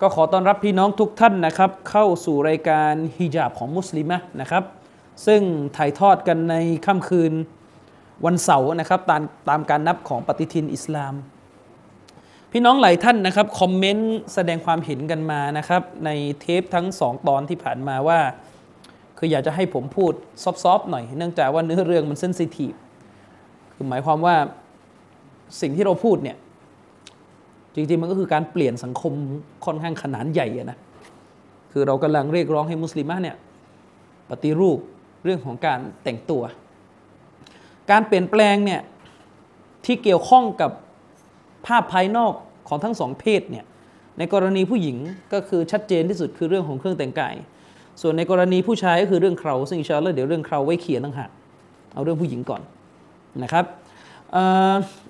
ก็ขอต้อนรับพี่น้องทุกท่านนะครับ เข้าสู่รายการฮิญาบของมุสลิมะนะครับ ซึ่งถ่ายทอดกันในค่ำคืนวันเสาร์นะครับตามตามการนับของปฏิทินอิสลาม พี่น้องหลายท่านนะครับคอมเมนต์แสดงความเห็นกันมานะครับ ในเทปทั้งสองตอนที่ผ่านมาว่า คืออยากจะให้ผมพูดซอฟๆหน่อย เนื่องจากว่าเนื้อเรื่องมันเซนซิทีฟคือหมายความว่าสิ่งที่เราพูดเนี่ย จริงๆมันก็คือการเปลี่ยนสังคมค่อนข้างขนาดใหญ่นะคือเรากำลังเรียกร้องให้มุสลิมะเนี่ยปฏิรูปเรื่องของการแต่งตัว การเปลี่ยนแปลงเนี่ยที่เกี่ยวข้องกับภาพภายนอกของทั้งสองเพศเนี่ยในกรณีผู้หญิงก็คือชัดเจนที่สุดคือเรื่องของเครื่องแต่งกาย ส่วนในกรณีผู้ชายก็คือเรื่องเคราซึ่งอินชาอัลลอฮ์เดี๋ยวเรื่องเคราไว้เขียนต่างหากเอาเรื่องผู้หญิงก่อนนะครับ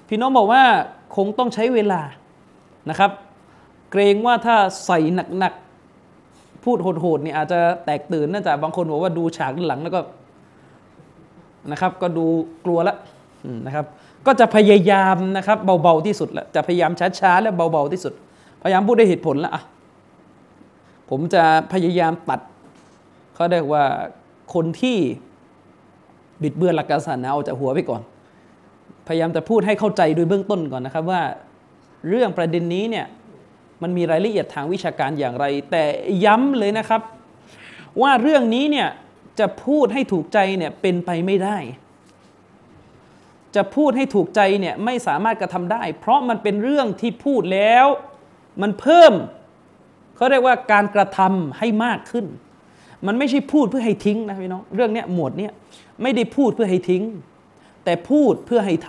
พี่น้องบอกว่าคงต้องใช้เวลา นะครับ เกรงว่าถ้าใส่หนักๆ พูดโหดๆเนี่ยอาจจะแตกตื่นเนื่องจากบางคนบอกว่าดูฉากหลังแล้วก็นะครับ ก็ดูกลัวละนะครับ ก็จะพยายามนะครับเบาๆที่สุดละจะพยายามช้าๆและเบาๆที่สุด พยายามพูดได้เหตุผลละอะผมจะพยายามตัดเขาเรียกว่าคนที่บิดเบือนหลักการศาสนาออกจากหัวไปก่อน พยายามจะพูดให้เข้าใจโดยเบื้องต้นก่อนนะครับว่า เรื่องประเด็นนี้เนี่ยมันมีรายละเอียดทางวิชาการอย่างไร แต่ย้ำเลยนะครับ ว่าเรื่องนี้เนี่ยจะพูดให้ถูกใจเนี่ยเป็นไปไม่ได้ จะพูดให้ถูกใจเนี่ยไม่สามารถกระทำได้ เพราะมันเป็นเรื่องที่พูดแล้ว มันเพิ่มเขาเรียกว่าการกระทำให้มากขึ้น มันไม่ใช่พูดเพื่อให้ทิ้งนะพี่น้องเรื่องเนี้ยหมวดเนี้ยไม่ได้พูดเพื่อให้ทิ้ง แต่พูดเพื่อให้ท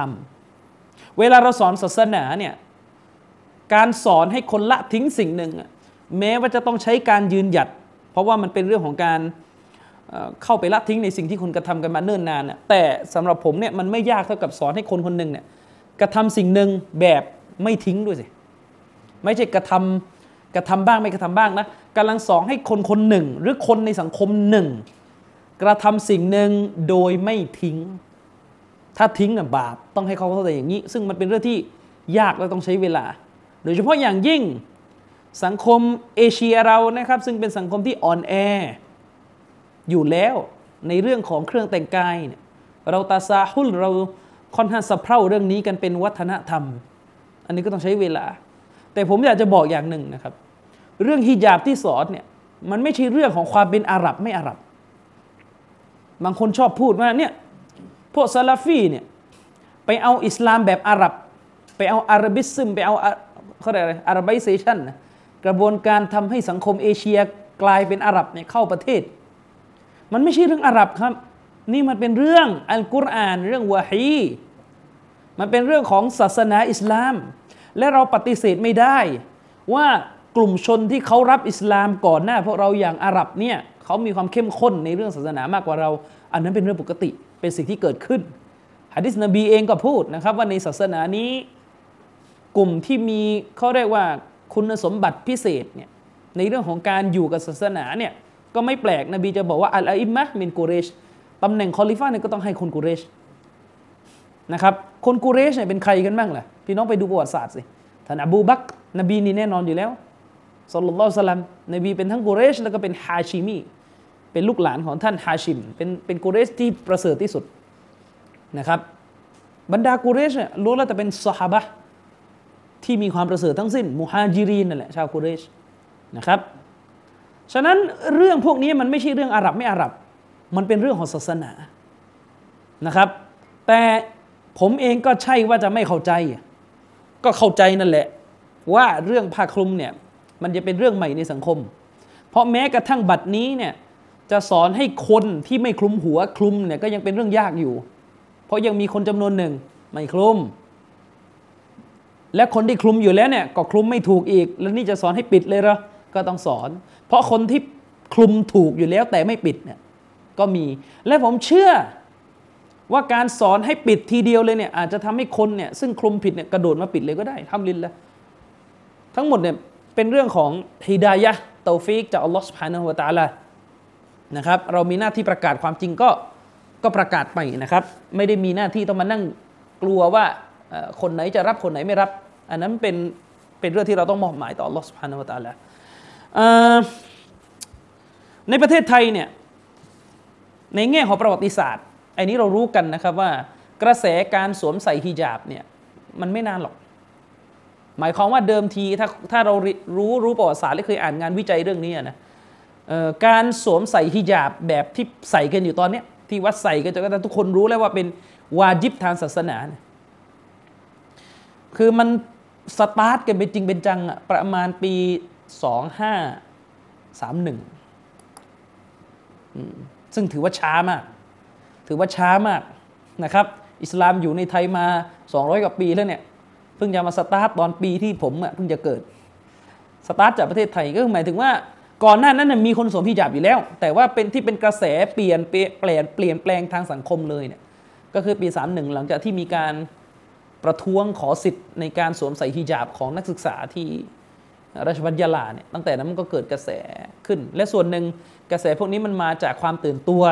ำเวลาเราสอนศาสนาเนี่ย การสอนให้คนละทิ้งสิ่งหนึ่ง แม้ว่าจะต้องใช้การยืนหยัด เพราะว่ามันเป็นเรื่องของการเข้าไปละทิ้งในสิ่งที่คนกระทำกันมาเนิ่นนานแต่สำหรับผมเนี่ยมันไม่ยากเท่ากับสอนให้คนคนหนึ่งเนี่ยกระทำสิ่งหนึ่งแบบไม่ทิ้งด้วยสิไม่ใช่กระทำกระทำบ้างไม่กระทำบ้างนะกำลังสอนให้คนคนหนึ่ง หรือคนในสังคมหนึ่ง กระทำสิ่งหนึ่งโดยไม่ทิ้ง ถ้าทิ้งน่ะบาปต้องให้เขาเข้าใจอย่างนี้ ซึ่งมันเป็นเรื่องที่ยากและต้องใช้เวลา โดยเฉพาะอย่างยิ่งสังคมเอเชียเรานะครับ ซึ่งเป็นสังคมที่อ่อนแอ อยู่แล้วในเรื่องของเครื่องแต่งกายเนี่ยเราตาซาฮุลเราค่อนข้างสะเพร่าเรื่องนี้กันเป็นวัฒนธรรม อันนี้ก็ต้องใช้เวลา แต่ผมอยากจะบอกอย่างหนึ่งนะครับ เรื่องฮิญาบที่สอนเนี่ยมันไม่ใช่เรื่องของความเป็นอาหรับไม่อาหรับบางคนชอบพูดว่าเนี่ยพวกซาลาฟีเนี่ยไปเอาอิสลามแบบอาหรับ ไปเอาอาหรับิซึมไปเอา เขาเรียกอะไรอาหรับิเซชันนะกระบวนการทำให้สังคมเอเชียกลายเป็นอาหรับเนี่ยเข้าประเทศ มันไม่ใช่เรื่องอาหรับครับ นี่มันเป็นเรื่องอัลกุรอานเรื่องวะฮีมันเป็นเรื่องของศาสนาอิสลาม และเราปฏิเสธไม่ได้ ว่ากลุ่มชนที่เขารับอิสลามก่อนหน้า พวกเราอย่างอาหรับเนี่ยเขามีความเข้มข้นในเรื่องศาสนามากกว่าเรา อันนั้นเป็นเรื่องปกติเป็นสิ่งที่เกิดขึ้นฮะดิษนบีเองก็พูดนะครับว่าในศาสนานี้ กลุ่มที่มีเขาเรียกว่าคุณสมบัติพิเศษเนี่ยในเรื่องของการอยู่กับศาสนาเนี่ยก็ไม่แปลกนบีจะบอกว่าอัลอิมมะมินกุเรชตำแหน่งคอลิฟ้าเนี่ยก็ต้องให้คนกุเรชนะครับคนกุเรชเนี่ยเป็นใครกันบ้างล่ะพี่น้องไปดูประวัติศาสตร์สิท่านอบูบักนบีนี่แน่นอนอยู่แล้วสัลลัลลอฮุสลัมนบีเป็นทั้งกุเรชแล้วก็เป็นฮาชิมีเป็นลูกหลานของท่านฮาชิม เป็นเป็นกุเรชที่ประเสริฐที่สุดนะครับบรรดากุเรชเนี่ยล้วนแล้วแต่เป็นสหบะ ที่มีความประเสริฐทั้งสิ้นมุฮาจิรีนนั่นแหละชาวกุเรชนะครับฉะนั้นเรื่องพวกนี้มันไม่ใช่เรื่องอาหรับไม่อาหรับ มันเป็นเรื่องของศาสนานะครับ แต่ผมเองก็ใช่ว่าจะไม่เข้าใจ ก็เข้าใจนั่นแหละ ว่าเรื่องผ้าคลุมเนี่ยมันจะเป็นเรื่องใหม่ในสังคม เพราะแม้กระทั่งบัดนี้เนี่ยจะสอนให้คนที่ไม่คลุมหัวคลุมเนี่ยก็ยังเป็นเรื่องยากอยู่ เพราะยังมีคนจำนวนหนึ่งไม่คลุม และคนที่คลุมอยู่แล้วเนี่ยก็คลุมไม่ถูกอีก แล้วนี่จะสอนให้ปิดเลยเหรอก็ต้องสอน เพราะคนที่คลุมถูกอยู่แล้วแต่ไม่ปิดเนี่ยก็มี และผมเชื่อว่าการสอนให้ปิดทีเดียวเลยเนี่ยอาจจะทำให้คนเนี่ยซึ่งคลุมผิดเนี่ยกระโดดมาปิดเลยก็ได้ทำลินละทั้งหมดเนี่ยเป็นเรื่องของฮิดายะเตาฟิกจากอัลลอฮฺสุบฮานะฮูวะตาลานะครับเรามีหน้าที่ประกาศความจริงก็ก็ประกาศไปนะครับ ไม่ได้มีหน้าที่ต้องมานั่งกลัวว่า คนไหนจะรับคนไหนไม่รับ อันนั้นเป็นเป็นเรื่องที่เราต้องมอบหมายต่ออัลลอฮฺสุบฮานะฮูวะตาลาในประเทศไทยเนี่ยในแง่ของประวัติศาสตร์ อันนี้เรารู้กันนะครับว่ากระแสการสวมใส่ฮิญาบเนี่ยมันไม่นานหรอก หมายความว่าเดิมทีถ้าถ้าเรารู้รู้ประวัติศาสตร์และเคยอ่านงานวิจัยเรื่องนี้นะการสวมใส่ฮิญาบแบบที่ใส่กันอยู่ตอนนี้ที่วัดใส่กันจนกระทั่งทุกคนรู้แล้วว่าเป็นวาจิบทางศาสนาเนี่ย คือมันสตาร์ทกันเป็นจริงเป็นจังอะประมาณปี 2531 ซึ่งถือว่าช้ามาก ถือว่าช้ามากนะครับ อิสลามอยู่ในไทยมา 200 กว่าปีแล้วเนี่ย เพิ่งจะมาสตาร์ทตอนปีที่ผมอะเพิ่งจะเกิด สตาร์ทจากประเทศไทยก็หมายถึงว่าก่อนหน้านั้นมีคนสวมพิจาบอยู่แล้ว แต่ว่าเป็นที่เป็นกระแสเปลี่ยนเปลี่ยนเปลี่ยนแปลงทางสังคมเลยเนี่ยก็คือปี 31 หลังจากที่มีการ ประท้วงขอสิทธิ์ในการสวมใส่ฮิญาบของนักศึกษาที่ราชบัณฑยาลาเนี่ยตั้งแต่นั้นมันก็เกิดกระแสขึ้น และส่วนหนึ่งกระแสพวกนี้มันมาจากความตื่นตัว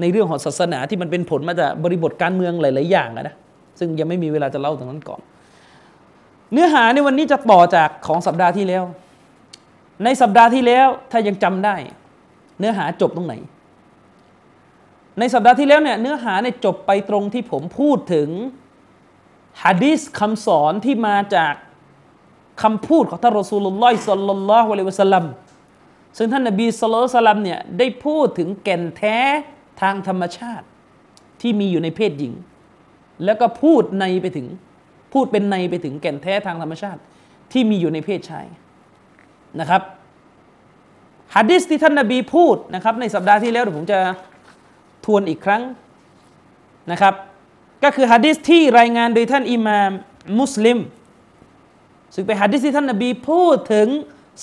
ในเรื่องของศาสนาที่มันเป็นผลมาจากบริบทการเมืองหลาย ๆ อย่างนะซึ่งยังไม่มีเวลาจะเล่าตรงนั้นก่อน เนื้อหาในวันนี้จะต่อจากของสัปดาห์ที่แล้ว ในสัปดาห์ที่แล้วถ้ายังจำได้ เนื้อหาจบตรงไหน ในสัปดาห์ที่แล้วเนี่ยเนื้อหาเนี่ยจบไปตรงที่ผมพูดถึง ฮะดีษคำสอนที่มาจากคำพูดของท่านรอสูลุลลอฮิสัลลัลลอฮุอะลัยวะสัลลัมซึ่งท่านนบีสุลต่านเนี่ยได้พูดถึงแก่นแท้ทางธรรมชาติที่มีอยู่ในเพศหญิง แล้วก็พูดในไปถึง พูดเป็นในไปถึงแก่นแท้ทางธรรมชาติ ที่มีอยู่ในเพศชายนะครับฮะดิษที่ท่านนบีพูดนะครับ ในสัปดาห์ที่แล้วเดี๋ยวผมจะทวนอีกครั้งนะครับ ก็คือฮะดิษที่รายงานโดยท่านอิมามมุสลิม ซึ่งเป็นฮะดิษที่ท่านนบีพูดถึง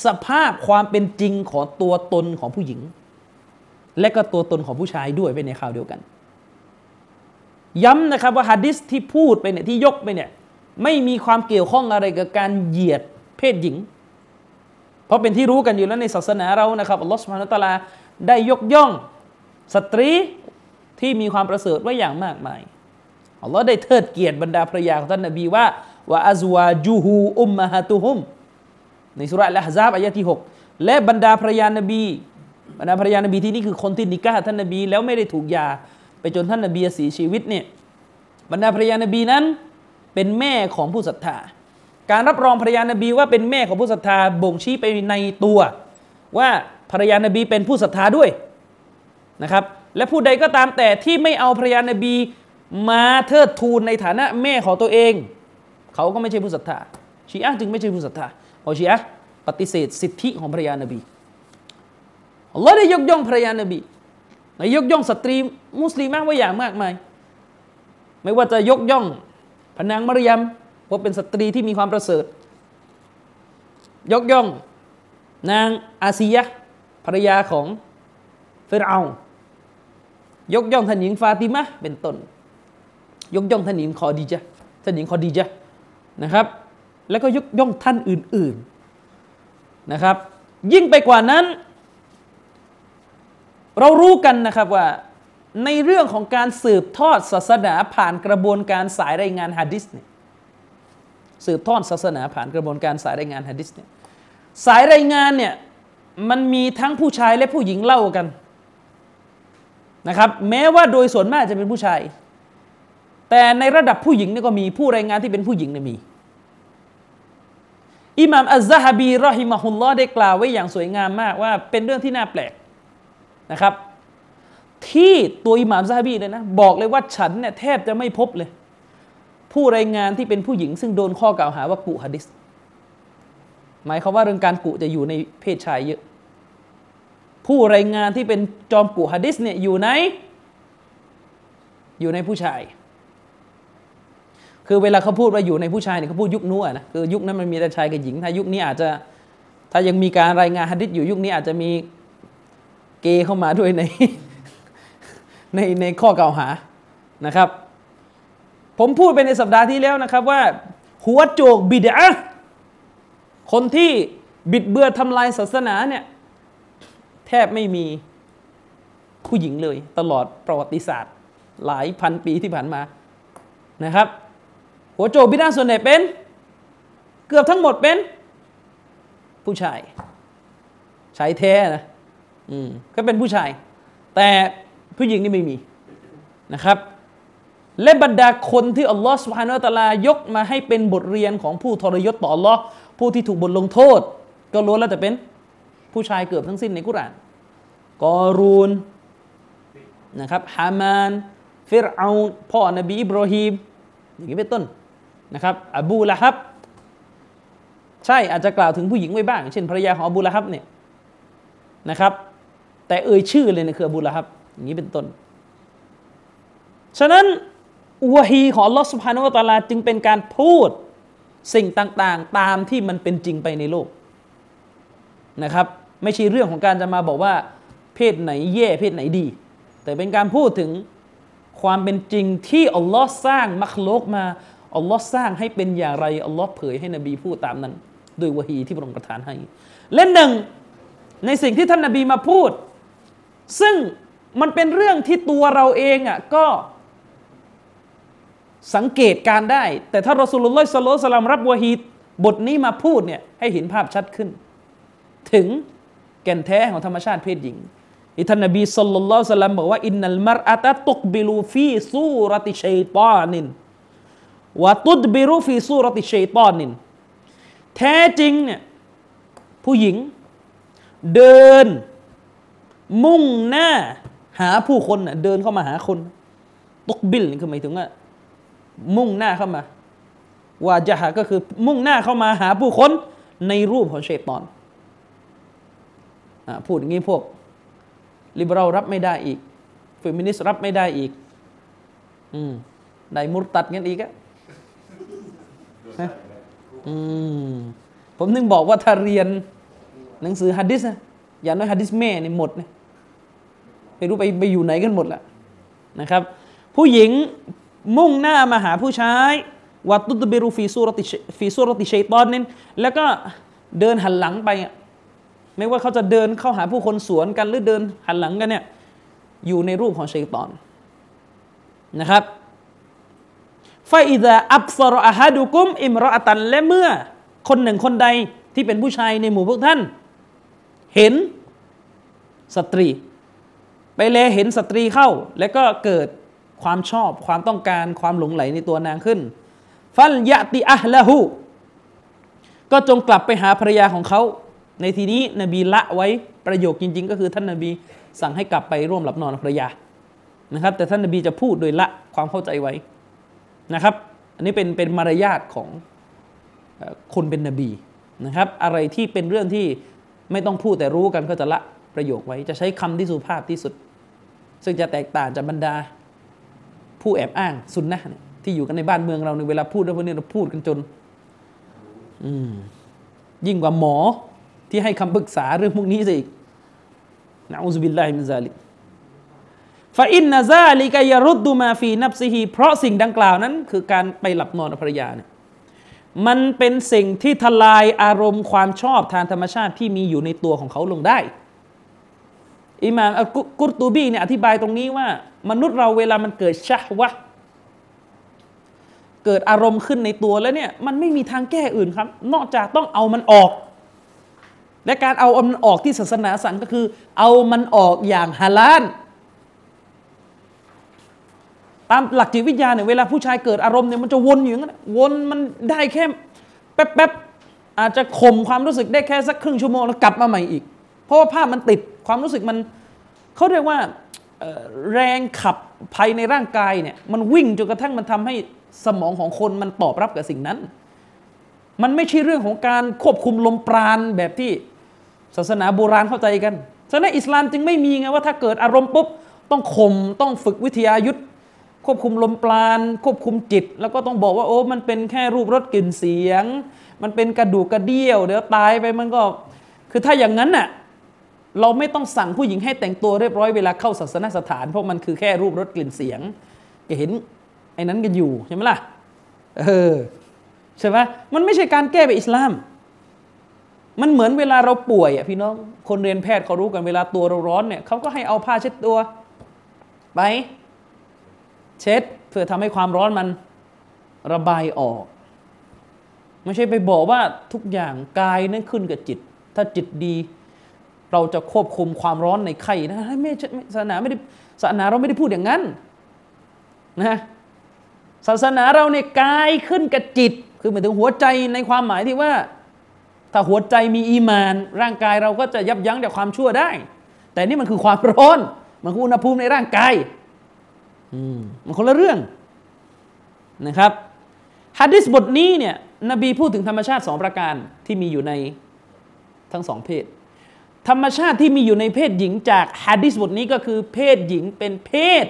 สภาพความเป็นจริงของตัวตนของผู้หญิง และก็ตัวตนของผู้ชายด้วยไปในข่าวเดียวกัน ย้ำนะครับว่าฮะดิษที่พูดไปเนี่ยที่ยกไปเนี่ยไม่มีความเกี่ยวข้องอะไรกับการเหยียดเพศหญิง เพราะเป็นที่รู้กันอยู่แล้วในศาสนาเรานะครับอัลลอฮฺสุบฮานุตะลาได้ยกย่องสตรีที่มีความประเสริฐไว้อย่างมากมาย อัลลอฮ์ได้เทิดเกียรติบรรดาภรรยาของท่านนบีว่าว่าอัซวาจูฮูอุมมะฮะตุฮุมในสุราละฮซาบอายะที่ 6 และบรรดาภรรยานบีบรรดาภรรยานบีที่นี่คือคนที่นิกาท่านนบี แล้วไม่ได้ถูกยา ไปจนท่านนบีเสียชีวิตเนี่ยบรรดาภรรยานบีนั้นเป็นแม่ของผู้ศรัทธา การรับรองภรรยานบีว่าเป็นแม่ของผู้ศรัทธาบ่งชี้ไปในตัว ว่าภรรยานบีเป็นผู้ศรัทธาด้วยนะครับและผู้ใดก็ตามแต่ที่ไม่เอาภรรยานบี มาเทิดทูนในฐานะแม่ของตัวเอง เขาก็ไม่ใช่ผู้ศรัทธาชีอะจึงไม่ใช่ผู้ศรัทธาพอชีอะปฏิเสธสิทธิของภรรยานบีอัลลอฮ์ได้ยกย่องภรรยานบีได้ยกย่องสตรีมุสลิมมากว่าอย่างมากมาย ไม่ว่าจะยกย่องพนางมารยมว่าเป็นสตรีที่มีความประเสริฐ ยกย่อง นางอาซียะภรรยาของเฟรเอายกย่องท่านหญิงฟาติมะเป็นต้น ยกย่องท่านหญิงคอดีจ์ท่านหญิงคอดีจ์นะครับ แล้วก็ยกย่องท่านอื่น ๆนะครับ ยิ่งไปกว่านั้น เรารู้กันนะครับว่าในเรื่องของการสืบทอดศาสนาผ่านกระบวนการสายรายงานฮะดิษเนี่ยสืบทอดศาสนาผ่านกระบวนการสายรายงานฮะดิษเนี่ยสายรายงานเนี่ยมันมีทั้งผู้ชายและผู้หญิงเล่ากันนะครับ แม้ว่าโดยส่วนมากจะเป็นผู้ชาย แต่ในระดับผู้หญิงนี่ก็มีผู้รายงานที่เป็นผู้หญิงเนี่ยมี อิหม่ามอัลซะฮบีรอฮิมะฮุลลอได้กล่าวไว้อย่างสวยงามมากว่าเป็นเรื่องที่น่าแปลกนะครับ ที่ตัวอิหม่ามซะฮบีเลยนะ บอกเลยว่าฉันเนี่ยแทบจะไม่พบเลย ผู้รายงานที่เป็นผู้หญิง ซึ่งโดนข้อกล่าวหาว่ากุฮะดิษหมายความว่าเรื่องการกุจะอยู่ในเพศชายเยอะ ผู้รายงานที่เป็นจอมกุฮะดิษเนี่ยอยู่ในอยู่ในผู้ชาย คือเวลาเขาพูดว่าอยู่ในผู้ชายเนี่ยเขาพูดยุคนู้นนะคือยุคนั้นมันมีแต่ชายกับหญิง ถ้ายุคนี้อาจจะถ้ายังมีการรายงานฮะดิษอยู่ยุคนี้อาจจะมีเกย์เข้ามาด้วยในในในข้อกล่าวหานะครับ ผมพูดไปในสัปดาห์ที่แล้วนะครับว่า หัวโจกบิดอะคนที่บิดเบือนทำลายศาสนาเนี่ยแทบไม่มีผู้หญิงเลย ตลอดประวัติศาสตร์ หลายพันปีที่ผ่านมานะครับ หัวโจกบิดาส่วนใหญ่เป็น เกือบทั้งหมดเป็น ผู้ชายชายแท้นะอืมก็เป็นผู้ชาย แต่ผู้หญิงนี่ไม่มีนะครับ และบรรดาคนที่อัลลอฮฺสุบฮานาตะลายกมาให้เป็นบทเรียนของผู้ทรยศต่ออัลลอฮ์ผู้ที่ถูกบทลงโทษ ก็ล้วนแล้วแต่เป็นผู้ชายเกือบทั้งสิ้นในกุรานกอรูนนะครับฮามานฟิรเอาพ่อนบีอิบรอฮีมอย่างนี้เป็นต้น นะครับอบูละฮับ ใช่อาจจะกล่าวถึงผู้หญิงไว้บ้าง เช่นภรรยาของอบูละฮับเนี่ยนะครับ แต่เอ่ยชื่อเลยนะคืออบูละฮับอย่างนี้เป็นต้น ฉะนั้นวฮีของอัลลอฮ์สุบฮานุวะตาลาจึงเป็นการพูดสิ่งต่างๆ ตามที่มันเป็นจริงไปในโลกนะครับ ไม่ใช่เรื่องของการจะมาบอกว่า เพศไหนแย่เพศไหนดี แต่เป็นการพูดถึงความเป็นจริงที่อัลลอฮ์สร้างมัคโลกมา อัลลอฮ์สร้างให้เป็นอย่างไรอัลลอฮ์เผยให้นบีพูดตามนั้น ด้วยวะฮีที่พระองค์ประทานให้ และหนึ่งในสิ่งที่ท่านนบีมาพูด ซึ่งมันเป็นเรื่องที่ตัวเราเองอะก็สังเกตการได้ แต่ถ้าرسول الله صلى الله عليه وسلمรับวะฮีบทนี้มาพูดเนี่ยให้เห็นภาพชัดขึ้น ถึงแก่นแท้ของธรรมชาติเพศหญิงอิท่านนบีصلى الله عليه وسلمบอกว่าإن المرأة تقبل في صورة شيطان วะตุดบิรูฟีซูรติชัยตานิน แท้จริงเนี่ยผู้หญิง เดิน มุ่งหน้า หาผู้คนเดินเข้ามาหาคนตกบิลนี่คือหมายถึงว่า มุ่งหน้าเข้ามาวาจะหาก็คือมุ่งหน้าเข้ามาหาผู้คนในรูปของเชตอนอพูดอย่างนี้พวกลิเบอรัลรับไม่ได้อีกเฟมินิสต์รับไม่ได้อีก อืม ได้มุรตัดกันอีกอะ อืมผมนึงบอกว่าถ้าเรียนหนังสือฮะดีษนะอย่างน้อยฮะดีษแม่นี่หมดเนี่ยไม่รู้ไปไปอยู่ไหนกันหมดละนะครับ ผู้หญิงมุ่งหน้ามาหาผู้ชายوتدبر في صورة في صورة شيطانแล้วก็เดินหันหลังไปไม่ว่าเขาจะเดินเข้าหาผู้คนสวนกันหรือเดินหันหลังกันเนี่ยอยู่ในรูปของชัยตอนนะครับ ฟอิดะอับซรอะฮัดุกุม อิมรอตันและเมื่อ คนหนึ่งคนใดที่เป็นผู้ชายในหมู่พวกท่าน เห็นสตรี ไปเลเห็นสตรีเข้า แล้วก็เกิดความชอบความต้องการความหลงไหลในตัวนางขึ้น ฟัลยะติอะละหูก็จงกลับไปหาภรรยาของเขา ในทีนี้นบีละไว้ประโยคจริง ๆ ก็คือท่านนบีสั่งให้กลับไปร่วมหลับนอนกับภรรยานะครับ แต่ท่านนบีจะพูดโดยละความเข้าใจไว้ นะครับ อันนี้เป็นเป็นมารยาทของคนเป็นนบีนะครับ อะไรที่เป็นเรื่องที่ไม่ต้องพูดแต่รู้กันก็จะละประโยคไว้ จะใช้คำที่สุภาพที่สุด ซึ่งจะแตกต่างจากบรรดาผู้แอบอ้างสุนนะที่อยู่กันในบ้านเมืองเราในเวลาพูดแล้วพวกนี้เราพูดกันจนอืมยิ่งกว่าหมอที่ให้คำปรึกษาเรื่องพวกนี้ซะอีกنعوذ بالله من ذلك فإن ذلك يرد ما في نفسهเพราะสิ่งดังกล่าวนั้น คือการไปหลับนอนกับภรรยาเนี่ยมันเป็นสิ่งที่ทลายอารมณ์ความชอบทางธรรมชาติที่มีอยู่ในตัวของเขาลงได้อิมามอัลกุรตูบีเนี่ยอธิบายตรงนี้ว่า มนุษย์เราเวลามันเกิดชะวะเกิดอารมณ์ขึ้นในตัวแล้วเนี่ยมันไม่มีทางแก้อื่นครับ นอกจากต้องเอามันออก และการเอามันออกที่ศาสนาสั่งก็คือ เอามันออกอย่างฮาลาล ตามหลักจิตวิทยาเนี่ยเวลาผู้ชายเกิดอารมณ์เนี่ยมันจะวนอยู่อย่างนั้นวนมันได้แค่แป๊บๆอาจจะข่มความรู้สึกได้แค่สักครึ่งชั่วโมงแล้วกลับมาใหม่อีก เพราะว่าภาพมันติดความรู้สึกมันเขาเรียกว่าแรงขับภายในร่างกายเนี่ยมันวิ่งจนกระทั่งมันทำให้สมองของคนมันตอบรับกับสิ่งนั้น มันไม่ใช่เรื่องของการควบคุมลมปราณแบบที่ศาสนาโบราณเข้าใจกันฉะนั้นอิสลามจึงไม่มีไงว่าถ้าเกิดอารมณ์ปุ๊บต้องข่มต้องฝึกวิทยายุทธ ควบคุมลมปราณควบคุมจิต แล้วก็ต้องบอกว่าโอ้มันเป็นแค่รูปรสกลิ่นเสียง มันเป็นกระดูกกระเดี่ยว เดี๋ยวตายไปมันก็ คือถ้าอย่างนั้นน่ะเราไม่ต้องสั่งผู้หญิงให้แต่งตัวเรียบร้อยเวลาเข้าศาสนสถาน เพราะมันคือแค่รูปรสกลิ่นเสียงก็เห็นไอ้นั้นกันอยู่ใช่ไหมล่ะเออใช่ไหมมันไม่ใช่การแก้แบบอิสลาม มันเหมือนเวลาเราป่วยอะพี่น้องคนเรียนแพทย์เขารู้กันเวลาตัวเราร้อนเนี่ยเขาก็ให้เอาผ้าเช็ดตัวไป เช็ดเพื่อทำให้ความร้อนมันระบายออก ไม่ใช่ไปบอกว่าทุกอย่างกายนั้นขึ้นกับจิต ถ้าจิตดี เราจะควบคุมความร้อนในไข่นะไม่ศาสนาไม่ได้ศาสนาเราไม่ได้พูดอย่างนั้นนะศาสนาเราเนี่ยกายขึ้นกับจิต คือหมายถึงหัวใจในความหมายที่ว่า ถ้าหัวใจมีอีมาน ร่างกายเราก็จะยับยั้งจากความชั่วได้ แต่นี่มันคือความร้อน มันคืออุณหภูมิในร่างกาย มันคนละเรื่องนะครับฮะดิษบทนี้เนี่ยนบีพูดถึงธรรมชาติสองประการที่มีอยู่ในทั้งสองเพศ ธรรมชาติที่มีอยู่ในเพศหญิงจากฮะดิษบทนี้ก็คือเพศหญิงเป็นเพศ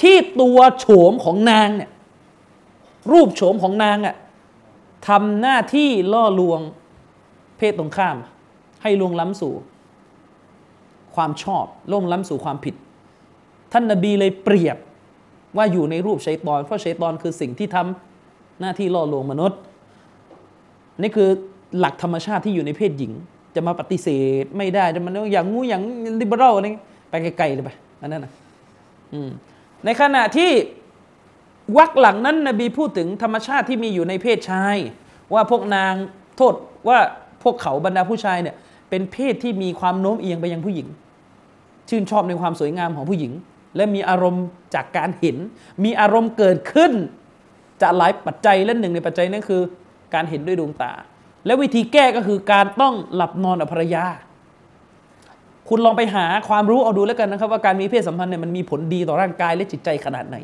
ที่ตัวโฉมของนางเนี่ยรูปโฉมของนางอะทำหน้าที่ล่อลวงเพศตรงข้าม ให้ลวงล้ำสู่ ความชอบล่วงล้ำสู่ความผิด ท่านนบีเลยเปรียบ ว่าอยู่ในรูปชัยตอน เพราะชัยตอนคือสิ่งที่ทำหน้าที่ล่อลวงมนุษย์ นี่คือหลักธรรมชาติที่อยู่ในเพศหญิง จะมาปฏิเสธไม่ได้จะมันอย่างงูอย่างลิเบอรัลอะไรไปไกลๆเลยไปอันนั้นนะในขณะที่วักหลังนั้นนบีพูดถึงธรรมชาติที่มีอยู่ในเพศชาย ว่าพวกนางโทษว่าพวกเขาบรรดาผู้ชายเนี่ยเป็นเพศที่มีความโน้มเอียงไปยังผู้หญิง ชื่นชอบในความสวยงามของผู้หญิง และมีอารมณ์จากการเห็น มีอารมณ์เกิดขึ้นจากหลายปัจจัยและหนึ่งในปัจจัยนั้นคือ การเห็นด้วยดวงตา และวิธีแก้ก็คือการต้องหลับนอนกับภรรยา คุณลองไปหาความรู้เอาดูแล้วกันนะครับ ว่าการมีเพศสัมพันธ์เนี่ยมันมีผลดีต่อร่างกายและจิตใจขนาดไหน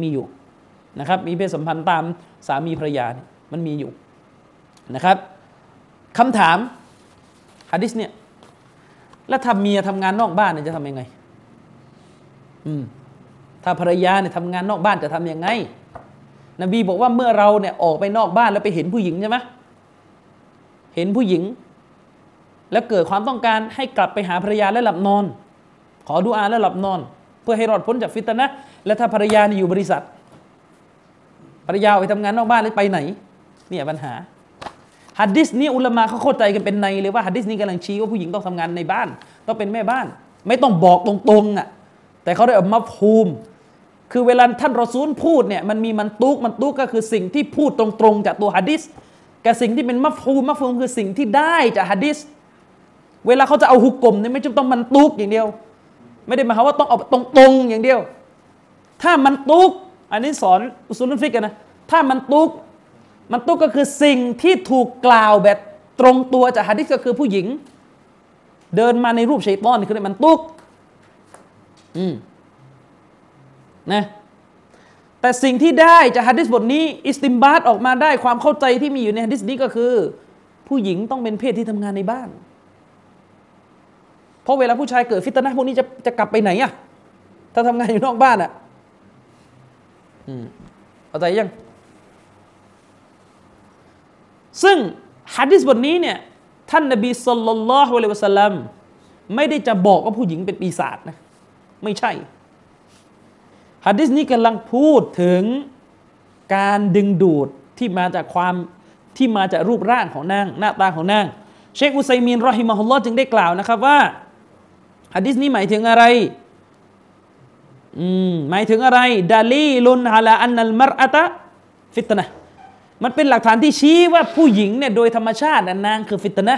มีอยู่นะครับ มีเพศสัมพันธ์ตามสามีภรรยาเนี่ยมันมีอยู่นะครับคำถามฮะดิษเนี่ยแล้วถ้าเมียทำงานนอกบ้านเนี่ยจะทำยังไง อืมถ้าภรรยาเนี่ยทำงานนอกบ้านจะทํำยังไง นบีบอกว่าเมื่อเราเนี่ยออกไปนอกบ้านแล้วไปเห็นผู้หญิงใช่ไหมเห็นผู้หญิง แล้วเกิดความต้องการให้กลับไปหาภรรยาและหลับนอน ขอดูอาแล้วหลับนอน เพื่อให้รอดพ้นจากฟิตนะและถ้าภรรยาอยู่บริษัท ภรรยาไปทำงานนอกบ้านแล้วไปไหน เนี่ยปัญหาฮัดดิสนี้อุลามะเขาเข้าใจกันเป็นในเลยว่าฮัดดิสนี้กำลังชี้ว่าผู้หญิงต้องทำงานในบ้าน ต้องเป็นแม่บ้าน ไม่ต้องบอกตรงๆอะ แต่เขาได้ออกมาภูมคือเวลาท่านรอซูลพูดเนี่ยมันมีมันตุกมันตุกก็คือสิ่งที่พูดตรงๆจากตัวฮัดดิสกับสิ่งที่เป็นมัฟฟูมมัฟฟูมคือสิ่งที่ได้จากฮัดดิสเวลาเขาจะเอาฮุกกลมเนี่ยไม่จำต้องมันตุกอย่างเดียว ไม่ได้หมายความว่าต้องเอาตรงๆอย่างเดียว ถ้ามันตุกอันนี้สอนอุสุลุนฟิกกันนะถ้ามันตุกมันตุกก็คือสิ่งที่ถูกกล่าวแบบตรงตัวจากฮะดิษก็คือผู้หญิง เดินมาในรูปชัยตอนนี่คือมันตุก นะแต่สิ่งที่ได้จากฮะดิษบทนี้ อิสติมบาตออกมาได้ความเข้าใจที่มีอยู่ในฮะดิษนี้ก็คือ ผู้หญิงต้องเป็นเพศที่ทำงานในบ้าน เพราะเวลาผู้ชายเกิดฟิตนะพวกนี้จะจะกลับไปไหนอะถ้าทำงานอยู่นอกบ้านอะเข้าใจยัง ซึ่งฮะดิษบทนี้เนี่ย ท่านนบีสุลต่านละฮ์วะลัยวะสัลลัมไม่ได้จะบอกว่าผู้หญิงเป็นปีศาจนะ ไม่ใช่ฮะดิษนี้กำลังพูดถึงการดึงดูดที่มาจากความที่มาจากรูปร่างของนางหน้าตาของนาง เชคอุไซมีนรอฮิมะฮุลลอฮ์จึงได้กล่าวนะครับว่าฮะดิษนี้หมายถึงอะไรอืมหมายถึงอะไรดาลีลุนฮาลาอันนัลมรอะตะฟิตนะมันเป็นหลักฐานที่ชี้ว่าผู้หญิงเนี่ยโดยธรรมชาตินางคือฟิตนะ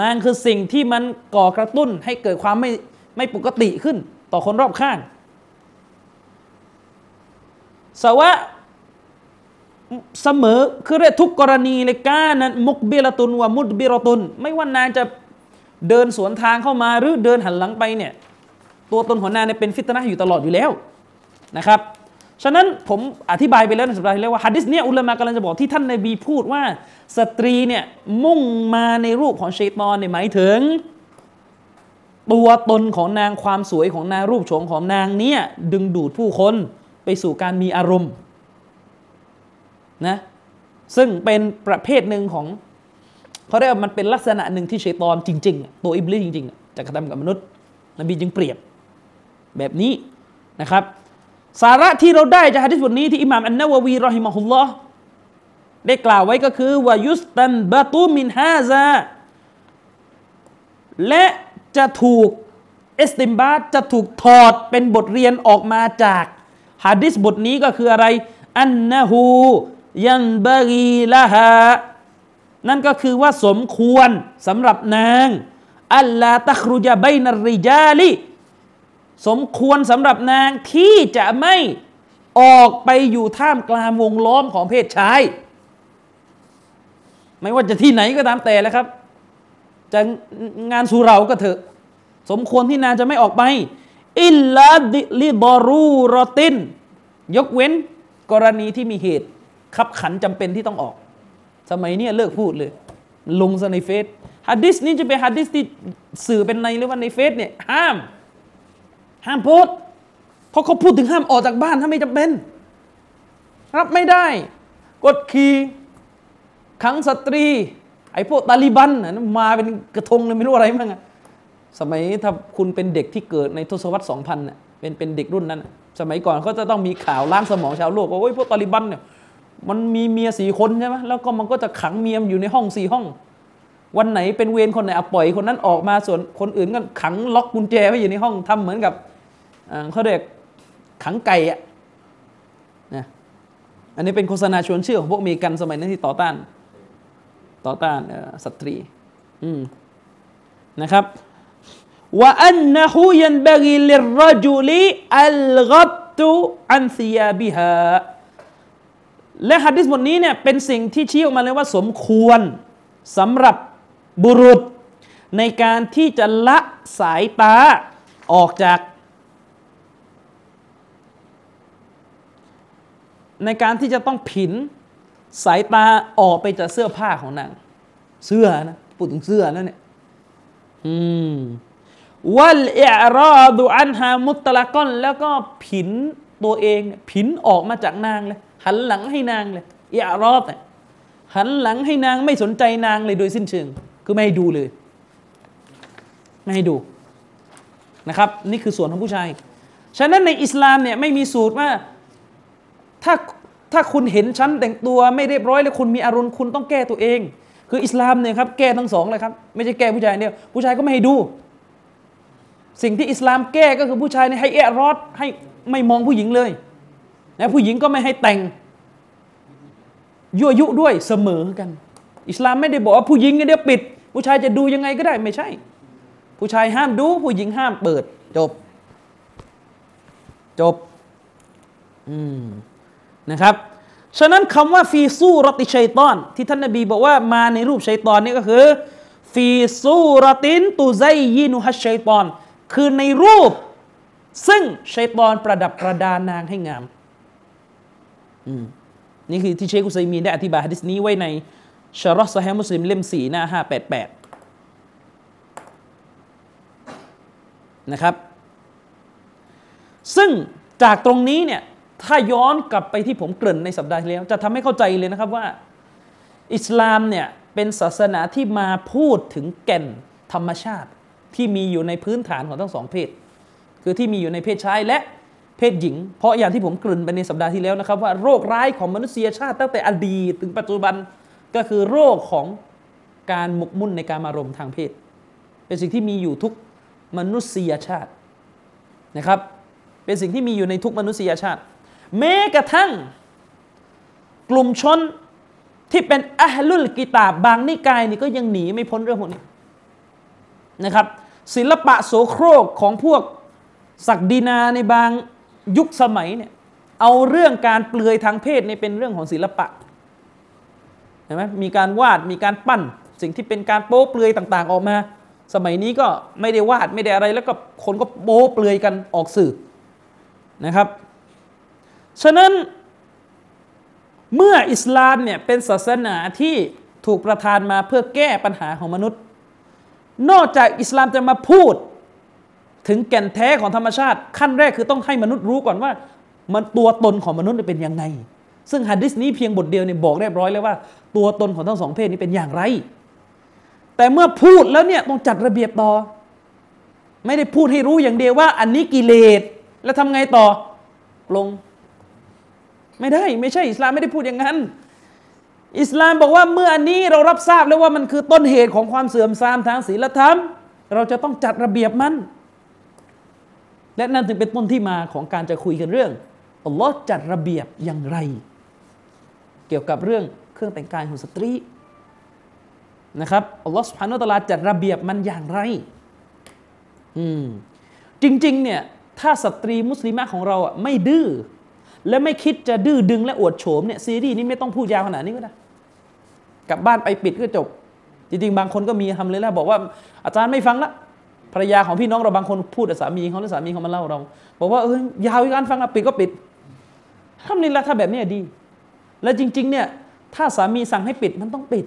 นางคือสิ่งที่มันก่อกระตุ้นให้เกิดความไม่ ไม่ปกติขึ้นต่อคนรอบข้างสวะเสมอคือเรียกทุกกรณีเลยกานั้นมุกเบลตุนว่ามุดเบิรตุน ไม่ว่านางจะเดินสวนทางเข้ามาหรือเดินหันหลังไปเนี่ยตัวตนของนางเนี่ยเป็นฟิตนะอยู่ตลอดอยู่แล้วนะครับฉะนั้นผมอธิบายไปแล้วในสัปดาห์ที่แล้วว่าฮัดดิสเนี่ยอุลามะกำลังจะบอกที่ท่านนบีพูดว่า สตรีเนี่ยมุ่งมาในรูปของเชตอนเนี่ยหมายถึง ตัวตนของนางความสวยของนางรูปโฉมของนางเนี่ยดึงดูดผู้คนไปสู่การมีอารมณ์นะซึ่งเป็นประเภทหนึ่งของเขาเรียกว่ามันเป็นลักษณะหนึ่งที่ชัยตอนจริง ๆ ตัวอิบลิสจริงๆจะกระทำกับมนุษย์นบีจึงเปรียบแบบนี้นะครับ สาระที่เราได้จากฮะดิษบทนี้ที่อิหม่ามอันนาววีรอฮิมะฮุลลอฮ์ได้กล่าวไว้ก็คือวายุสตันบะตูมินฮาซาและ จะถูกเอสติมบาตจะถูกถอดเป็นบทเรียนออกมาจากฮะดิษบทนี้ก็คืออะไร อันนะฮูยันบรีละฮานั่นก็คือว่าสมควรสำหรับนาง อัลลาตัครุจาบนริจาลีสมควรสำหรับนางที่จะไม่ออกไปอยู่ท่ามกลางวงล้อมของเพศชาย ไม่ว่าจะที่ไหนก็ตามแต่แล้วครับ จะงานสุเราก็เถอะ สมควรที่นางจะไม่ออกไป อิลลาดิลิบอรูรอติน ยกเว้นกรณีที่มีเหตุขับขันจำเป็นที่ต้องออก สมัยนี้เลิกพูดเลย ลงซะในเฟซฮัดดิสนี้จะเป็นฮัดดิสที่สื่อเป็นในหรือว่าในเฟซเนี่ยห้าม ห้ามโพสเพราะเขาพูดถึงห้ามออกจากบ้านถ้าไม่จำเป็น รับไม่ได้ กดขี่ขังสตรี ไอ้พวกตาลิบันนะมาเป็นกระทงเลยไม่รู้อะไรมั้งอะสมัยถ้าคุณเป็นเด็กที่เกิดในทศวรรษสองพันน่ะเป็นเป็นเด็กรุ่นนั้น สมัยก่อนเขาจะต้องมีข่าวล้างสมองชาวโลกว่าโอ้ยพวกตาลิบันเนี่ยมันมีเมียสี่คนใช่ไหมแล้วก็มันก็จะขังเมียมอยู่ในห้องสี่ห้อง วันไหนเป็นเวรคนไหนเอาปล่อยคนนั้นออกมาส่วนคนอื่นก็ขังล็อกกุญแจไว้อยู่ในห้องทำเหมือนกับเขาเรียกขังไก่อะนะอันนี้เป็นโฆษณาชวนเชื่อของพวกเมริกันสมัยนั้นที่ต่อต้าน ต่อต้านสตรีนะครับว่าอันนะฮูยันบกิลิรจุลิอัลกัตตุอันซิยาบิฮาและฮะดิษบทนี้เนี่ยเป็นสิ่งที่ชี้ออกมาเลยว่าสมควรสำหรับบุรุษ ในการที่จะละสายตาออกจาก ในการที่จะต้องผิน สายตาออกไปจากเสื้อผ้าของนาง เสื้อนะพูดถึงเสื้อแล้วเนี่ยอืมวัลอิรอดุอันฮามุตละก้อนแล้วก็ผินตัวเองผินออกมาจากนางเลย หันหลังให้นางเลยอิรอดเนี่ยหันหลังให้นางไม่สนใจนางเลยโดยสิ้นเชิง คือไม่ให้ดูเลย ไม่ให้ดูนะครับ นี่คือส่วนของผู้ชาย ฉะนั้นในอิสลามเนี่ยไม่มีสูตรว่า ถ้า ถ้าคุณเห็นฉันแต่งตัวไม่เรียบร้อยแล้วคุณมีอารมณ์คุณต้องแก้ตัวเอง คืออิสลามเนี่ยครับแก้ทั้งสองเลยครับไม่ใช่แก้ผู้ชายเดียวผู้ชายก็ไม่ให้ดู สิ่งที่อิสลามแก้ก็คือผู้ชายเนี่ยให้เอะรอดให้ไม่มองผู้หญิงเลยนะผู้หญิงก็ไม่ให้แต่งยั่วยุด้วยเสมอกัน อิสลามไม่ได้บอกว่าผู้หญิงเนี่ยเดี๋ยวปิด ผู้ชายจะดูยังไงก็ได้ไม่ใช่ ผู้ชายห้ามดู ผู้หญิงห้ามเปิด จบ จบ อืม นะครับ ฉะนั้นคำว่าฟีซูรติชัยตอน ที่ท่านนบีบอกว่ามาในรูปชัยตอนนี่ก็คือฟีซูรตินตุไซยินุฮัชชัยตอน คือในรูป ซึ่งชัยตอนประดับประดานางให้งามอืมนี่คือที่เชคอุซัยมีได้อธิบายฮะดิษนี้ไว้ในชารอสซะฮมุสลิมเล่มสี่หน้าห้าแปดแปดนะครับ ซึ่งจากตรงนี้เนี่ย ถ้าย้อนกลับไปที่ผมเกริ่นในสัปดาห์ที่แล้ว จะทำให้เข้าใจเลยนะครับว่า อิสลามเนี่ยเป็นศาสนาที่มาพูดถึงแก่นธรรมชาติที่มีอยู่ในพื้นฐานของทั้งสองเพศ คือที่มีอยู่ในเพศชายและเพศหญิง เพราะอย่างที่ผมกลืนไปในสัปดาห์ที่แล้วนะครับ ว่าโรคร้ายของมนุษยชาติตั้งแต่อดีตถึงปัจจุบันก็คือโรคของการหมกมุ่นในการอารมทางเพศ เป็นสิ่งที่มีอยู่ทุกมนุษยชาตินะครับ เป็นสิ่งที่มีอยู่ในทุกมนุษยชาติ แม้กระทั่ง กลุ่มชนที่เป็นอัลลุลกิตาบบางนิกายนี่ก็ยังหนีไม่พ้นเรื่องพวกนี้นะครับ ศิลปะโสโครกของพวกศักดินาในบางยุคสมัยเนี่ยเอาเรื่องการเปลือยทางเพศนี่เป็นเรื่องของศิลปะเห็นไหมมีการวาดมีการปั้น สิ่งที่เป็นการโป๊เปลือยต่าง ๆ ออกมา สมัยนี้ก็ไม่ได้วาดไม่ได้อะไรแล้วก็คนก็โป๊เปลือยกันออกสื่อนะครับ ฉะนั้นเมื่ออิสลามเนี่ยเป็นศาสนาที่ถูกประทานมาเพื่อแก้ปัญหาของมนุษย์ นอกจากอิสลามจะมาพูด ถึงแก่นแท้ของธรรมชาติ ขั้นแรกคือต้องให้มนุษย์รู้ก่อนว่า มันตัวตนของมนุษย์เป็นยังไง ซึ่งฮะดิษนี้เพียงบทเดียวเนี่ยบอกเรียบร้อยแล้วว่า ตัวตนของทั้งสองเพศนี้เป็นอย่างไร แต่เมื่อพูดแล้วเนี่ยต้องจัดระเบียบต่อ ไม่ได้พูดให้รู้อย่างเดียวว่า อันนี้กิเลสแล้วทำไงต่อลง ไม่ได้ไม่ใช่อิสลามไม่ได้พูดอย่างนั้น อิสลามบอกว่าเมื่ออันนี้เรารับทราบแล้วว่ามันคือต้นเหตุของความเสื่อมทรามทางศีลธรรม เราจะต้องจัดระเบียบมัน และนั่นถึงเป็นต้นที่มาของการจะคุยกันเรื่องอัลลอฮ์จัดระเบียบอย่างไร เกี่ยวกับเรื่องเครื่องแต่งกายของสตรีนะครับอัลลอฮ์สุบฮานุตลาจัดระเบียบมันอย่างไร อืมจริงๆเนี่ยถ้าสตรีมุสลิมะของเราอะไม่ดื้อ และไม่คิดจะดื้อดึงและอวดโฉมเนี่ยซีรีส์นี้ไม่ต้องพูดยาวขนาดนี้ก็ได้กลับบ้านไปปิดก็จบ จริงๆ บางคนก็มีทำเลยแล้วบอกว่าอาจารย์ไม่ฟังละภรรยาของพี่น้องเราบางคนพูดกับสามีเขาแล้วสามีเขามาเล่าเรา บอกว่าเออยาวอีกการฟังละปิดก็ปิดทำนี่ละถ้าแบบนี้ดี และจริง ๆ เนี่ยถ้าสามีสั่งให้ปิดมันต้องปิด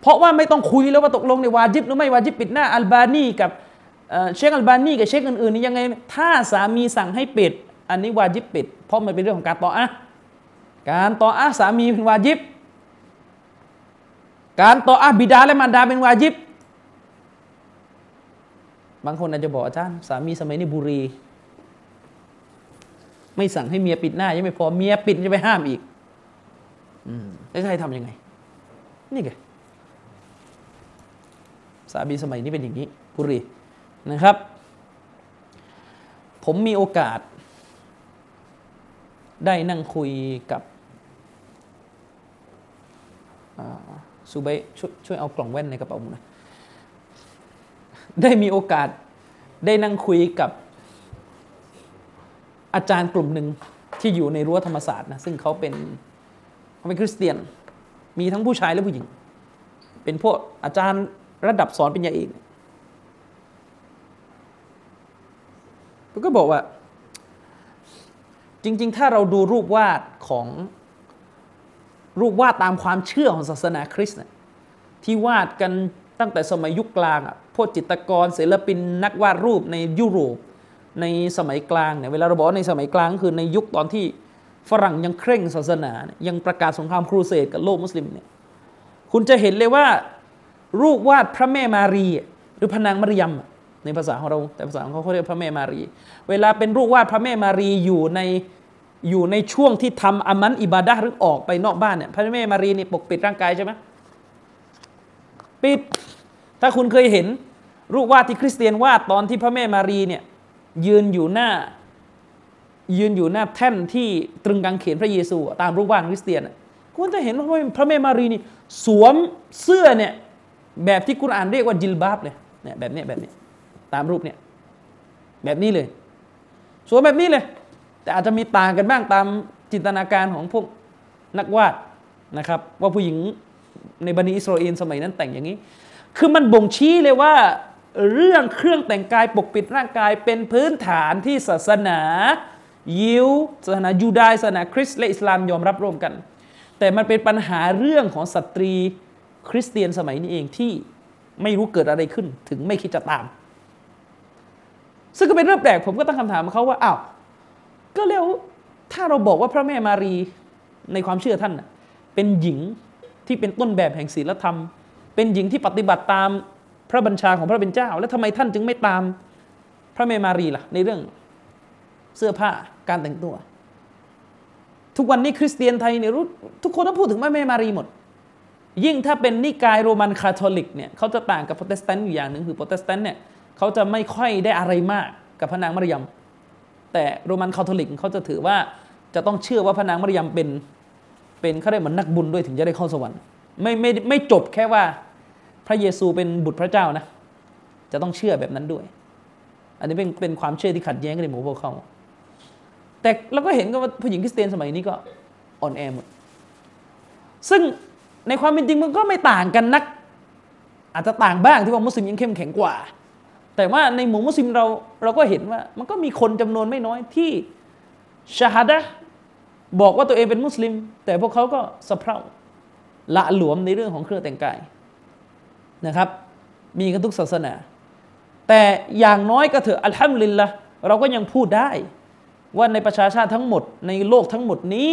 เพราะว่าไม่ต้องคุยแล้วว่าตกลงในวาจิบหรือไม่วาจิบปิดหน้าอัลบานีกับเชคอัลบานีกับเชคอื่นๆนี่ยังไง ถ้าสามีสั่งให้ปิด อันนี้วาจิบปิด เพราะมันเป็นเรื่องของการต่ออะการต่ออะสามีเป็นวาจิบ การต่ออะบิดาและมารดาเป็นวาจิบ บางคนอาจจะบอกอาจารย์สามีสมัยนี้บุรี ไม่สั่งให้เมียปิดหน้า ยังไม่พอเมียปิดจะไปห้ามอีกอืมแล้วจะให้ทำยังไง นี่ไงสามีสมัยนี้เป็นอย่างนี้บุรีนะครับ ผมมีโอกาส ได้นั่งคุยกับซูเบช่วยช่วยเอากล่องแว่นในกระเป๋าผมนะได้มีโอกาสได้นั่งคุยกับอาจารย์กลุ่มหนึ่งที่อยู่ในรั้วธรรมศาสตร์นะซึ่งเขาเป็นเขาเป็นคริสเตียน มีทั้งผู้ชายและผู้หญิง เป็นพวกอาจารย์ระดับสอนเป็นยาเอกก็บอกว่า จริง ๆ ถ้าเราดูรูปวาดของรูปวาดตามความเชื่อของศาสนาคริสต์ที่วาดกันตั้งแต่สมัยยุคกลางอะพวกจิตรกรศิลปินนักวาดรูปในยุโรป ในสมัยกลางเนี่ยเวลาเราบอกในสมัยกลางคือในยุคตอนที่ฝรั่งยังเคร่งศาสนา ยังประกาศสงครามครูเสดกับโลกมุสลิมเนี่ยคุณจะเห็นเลยว่า รูปวาดพระแม่มารี หรือพระนางมารยมในภาษาของเราแต่ภาษาของเขาเขาเรียกพระแม่มารี เวลาเป็นรูปวาดพระแม่มารีอยู่ใน อยู่ในช่วงที่ทำอามันอิบาดะหรือออกไปนอกบ้านเนี่ยพระแม่มารีนี่ปกปิดร่างกายใช่ไหมปิด ถ้าคุณเคยเห็น รูปวาดที่คริสเตียนวาดตอนที่พระแม่มารีเนี่ยยืนอยู่หน้า ยืนอยู่หน้าแท่นที่ตรึงกางเขนพระเยซู ตามรูปวาดคริสเตียนคุณจะเห็นว่าพระแม่มารีนี่ สวมเสื้อเนี่ยแบบที่กุรอานเรียกว่าจิลบาบเลยเนี่ยแบบนี้แบบนี้ ตามรูปเนี่ยแบบนี้เลย สวมแบบนี้เลย แต่อาจจะมีต่างกันบ้างตามจินตนาการของพวกนักวาดนะครับ ว่าผู้หญิงในบนีอิสราเอลสมัยนั้นแต่งอย่างนี้ คือมันบ่งชี้เลยว่าเรื่องเครื่องแต่งกายปกปิดร่างกายเป็นพื้นฐานที่ศาสนา ยิวศาสนายูดายศาสนาคริสต์และอิสลามยอมรับร่วมกัน แต่มันเป็นปัญหาเรื่องของสตรีคริสเตียนสมัยนี้เองที่ไม่รู้เกิดอะไรขึ้นถึงไม่คิดจะตาม ซึ่งก็เป็นเรื่องแปลกผมก็ตั้งคำถามเขาว่าอ้าว ก็แล้วถ้าเราบอกว่าพระแม่มารีในความเชื่อท่านเป็นหญิงที่เป็นต้นแบบแห่งศีลธรรม เป็นหญิงที่ปฏิบัติตามพระบัญชาของพระเป็นเจ้า แล้วทำไมท่านจึงไม่ตามพระแม่มารีล่ะ ในเรื่องเสื้อผ้าการแต่งตัว ทุกวันนี้คริสเตียนไทยเนี่ยรู้ทุกคนต้องพูดถึงพระแม่มารีหมด ยิ่งถ้าเป็นนิกายโรมันคาทอลิกเนี่ยเขาจะต่างกับโปรเตสแตนต์อยู่อย่างหนึ่งคือโปรเตสแตนต์เนี่ยเขาจะไม่ค่อยได้อะไรมากกับพระนางมารยม แต่โรมันคาทอลิกเขาจะถือว่าจะต้องเชื่อว่าพระนางมารยมเป็นเป็นเขาเรียกเหมือนนักบุญด้วยถึงจะได้เข้าสวรรค์ไม่ไม่ไม่จบแค่ว่าพระเยซูเป็นบุตรพระเจ้านะ จะต้องเชื่อแบบนั้นด้วย อันนี้เป็นเป็นความเชื่อที่ขัดแย้งกันในหมู่พวกเขาแต่เราก็เห็นว่าผู้หญิงคริสเตียนสมัยนี้ก็อ่อนแอหมดซึ่งในความเป็นจริงมันก็ไม่ต่างกันนัก อาจจะต่างบ้างที่ว่ามุสลิมยังเข้มแข็งกว่า แต่ว่าในหมู่มุสลิมเราเราก็เห็นว่า มันก็มีคนจำนวนไม่น้อยที่ชาฮัดะบอกว่าตัวเองเป็นมุสลิม แต่พวกเขาก็สะเพร่าละหลวมในเรื่องของเครื่องแต่งกายนะครับ มีกันทุกศาสนา แต่อย่างน้อยก็เถอะอัลฮัมดุลิลละเราก็ยังพูดได้ ว่าในประชาชาติทั้งหมด ในโลกทั้งหมดนี้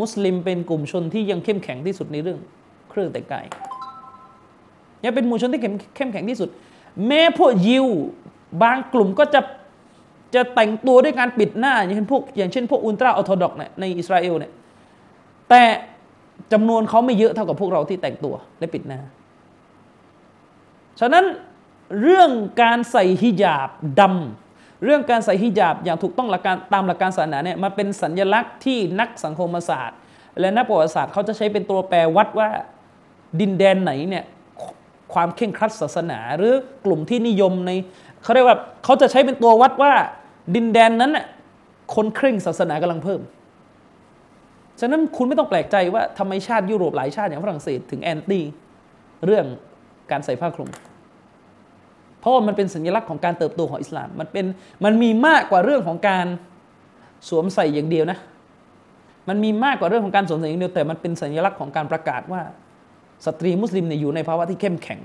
มุสลิมเป็นกลุ่มชนที่ยังเข้มแข็งที่สุดในเรื่องเครื่องแต่งกายยังเป็นหมู่ชนที่เข้มแข็งที่สุด แม้พวกยิว บางกลุ่มก็จะจะแต่งตัวด้วยการปิดหน้า อย่างเช่นพวกอย่างเช่นพวกอุลตร้าออร์โธดอกเนี่ยในอิสราเอลเนี่ยแต่จำนวนเขาไม่เยอะเท่ากับพวกเราที่แต่งตัวและปิดหน้า ฉะนั้นเรื่องการใส่ฮิญาบดำเรื่องการใส่ฮิญาบอย่างถูกต้องหลักการตามหลักการศาสนาเนี่ยมันเป็นสัญญลักษณ์ที่นักสังคมศาสตร์ และนักประวัติศาสตร์เขาจะใช้เป็นตัวแปรวัดว่าดินแดนไหนเนี่ย ความเข่งครัดศาสนา หรือกลุ่มที่นิยมในเขาเรียกว่าเขาจะใช้เป็นตัววัดว่าดินแดนนั้นน่ะคนเคร่งศาสนากำลังเพิ่ม ฉะนั้นคุณไม่ต้องแปลกใจว่าทำไมชาติยุโรปหลายชาติอย่างฝรั่งเศสถึงแอนตี้เรื่องการใส่ผ้าคลุม เพราะว่ามันเป็นสัญลักษณ์ของการเติบโตของอิสลาม มันเป็นมันมีมากกว่าเรื่องของการสวมใส่อย่างเดียวนะ มันมีมากกว่าเรื่องของการสวมใส่อย่างเดียวแต่มันเป็นสัญลักษณ์ของการประกาศว่า สตรีมุสลิมเนี่ยอยู่ในภาวะที่เข้มแข็ง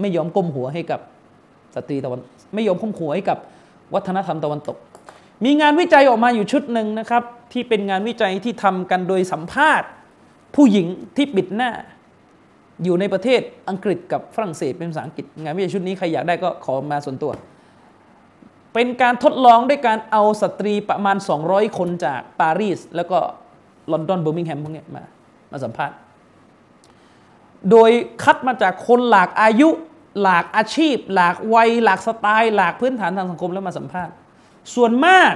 ไม่ยอมก้มหัวให้กับสตรีตะวันไม่ยอมก้มหัวให้กับวัฒนธรรมตะวันตก มีงานวิจัยออกมาอยู่ชุดหนึ่งนะครับ ที่เป็นงานวิจัยที่ทำกันโดยสัมภาษณ์ ผู้หญิงที่ปิดหน้า อยู่ในประเทศอังกฤษกับฝรั่งเศสเป็นภาษาอังกฤษ งานวิจัยชุดนี้ใครอยากได้ก็ขอมาส่วนตัว เป็นการทดลองด้วยการเอาสตรีประมาณ 200 คนจากปารีสแล้วก็ลอนดอนเบอร์มิงแฮมพวกนี้มามาสัมภาษณ์ โดยคัดมาจากคนหลากอายุ หลากอาชีพ หลากวัย หลากสไตล์ หลากพื้นฐานทางสังคมแล้วมาสัมภาษณ์ ส่วนมาก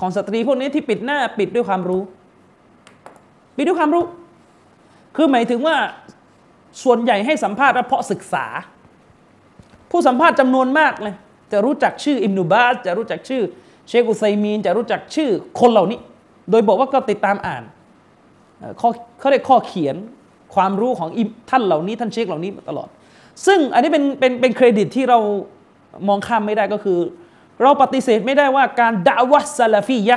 ของสตรีพวกนี้ที่ปิดหน้าปิดด้วยความรู้ ปิดด้วยความรู้ คือหมายถึงว่าส่วนใหญ่ให้สัมภาษณ์เพราะศึกษา ผู้สัมภาษณ์จำนวนมากเลยจะรู้จักชื่ออิมนุบาสจะรู้จักชื่อ เชคอุไซมีน จะรู้จักชื่อคนเหล่านี้ โดยบอกว่าก็ติดตามอ่านข้อเขาเรียกข้อเขียน ความรู้ของท่านเหล่านี้ท่านเชคเหล่านี้มาตลอด ซึ่งอันนี้เป็นเป็นเป็นเครดิตที่เรามองข้ามไม่ได้ก็คือ เราปฏิเสธไม่ได้ว่าการดาวะซาลาฟียะ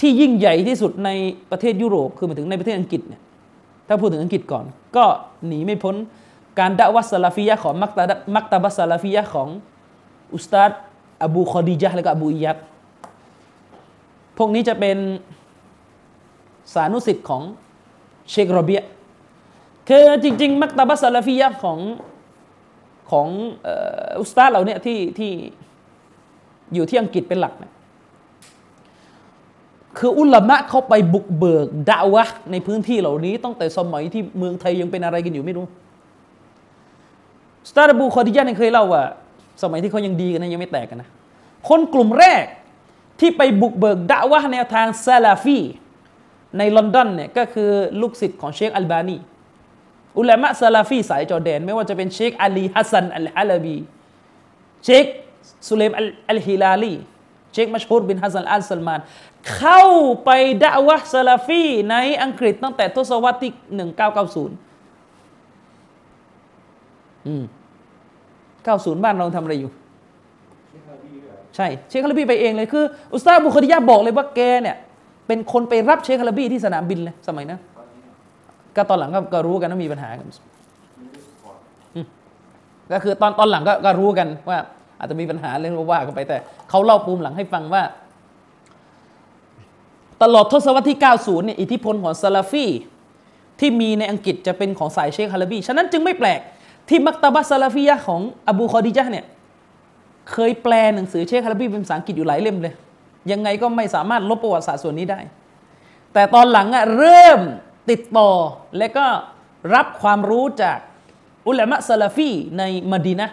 ที่ยิ่งใหญ่ที่สุดในประเทศยุโรปคือหมายถึงในประเทศอังกฤษเนี่ยถ้าพูดถึงอังกฤษก่อน ก็หนีไม่พ้นการดาวะซาลาฟียะของมักตามักตาบะซาลาฟียะของอุสตาดอบูคอดีจะห์และก็อบูอิยัดพวกนี้จะเป็นสานุศิษย์ของเชครอเบียะ คือจริง ๆ มักตาบะซาลาฟียะของของอุสตาดเราเนี่ยที่ที่อยู่ที่อังกฤษเป็นหลักเนี่ยคืออุลามะเขาไปบุกเบิกดาวะในพื้นที่เหล่านี้ตั้งแต่สมัยที่เมืองไทยยังเป็นอะไรกันอยู่ไม่รู้อุสตาดอบูคอดีจะห์เนี่ยเคยเล่าว่า สมัยที่เขายังดีกันนะยังไม่แตกกันนะ คนกลุ่มแรกที่ไปบุกเบิกดาวะแนวทางซาลาฟีในลอนดอนเนี่ยก็คือลูกศิษย์ของเชคอัลบานี อุลามะซาลาฟีสายจอแดน ไม่ว่าจะเป็นเชคอาลีฮัสซันอัลฮาลาบีเชคสุเลมอัลฮิลาลีเชคมัชฮูรบินฮัสซันอัลซัลมาน เข้าไปดาวะซาลาฟีในอังกฤษตั้งแต่ทศวรรษที่ 1990 อืม 90 บ้านเราทำอะไรอยู่ ใช่ เชคคาราบีไปเองเลยคือ อุสตาบุคดิยาบอกเลยว่าแกเนี่ย เป็นคนไปรับเชคคาราบีที่สนามบินเลยสมัยนั้น ก็ตอนหลังก็รู้กันว่ามีปัญหากันก็คือตอนตอนหลังก็รู้กันว่า อาจจะมีปัญหาเรื่องว่ากันไปแต่เขาเล่าปูมหลังให้ฟังว่า ตลอดทศวรรษที่ 90เนี่ยอิทธิพลของซาลาฟีที่มีในอังกฤษจะเป็นของสายเชคคาราบีฉะนั้นจึงไม่แปลกที่มักตาบะซาลาฟียะของอบูคอดีจะห์เนี่ยเคยแปลหนังสือเชคคาราบีเป็นภาษาอังกฤษอยู่หลายเล่มเลย ยังไงก็ไม่สามารถลบประวัติศาสตร์ส่วนนี้ได้ แต่ตอนหลังอะเริ่ม ติดต่อและก็รับความรู้จากอุลามะซาลาฟีในมดีนะ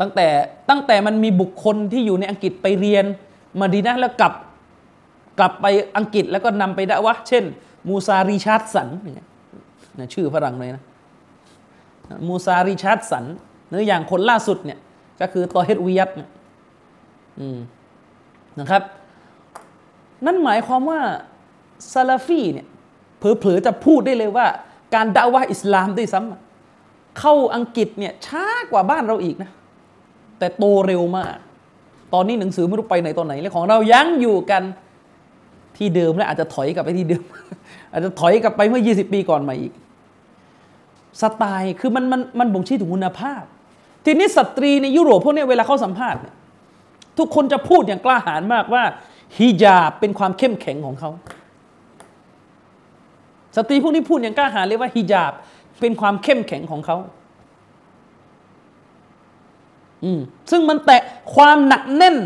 ตั้งแต่ตั้งแต่มันมีบุคคลที่อยู่ในอังกฤษไปเรียนมดีนะแล้วกลับกลับไปอังกฤษแล้วก็นำไปด่าวะเช่น มูซาริชาร์ดสันเนี่ยชื่อฝรั่งเลยนะมูซาริชาร์ดสันหรืออย่างคนล่าสุดเนี่ยก็คือตอเฮดวิยัตนะครับ นั่นหมายความว่า ซาลาฟีเนี่ยเผลอๆจะพูดได้เลยว่า การด่าว่าอิสลามด้วยซ้ำเข้าอังกฤษเนี่ยช้ากว่าบ้านเราอีกนะ แต่โตเร็วมาก ตอนนี้หนังสือไม่รู้ไปไหนตอนไหนเลยของเรายังอยู่กันที่เดิมและอาจจะถอยกลับไปที่เดิม อาจจะถอยกลับไปเมื่อ 20 ปีก่อนมาอีก สไตล์คือมันมันมันบ่งชี้ถึงคุณภาพ ทีนี้สตรีในยุโรปพวกนี้เวลาเขาสัมภาษณ์เนี่ยทุกคนจะพูดอย่างกล้าหาญมากว่าฮิญาบเป็นความเข้มแข็งของเขา สตรีพวกนี้พูดอย่างกล้าหาญเลยว่าฮิญาบ เป็นความเข้มแข็งของเขาอืมซึ่งมันแตะความหนักแน่น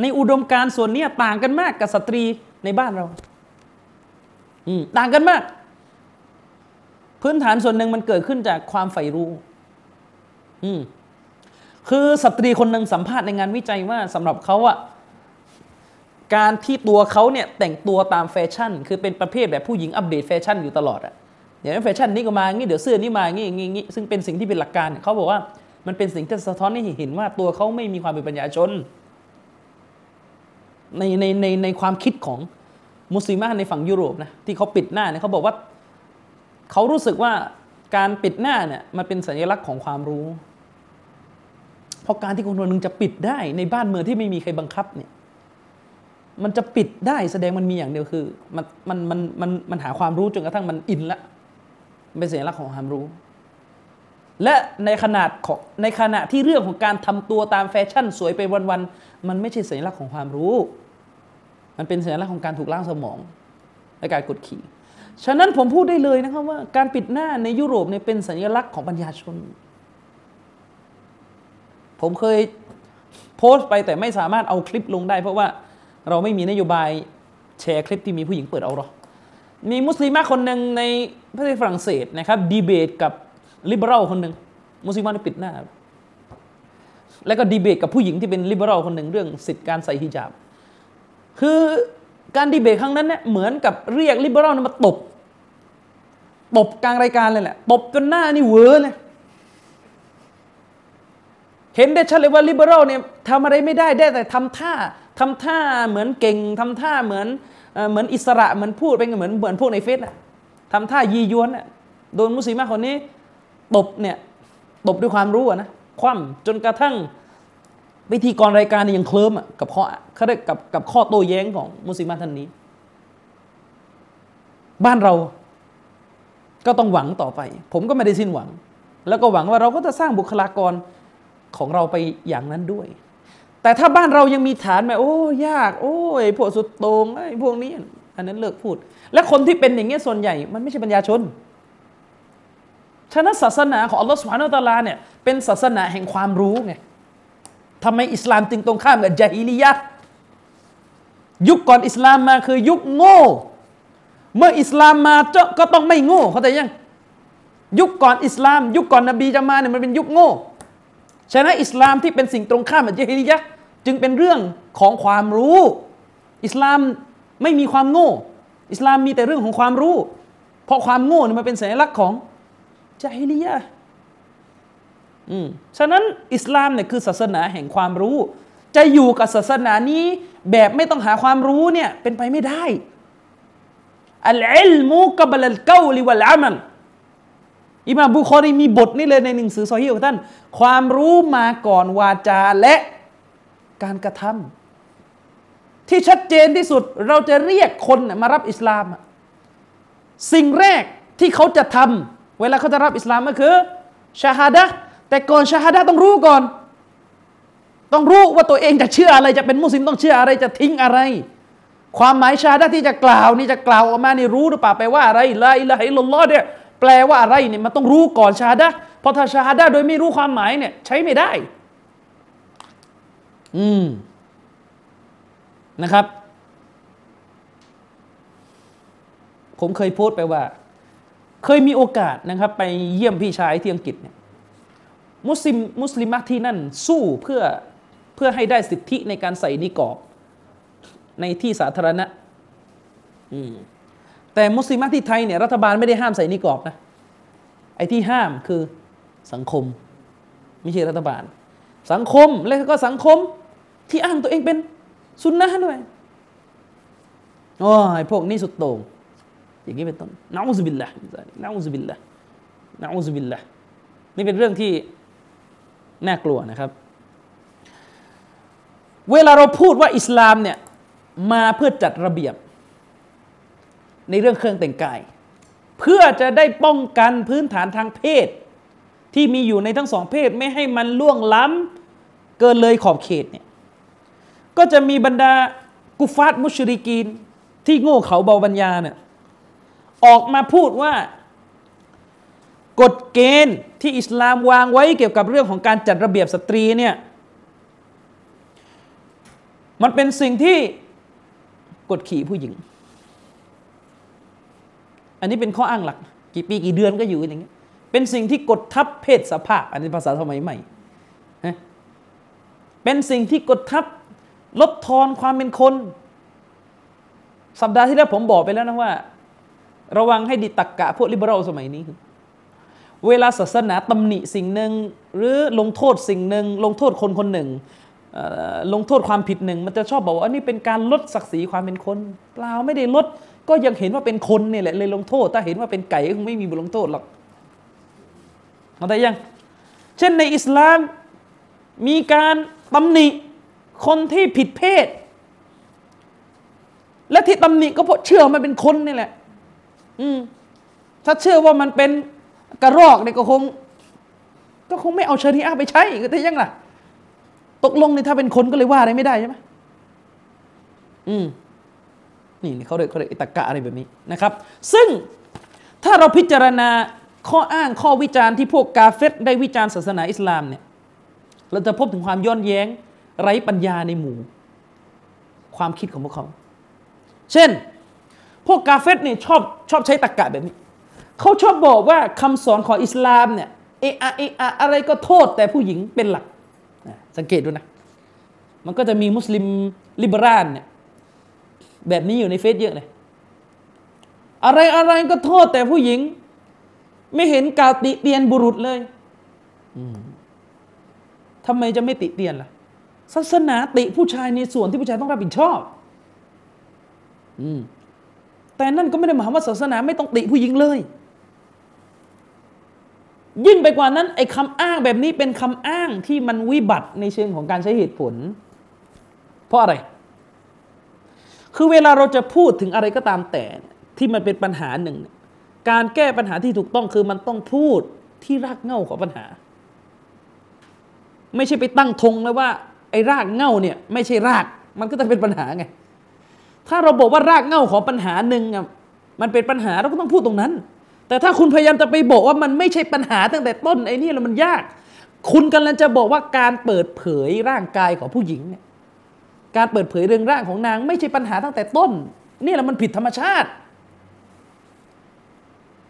ในอุดมการณ์ส่วนนี้ต่างกันมากกับสตรีในบ้านเราอืมต่างกันมาก พื้นฐานส่วนหนึ่งมันเกิดขึ้นจากความใฝ่รู้อืมคือสตรีคนหนึ่งสัมภาษณ์ในงานวิจัยว่าสำหรับเขาอะ การที่ตัวเขาเนี่ยแต่งตัวตามแฟชั่น คือเป็นประเภทแบบผู้หญิงอัปเดตแฟชั่นอยู่ตลอดอะเดี๋ยวแฟชั่นนี้ก็มางี้เดี๋ยวเสื้อนี้มางี้งี้งี้ซึ่งเป็นสิ่งที่เป็นหลักการเขาบอกว่ามันเป็นสิ่งที่สะท้อนให้เห็นว่าตัวเขาไม่มีความเป็นปัญญาชนในในในในความคิดของมุสลิมในฝั่งยุโรปนะที่เขาปิดหน้าเนี่ยเขาบอกว่าเขารู้สึกว่าการปิดหน้าเนี่ยมันเป็นสัญลักษณ์ของความรู้ เพราะการที่คนคนหนึ่งจะปิดได้ในบ้านเมืองที่ไม่มีใครบังคับเนี่ย มันจะปิดได้แสดงมันมีอย่างเดียวคือ มันมันมันมันมันหาความรู้จนกระทั่งมันอินละเป็นสัญลักษณ์ของความรู้ และในขนาดของในขณะที่เรื่องของการทำตัวตามแฟชั่นสวยไปวันๆมันไม่ใช่สัญลักษณ์ของความรู้ มันเป็นสัญลักษณ์ของการถูกล้างสมองและการกดขี่ฉะนั้นผมพูดได้เลยนะครับว่า การปิดหน้าในยุโรปเนี่ยเป็นสัญลักษณ์ของปัญญาชน ผมเคยโพสต์ไปแต่ไม่สามารถเอาคลิปลงได้ เพราะว่า เราไม่มีนโยบายแชร์คลิปที่มีผู้หญิงเปิดเอาหรอมีมุสลิมคนหนึ่งในประเทศฝรั่งเศสนะครับดีเบตกับลิเบอรัลคนหนึ่งมุสลิมปิดหน้า แล้วก็ดีเบตกับผู้หญิงที่เป็นลิเบอรัลคนหนึ่งเรื่องสิทธิการใส่ฮิญาบ คือการดีเบตครั้งนั้นเนี่ยเหมือนกับเรียกลิเบอรัลมาตบตบกลางรายการเลยแหละตบจนหน้านี่เวอเลยเห็นได้ชัดเลยว่าลิเบอรัลเนี่ยทำอะไรไม่ได้ได้แต่ทำท่า ทำท่าเหมือนเก่งทำท่าเหมือนเหมือนอิสระเหมือนพูดเป็นเหมือนเหมือนพวกในเฟซอะทำท่ายียวนอะโดนมุสลิมคนนี้ตบเนี่ยตบด้วยความรู้นะคว่ำจนกระทั่งวิธีกรรายการยังเคลิ้มกับข้อเขาได้กับกับข้อโต้แย้งของมุสลิมท่านนี้ บ้านเราก็ต้องหวังต่อไป ผมก็ไม่ได้สิ้นหวัง แล้วก็หวังว่าเราก็จะสร้างบุคลากรของเราไปอย่างนั้นด้วย แต่ถ้าบ้านเรายังมีฐานแบบโอ้ยาก โอ้ยพวกสุดโตงไอ้พวกนี้ อันนั้นเลิกพูด และคนที่เป็นอย่างเงี้ยส่วนใหญ่ มันไม่ใช่ปัญญาชนฉะนั้นศาสนาของอัลลอฮฺสุบฮานาตะลาเนี่ยเป็นศาสนาแห่งความรู้ไงทำไมอิสลามจึงตรงข้ามกับจาฮิลียะยุคก่อนอิสลามมาคือยุคโง่ เมื่ออิสลามมาเจ้าก็ต้องไม่โง่ เข้าแต่ยัง ยุคก่อนอิสลาม ยุคก่อนนบีจะมาเนี่ยมันเป็นยุคโง่ ฉะนั้นอิสลามที่เป็นสิ่งตรงข้ามกับจาฮิลียะจึงเป็นเรื่องของความรู้ อิสลามไม่มีความโง่ อิสลามมีแต่เรื่องของความรู้ เพราะความโง่เนี่ยมันเป็นสัญลักษณ์ของจาฮิลียะอืมฉะนั้นอิสลามเนี่ยคือศาสนาแห่งความรู้ จะอยู่กับศาสนานี้แบบไม่ต้องหาความรู้เนี่ยเป็นไปไม่ได้อัลอิลมูกับลัลเกาลิวัลอามัล อิมามบุคอรีมีบทนี้เลยในหนังสือซอฮีของท่าน ความรู้มาก่อนวาจาและการกระทำที่ชัดเจนที่สุดเราจะเรียกคนมารับอิสลาม สิ่งแรกที่เขาจะทำเวลาเขาจะรับอิสลามก็คือชาฮาดะแต่ก่อนชาฮาดะต้องรู้ก่อน ต้องรู้ว่าตัวเองจะเชื่ออะไรจะเป็นมุสลิมต้องเชื่ออะไรจะทิ้งอะไร ความหมายชาดะที่จะกล่าวนี่จะกล่าวออกมานี่รู้หรือเปล่าแปว่าอะไรละอิละฮิลลอฮ์เนี่ย แปลว่าอะไรเนี่ยมันต้องรู้ก่อนชาดะเพราะถ้าชาดะโดยไม่รู้ความหมายเนี่ยใช้ไม่ได้ อืมนะครับ ผมเคยโพสต์ไปว่า เคยมีโอกาสนะครับ ไปเยี่ยมพี่ชายที่อังกฤษเนี่ยมุสลิมมุสลิมที่นั่นสู้เพื่อเพื่อให้ได้สิทธิในการใส่นิกอบ ในที่สาธารณะ อือ แต่มุสลิมที่ไทยเนี่ยรัฐบาลไม่ได้ห้ามใส่นิกอบนะไอ้ที่ห้ามคือสังคม ไม่ใช่รัฐบาล สังคมและก็สังคมที่อ้างตัวเองเป็นซุนนะด้วยโอ้ยพวกนี้สุดโต่งอย่างนี้เป็นต้นนะอุซบิลละนะอุซบิลละนะอุซบิลละนี่เป็นเรื่องที่น่ากลัวนะครับ เวลาเราพูดว่าอิสลามเนี่ยมาเพื่อจัดระเบียบ ในเรื่องเครื่องแต่งกาย เพื่อจะได้ป้องกันพื้นฐานทางเพศ ที่มีอยู่ในทั้งสองเพศไม่ให้มันล่วงล้ำเกินเลยขอบเขตเนี่ยก็จะมีบรรดากุฟาตมุชริกีน ที่โง่เขาเบาบัญญาเนี่ยออกมาพูดว่ากฎเกณฑ์ที่อิสลามวางไว้เกี่ยวกับเรื่องของการจัดระเบียบสตรีเนี่ยมันเป็นสิ่งที่กดขี่ผู้หญิง อันนี้เป็นข้ออ้างหลัก กี่ปีกี่เดือนก็อยู่อย่างเงี้ยเป็นสิ่งที่กดทับเพศสภาพ อันนี้ภาษาสมัยใหม่เป็นสิ่งที่กดทับลดทอนความเป็นคน สัปดาห์ที่แล้วผมบอกไปแล้วนะว่า ระวังให้ดิตักกะพวกลิเบอรัลสมัยนี้ เวลาศาสนาตำหนิสิ่งหนึ่ง หรือลงโทษสิ่งหนึ่ง ลงโทษคนคนหนึ่งลงโทษความผิดหนึ่ง มันจะชอบบอกว่าอันนี้เป็นการลดศักดิ์ศรีความเป็นคน เปล่าไม่ได้ลด ก็ยังเห็นว่าเป็นคนเนี่ยแหละเลยลงโทษ ถ้าเห็นว่าเป็นไก่คงไม่มีบทลงโทษหรอกมาได้ยัง เช่นในอิสลามมีการตำหนิคนที่ผิดเพศ และที่ตำหนิก็เพราะเชื่อมันเป็นคนนี่แหละ อืมถ้าเชื่อว่ามันเป็นกระรอกเนี่ยก็คง ก็คงไม่เอาเชริอะไปใช้ก็ได้ยังล่ะ ตกลงเนี่ยถ้าเป็นคนก็เลยว่าอะไรไม่ได้ใช่ไหมอืม นี่เขาเรียกเขาเรียกตะกะอะไรแบบนี้นะครับ ซึ่งถ้าเราพิจารณาข้ออ้างข้อวิจารณ์ที่พวกกาเฟตได้วิจารณ์ศาสนาอิสลามเนี่ยเราจะพบถึงความย้อนแย้งไร้ปัญญาในหมู่ ความคิดของพวกเขา เช่น พวกกาเฟตนี่ยชอบชอบใช้ตะกกะแบบนี้เขาชอบบอกว่าคำสอนของอิสลามเนี่ยเอะอะเอะอะอะไรก็โทษแต่ผู้หญิงเป็นหลัก สังเกตดูนะ มันก็จะมีมุสลิมลิเบรานเนี่ย แบบนี้อยู่ในเฟซเยอะเลยอะไรอะไรก็โทษแต่ผู้หญิง ไม่เห็นกาวติเตียนบุรุษเลยทำไมจะไม่ติเตียนล่ะ ศาสนาติผู้ชายในส่วนที่ผู้ชายต้องรับผิดชอบอืมแต่นั่นก็ไม่ได้หมายคว่าศาสนาไม่ต้องติผู้หญิงเลย ยิ่งไปกว่านั้นไอ้คำอ้างแบบนี้เป็นคำอ้างที่มันวิบัติในเชิงของการใช้เหตุผล เพราะอะไร คือเวลาเราจะพูดถึงอะไรก็ตามแต่ที่มันเป็นปัญหาหนึ่ง การแก้ปัญหาที่ถูกต้องคือมันต้องพูดที่รากเหง้าของปัญหา ไม่ใช่ไปตั้งธงแล้วว่า ไอ้รากเหง้าเนี่ย ไม่ใช่ราก มันก็จะเป็นปัญหาไง ถ้าเราบอกว่ารากเหง้าของปัญหาหนึ่งอะมันเป็นปัญหาเราก็ต้องพูดตรงนั้น แต่ถ้าคุณพยายามจะไปบอกว่ามันไม่ใช่ปัญหาตั้งแต่ต้นไอ้นี่แล้วมันยาก คุณกำลังจะบอกว่าการเปิดเผยร่างกายของผู้หญิงเนี่ย การเปิดเผยเรื่องร่างของนาง ไม่ใช่ปัญหาตั้งแต่ต้น นี่แหละมันผิดธรรมชาติ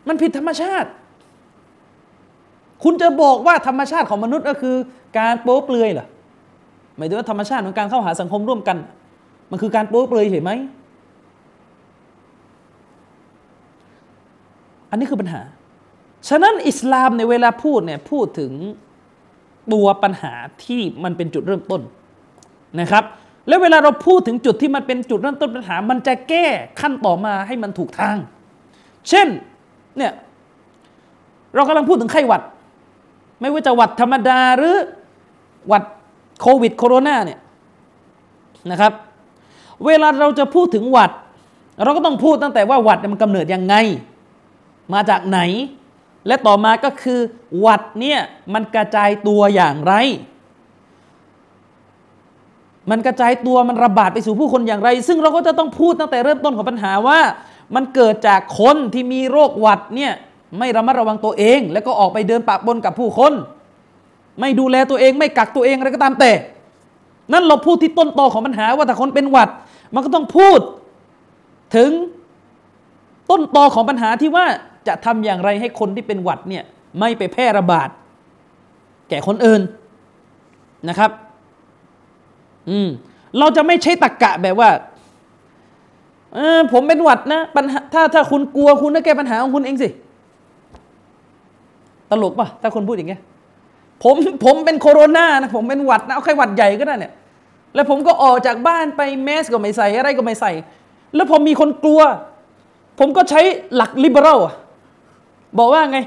มันผิดธรรมชาติ คุณจะบอกว่าธรรมชาติของมนุษย์ก็คือ การโป๊เปลือยเหรอหมายถึงว่าธรรมชาติของการเข้าหาสังคมร่วมกัน มันคือการโป๊เปลือยเห็นไหมอันนี้คือปัญหา ฉะนั้นอิสลามในเวลาพูดเนี่ยพูดถึงตัวปัญหาที่มันเป็นจุดเริ่มต้นนะครับ แล้วเวลาเราพูดถึงจุดที่มันเป็นจุดเริ่มต้นปัญหา มันจะแก้ขั้นต่อมาให้มันถูกทาง เช่นเนี่ยเรากำลังพูดถึงไข้หวัด ไม่ว่าจะหวัดธรรมดาหรือหวัดโควิดโคโรนาเนี่ยนะครับ เวลาเราจะพูดถึงหวัด เราก็ต้องพูดตั้งแต่ว่าหวัดมันกำเนิดยังไง มาจากไหน และต่อมาก็คือหวัดเนี่ยมันกระจายตัวอย่างไร มันกระจายตัวมันระบาดไปสู่ผู้คนอย่างไร ซึ่งเราก็จะต้องพูดตั้งแต่เริ่มต้นของปัญหาว่า มันเกิดจากคนที่มีโรคหวัดเนี่ยไม่ระมัดระวังตัวเอง แล้วก็ออกไปเดินปะปนกับผู้คน ไม่ดูแลตัวเองไม่กักตัวเองอะไรก็ตามแต่ นั่นเราพูดที่ต้นตอของปัญหาว่าถ้าคนเป็นหวัด มันก็ต้องพูดถึงต้นตอของปัญหาที่ว่าจะทำอย่างไรให้คนที่เป็นหวัดเนี่ยไม่ไปแพร่ระบาด แก่คนอื่นนะครับ อืมเราจะไม่ใช้ตะกกะแบบว่าเออผมเป็นหวัดนะปัญหาถ้าถ้าคุณกลัวคุณก็แก้ปัญหาของคุณเองสิ ตลกป่ะ ถ้าคนพูดอย่างเงี้ยผมผมเป็นโคโรนานะผมเป็นหวัดนะเอาแค่หวัดใหญ่ก็ได้เนี่ย แล้วผมก็ออกจากบ้านไปแมสก็ไม่ใส่อะไรก็ไม่ใส่ แล้วพอมีคนกลัว ผมก็ใช้หลักลิเบอรัลบอกว่าไง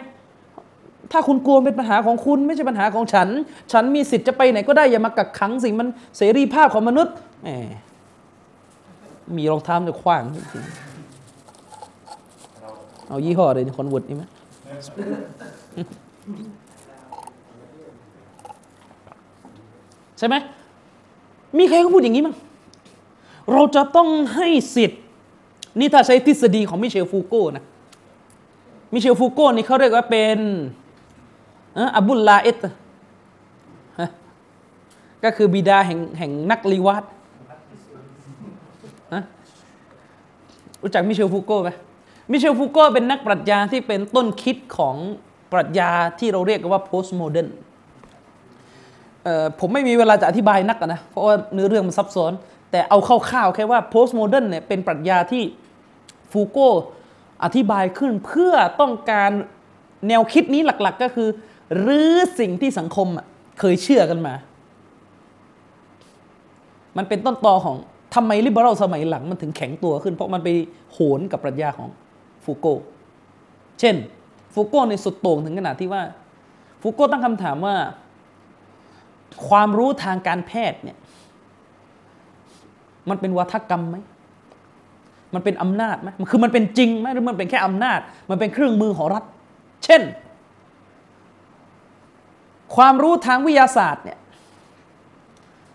ถ้าคุณกลัวเป็นปัญหาของคุณไม่ใช่ปัญหาของฉัน ฉันมีสิทธิ์จะไปไหนก็ได้อย่ามากักขังสิ่งมันเสรีภาพของมนุษย์แหมมีรองเท้าจะคว้างจริงเอายี่ห้ออะไรคอนวุดนี่ไหมใช่ไหมมีใครก็พูดอย่างนี้มั้งเราจะต้องให้สิทธิ์นี่ถ้าใช้ทฤษฎีของมิเชลฟูโก้นะมิเชลฟูโก้นี่เขาเรียกว่าเป็น อะบุลลาอิตก็คือบิดาแห่งแห่งนักลีวัตรู้จักมิเชลฟูโก้ไหมมิเชลฟูโก้เป็นนักปรัชญาที่เป็นต้นคิดของปรัชญาที่เราเรียกว่า post modern ผมไม่มีเวลาจะอธิบายนักนะ เพราะว่าเนื้อเรื่องมันซับซ้อน แต่เอาคร่าวๆแค่ว่า post modern เนี่ยเป็นปรัชญาที่ฟูโก้อธิบายขึ้นเพื่อต้องการแนวคิดนี้หลักๆก็คือ หรือสิ่งที่สังคมเคยเชื่อกันมา มันเป็นต้นตอของทำไมลิเบอรัลสมัยหลังมันถึงแข็งตัวขึ้น เพราะมันไปโหนกับปรัชญาของฟูโก เช่น ฟูโกในสุดโต่งถึงขนาดที่ว่า ฟูโกตั้งคำถามว่า ความรู้ทางการแพทย์เนี่ย มันเป็นวัฒกรรมไหมมันเป็นอำนาจไหมคือมันเป็นจริงไหมหรือมันเป็นแค่อำนาจ มันเป็นเครื่องมือของรัฐ เช่น ความรู้ทางวิทยาศาสตร์เนี่ย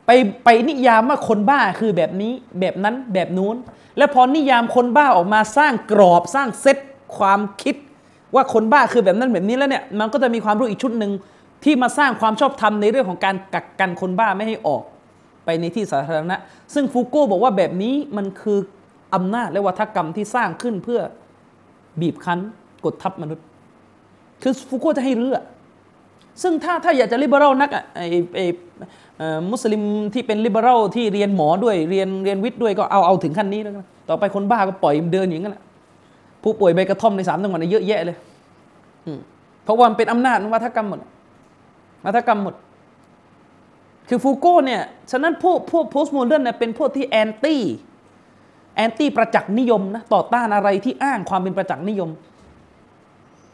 ไปไปนิยามว่าคนบ้าคือแบบนี้แบบนั้นแบบนู้น แล้วพอนิยามคนบ้าออกมาสร้างกรอบสร้างเซตความคิด ว่าคนบ้าคือแบบนั้นแบบนี้แล้วเนี่ยมันก็จะมีความรู้อีกชุดหนึ่งที่มาสร้างความชอบธรรมในเรื่องของการกักกันคนบ้าไม่ให้ออกไปในที่สาธารณะ ซึ่งฟูโก้บอกว่าแบบนี้มันคืออำนาจและวาทกรรมที่สร้างขึ้นเพื่อบีบคั้นกดทับมนุษย์ คือฟูโก้จะให้เลิก ซึ่งถ้าถ้าอยากจะ liberal นักอะไอไอมุสลิมที่เป็น liberal ที่เรียนหมอด้วยเรียนเรียนวิทย์ด้วยก็เอาเอาถึงขั้นนี้แล้วกันต่อไปคนบ้าก็ปล่อยเดินอย่างนั้นแหละผู้ป่วยใบกระท่อมในสามจังหวัดเยอะแยะเลยเพราะว่ามันเป็นอำนาจวาทกรรมหมดวาทกรรมหมด คือฟูโก้เนี่ยฉะนั้นพวกพวก postmodern เนี่ยเป็นพวกที่แอนตี้แอนตี้ประจักษ์นิยมนะต่อต้านอะไรที่อ้างความเป็นประจักษ์นิยม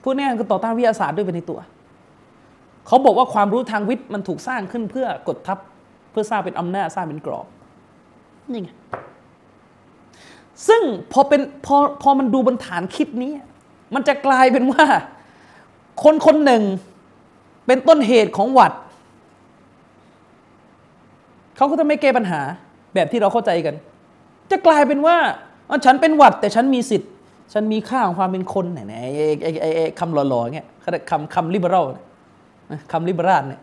พวกนี้คือต่อต้านวิทยาศาสตร์ด้วยเป็นในตัว เขาบอกว่าความรู้ทางวิทย์มันถูกสร้างขึ้นเพื่อกดทับเพื่อสร้างเป็นอำนาจสร้างเป็นกรอบนี่ไงซึ่งพอเป็นพอพอมันดูบนฐานคิดนี้ มันจะกลายเป็นว่า คนคนหนึ่งเป็นต้นเหตุของหวัด เขาก็จะไม่แก้ปัญหาแบบที่เราเข้าใจกัน จะกลายเป็นว่าฉันเป็นหวัด แต่ฉันมีสิทธิ์ ฉันมีค่าของความเป็นคนไหนไอ้ไอ้คำหล่อๆเงี้ยคำคำลิเบอรัล คำลิเบราลเนี่ย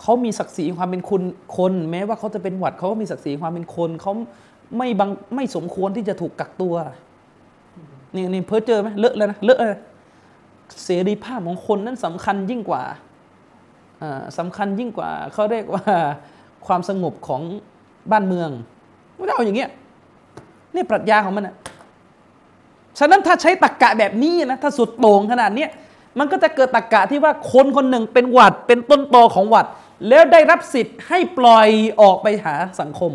เขามีศักดิ์ศรีความเป็นคนคน แม้ว่าเขาจะเป็นหวัดเขาก็มีศักดิ์ศรีความเป็นคนเขาไม่บังไม่สมควรที่จะถูกกักตัวนี่นี่เพ้อเจอไหมเลอะเลยนะเลอะเลยเสรีภาพของคนนั้นสำคัญยิ่งกว่าสำคัญยิ่งกว่าเขาเรียกว่าความสงบของบ้านเมืองไม่ได้เอาอย่างเงี้ยนี่ปรัชญาของมันนะฉะนั้นถ้าใช้ตรกกะแบบนี้นะถ้าสุดโต่งขนาดเนี้ย มันก็จะเกิดตรกกะที่ว่าคนคนหนึ่งเป็นหวัดเป็นต้นตอของหวัด แล้วได้รับสิทธิ์ให้ปล่อยออกไปหาสังคม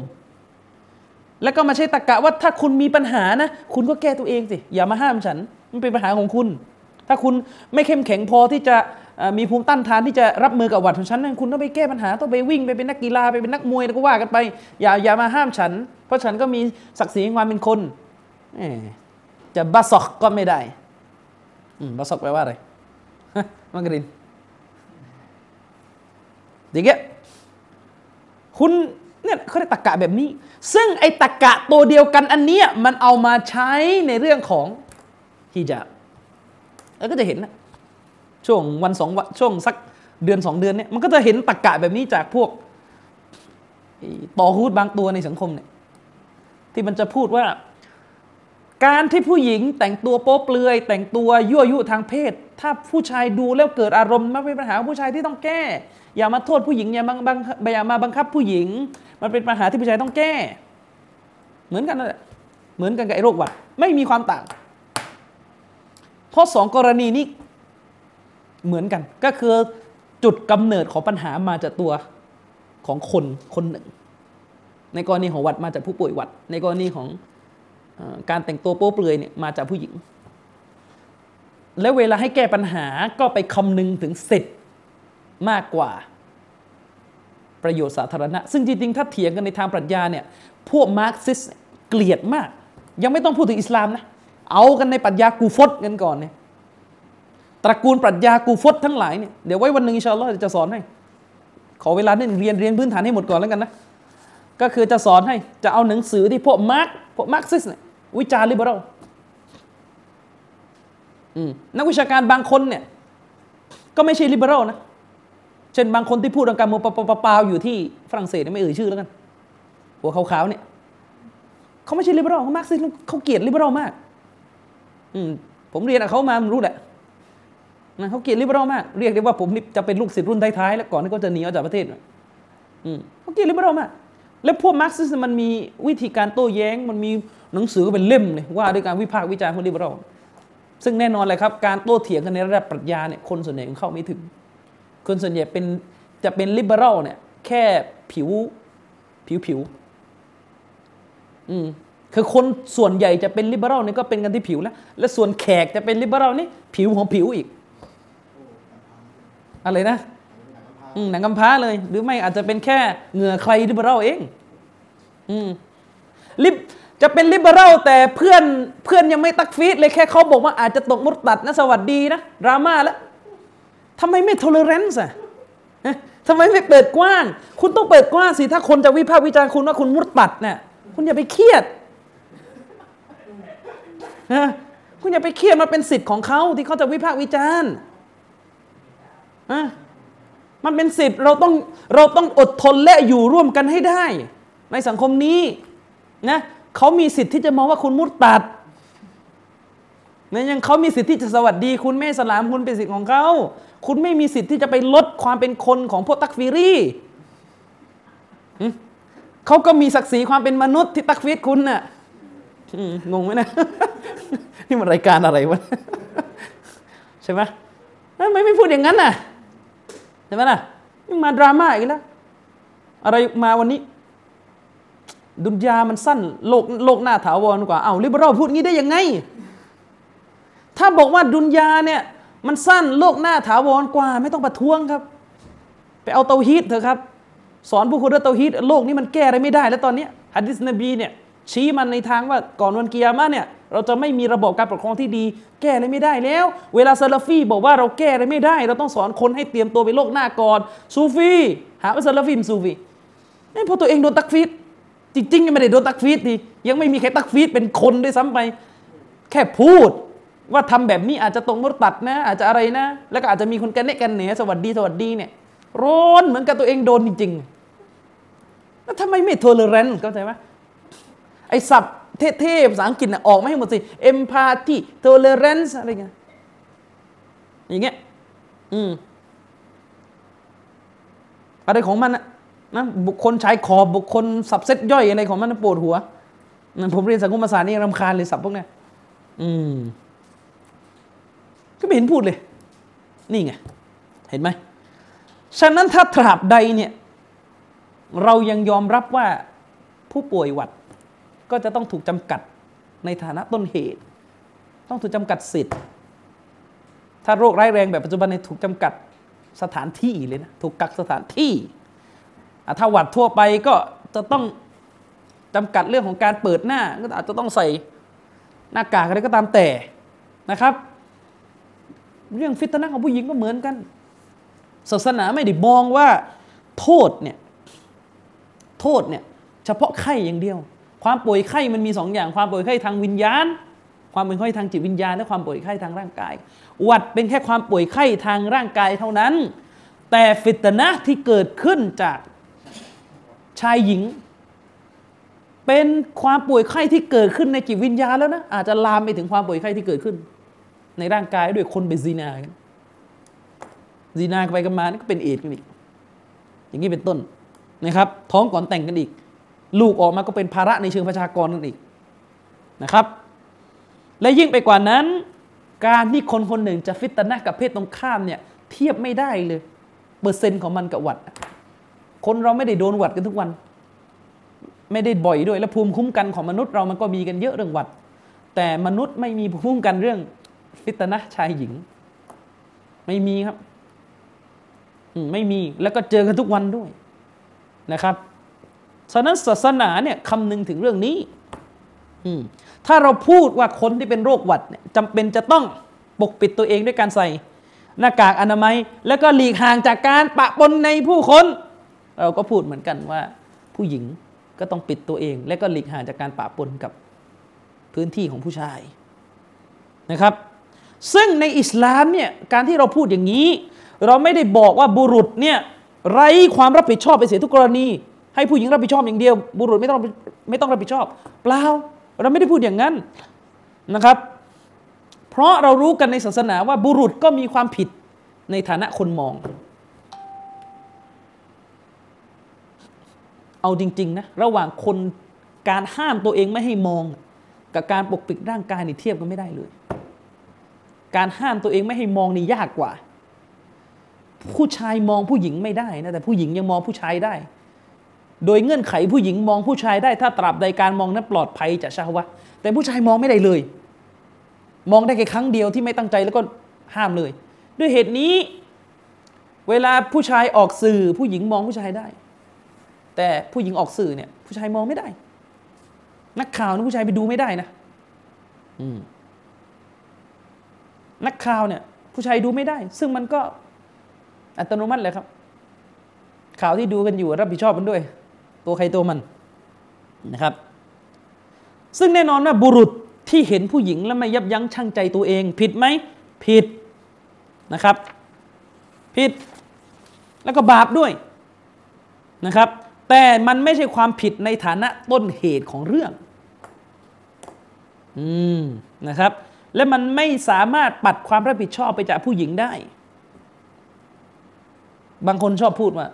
แล้วก็มาใช้ตรกกะว่าถ้าคุณมีปัญหานะ คุณก็แก้ตัวเองสิ อย่ามาห้ามฉัน มันเป็นปัญหาของคุณ ถ้าคุณไม่เข้มแข็งพอที่จะมีภูมิต้านทานที่จะรับมือกับหวัดของฉันนั่นคุณต้องไปแก้ปัญหาต้องไปวิ่งไปเป็นนักกีฬาไปเป็นนักมวยแล้วก็ว่ากันไป อย่าอย่ามาห้ามฉัน เพราะฉันก็มีศักดิ์ศรีความเป็นคนจะบาสอกก็ไม่ได้บาสอกแปลว่าอะไร มังกรินอย่างเงี้ยคุณเนี่ยเขาได้ตะกะแบบนี้ ซึ่งไอ้ตะกะตัวเดียวกันอันเนี้ยมันเอามาใช้ในเรื่องของฮิญาบแล้วก็จะเห็นนะช่วงวันสองวันช่วงสักเดือนสองเดือนเนี่ยมันก็จะเห็นตะกะแบบนี้จากพวกต่อฮูดบางตัวในสังคมเนี่ยที่มันจะพูดว่า การที่ผู้หญิงแต่งตัวโป๊เปลือย แต่งตัวยั่วยุทางเพศ ถ้าผู้ชายดูแล้วเกิดอารมณ์มันเป็นปัญหาผู้ชายที่ต้องแก้ อย่ามาโทษผู้หญิงอย่ามาบังอย่ามาบังคับผู้หญิง มันเป็นปัญหาที่ผู้ชายต้องแก้ เหมือนกันนั่นแหละเหมือนกันกับไอ้โรคหวัดไม่มีความต่าง เพราะสองกรณีนี้เหมือนกัน ก็คือจุดกำเนิดของปัญหามาจากตัวของคนคนหนึ่ง ในกรณีของลีวัตมาจากผู้ป่วยลีวัต ในกรณีของ การแต่งตัวโป๊เปลือยเนี่ยมาจากผู้หญิง แล้วเวลาให้แก้ปัญหาก็ไปคำนึงถึงสิทธิ์มากกว่าประโยชน์สาธารณะ ซึ่งจริงๆ ถ้าเถียงกันในทางปรัชญาเนี่ย พวกมาร์กซิสเกลียดมาก ยังไม่ต้องพูดถึงอิสลามนะ เอากันในปรัชญากูฟตกันก่อนเนี่ย ตระกูลปรัชญากุฟรทั้งหลายเนี่ย เดี๋ยวไว้วันหนึ่งอินชาอัลลอฮ์จะสอนให้ ขอเวลานี่ยเรียนเรียนพื้นฐานให้หมดก่อนแล้วกันนะ ก็คือจะสอนให้ จะเอาหนังสือที่พวกมาร์กพวกมาร์กซิสต์เนี่ย วิจารณ์ liberal นักวิชาการบางคนเนี่ย ก็ไม่ใช่ liberal นะ เช่นบางคนที่พูดเรื่องการเมืองปาอยู่ที่ฝรั่งเศสไม่เอ่ยชื่อแล้วกัน หัวขาวๆเนี่ยเขาไม่ใช่ liberal เขามาร์กซิสต์เขาเกลียด liberal มาก อืมผมเรียนกับเขามารู้แหละนะเขาเกลียด liberal มาก เรียกได้ว่าผมจะเป็นลูกศิษย์รุ่นท้ายๆแล้วก่อนที่เขาจะหนีออกจากประเทศอืมเขาเกลียด liberal มาก แล้วพวกมาร์กซิสต์มันมีวิธีการโต้แย้ง มันมีหนังสือเป็นเล่มเลยว่าด้วยการวิพากษ์วิจารณ์ของ liberal ซึ่งแน่นอนเลยครับ การโต้เถียงกันในระดับปรัชญาเนี่ยคนส่วนใหญ่เข้าไม่ถึง คนส่วนใหญ่เป็นจะเป็น liberal เนี่ยแค่ผิวผิวผิวอืมคือคนส่วนใหญ่จะเป็น liberal นี่ก็เป็นกันที่ผิวแล้ว และส่วนแขกจะเป็น liberal นี่ผิวของผิวอีก อะไรนะ หนังกำพร้าเลย หรือไม่อาจจะเป็นแค่เหงื่อใครลิเบอรัลเอง อืมลิบจะเป็นลิเบอรัลแต่เพื่อนเพื่อนยังไม่ตักฟีดเลยแค่เขาบอกว่าอาจจะตกมุตตัดนะสวัสดีนะดราม่าแล้วทำไมไม่ tolerance อะทำไมไม่เปิดกว้าง คุณต้องเปิดกว้างสิถ้าคนจะวิพากษ์วิจารณ์คุณว่าคุณมุตตัดเนี่ยคุณอย่าไปเครียดนะคุณอย่าไปเครียดมาเป็นสิทธิ์ของเขาที่เขาจะวิพากษ์วิจารณ์อะ มันเป็นสิทธิ์เราต้องเราต้องอดทนและอยู่ร่วมกันให้ได้ ในสังคมนี้นะเขามีสิทธิ์ที่จะมองว่าคุณมุดตัดนี่ยยังเขามีสิทธิ์ที่จะสวัสดี คุณแม่สลามคุณเป็นสิทธิ์ของเขาคุณไม่มีสิทธิ์ที่จะไปลดความเป็นคนของพวกตักฟิรีเขาก็มีศักดิ์ศรีความเป็นมนุษย์ที่ตักฟีดคุณน่ะงงไหมนะ นี่มันรายการอะไรวะใช่ไหมไม่ไม่พูดอย่างนั้นน่ะ ใช่ไหมล่ะยังมาดราม่าอีกแล้วอะไรมาวันนี้ ดุนยามันสั้นโลกโลกหน้าถาวรกว่าเอา้าลิเบอรัลพูดงี้ได้ยังไง ถ้าบอกว่าดุนยาเนี่ยมันสั้นโลกหน้าถาวรกว่า ไม่ต้องประท้วงครับ ไปเอาเตาฮีดเถอะครับ สอนผู้คนเรื่องเตาฮีดโลกนี้มันแก้อะไรไม่ได้ แล้วตอนนี้ฮัดดิสนบีเนี่ยชี้มันในทางว่าก่อนวันกิยามะเนี่ย เราจะไม่มีระบบการปกครองที่ดี แก้อะไรไม่ได้แล้ว เวลาซาลาฟีบอกว่าเราแก้อะไรไม่ได้ เราต้องสอนคนให้เตรียมตัวไปโลกหน้าก่อนซูฟีหาว่าซาลาฟีมซูฟีนี่พอตัวเองโดนตักฟีรจริงๆยังไม่ได้โดนตักฟีรดียังไม่มีใครตักฟีรเป็นคนด้วยซ้ำไป แค่พูดว่าทำแบบนี้อาจจะตกมุรตัดนะ อาจจะอะไรนะ แล้วก็อาจจะมีคนกันเนกันเหนสวัสดีสวัสดีเนี่ยร้อนเหมือนกับตัวเองโดนจริงๆแล้วทำไมไม่โทเลเรนต์เข้าใจไหมไอ้ศัพท์ เท่ๆภาษาอังกฤษนะออกมาให้หมดสิ empathy tolerance อะไรเงี้ยอย่างเงี้ยอืมอะไรของมันนะนะบุคคลชายขอบบุคคลสับเซตย่อยอะไรของมันปวดหัวผมเรียนสังคมศาสตร์นี่รำคาญเลยสับพวกนี้อืมก็ไม่เห็นพูดเลย นี่ไง เห็นไหมฉะนั้นถ้าตราบใดเนี่ย เรายังยอมรับว่าผู้ป่วยหวัด ก็จะต้องถูกจำกัดในฐานะต้นเหตุ ต้องถูกจำกัดสิทธิ์ ถ้าโรคร้ายแรงแบบปัจจุบันเนี่ยถูกจำกัดสถานที่เลยนะถูกกักสถานที่ ถ้าหวัดทั่วไปก็จะต้องจำกัดเรื่องของการเปิดหน้า ก็อาจจะต้องใส่หน้ากากอะไรก็ตามแต่นะครับ เรื่องฟิตนะของผู้หญิงก็เหมือนกัน ศาสนาไม่ได้มองว่าโทษเนี่ยโทษเนี่ยเฉพาะไข้อย่างเดียว ความป่วยไข้มันมีสองอย่าง ความป่วยไข้ทางวิญญาณ ความป่วยไข้ทางจิตวิญญาณ และความป่วยไข้ทางร่างกาย หวัดเป็นแค่ความป่วยไข้ทางร่างกายเท่านั้น แต่ฟิตนะที่เกิดขึ้นจากชายหญิง เป็นความป่วยไข้ที่เกิดขึ้นในจิตวิญญาณแล้วนะอาจจะลามไปถึงความป่วยไข้ที่เกิดขึ้น ในร่างกายด้วยคนเป็นซีนากันซีนาไปกันมานี่ก็เป็นเอดกันอีกอย่างนี้เป็นต้นนะครับ ท้องก่อนแต่งกันอีก ลูกออกมาก็เป็นภาระในเชิงประชากรนั่นอีกนะครับ และยิ่งไปกว่านั้น การที่คนคนหนึ่งจะฟิตนะกับเพศตรงข้ามเนี่ยเทียบไม่ได้เลย เปอร์เซ็นต์ของมันกับหวัด คนเราไม่ได้โดนหวัดกันทุกวัน ไม่ได้บ่อยด้วย และภูมิคุ้มกันของมนุษย์เรามันก็มีกันเยอะเรื่องหวัด แต่มนุษย์ไม่มีภูมิคุ้มกันเรื่องฟิตนะชายหญิง ไม่มีครับไม่มีแล้วก็เจอกันทุกวันด้วยนะครับ ฉะนั้นศาสนาเนี่ยคำนึงถึงเรื่องนี้ถ้าเราพูดว่าคนที่เป็นโรคหวัดเนี่ยจำเป็นจะต้องปกปิดตัวเองด้วยการใส่ หน้ากากอนามัย แล้วก็หลีกห่างจากการปะปนในผู้คน เราก็พูดเหมือนกันว่า ผู้หญิงก็ต้องปิดตัวเอง และก็หลีกห่างจากการปะปนกับพื้นที่ของผู้ชายนะครับ ซึ่งในอิสลามเนี่ยการที่เราพูดอย่างนี้ เราไม่ได้บอกว่าบุรุษเนี่ยไร้ความรับผิดชอบไปเสียทุกกรณี ให้ผู้หญิงรับผิดชอบอย่างเดียว บุรุษไม่ต้องไม่ต้องรับผิดชอบ เปล่า เราไม่ได้พูดอย่างนั้นนะครับ เพราะเรารู้กันในศาสนาว่าบุรุษก็มีความผิดในฐานะคนมอง เอาจริง ๆ นะ ระหว่างคนการห้ามตัวเองไม่ให้มอง กับการปกปิดร่างกายนี่เทียบกันไม่ได้เลย การห้ามตัวเองไม่ให้มองนี่ยากกว่า ผู้ชายมองผู้หญิงไม่ได้นะแต่ผู้หญิงยังมองผู้ชายได้ โดยเงื่อนไขผู้หญิงมองผู้ชายได้ถ้าตราบใดการมองนั้นปลอดภัยจากชาวะแต่ผู้ชายมองไม่ได้เลย มองได้แค่ครั้งเดียวที่ไม่ตั้งใจแล้วก็ห้ามเลย ด้วยเหตุนี้ เวลาผู้ชายออกสื่อ ผู้หญิงมองผู้ชายได้ แต่ผู้หญิงออกสื่อเนี่ยผู้ชายมองไม่ได้ นักข่าวนะผู้ชายไปดูไม่ได้นะนักข่าวเนี่ย ผู้ชายดูไม่ได้ ซึ่งมันก็อัตโนมัติเลยครับข่าวที่ดูกันอยู่รับผิดชอบมันด้วย ตัวใครตัวมันนะครับ ซึ่งแน่นอนว่าบุรุษที่เห็นผู้หญิงแล้วไม่ยับยั้งชั่งใจตัวเอง ผิดไหมผิดนะครับ ผิด แล้วก็บาปด้วยนะครับ แต่มันไม่ใช่ความผิดในฐานะต้นเหตุของเรื่องอืมนะครับ และมันไม่สามารถปัดความรับผิดชอบไปจากผู้หญิงได้ บางคนชอบพูดว่า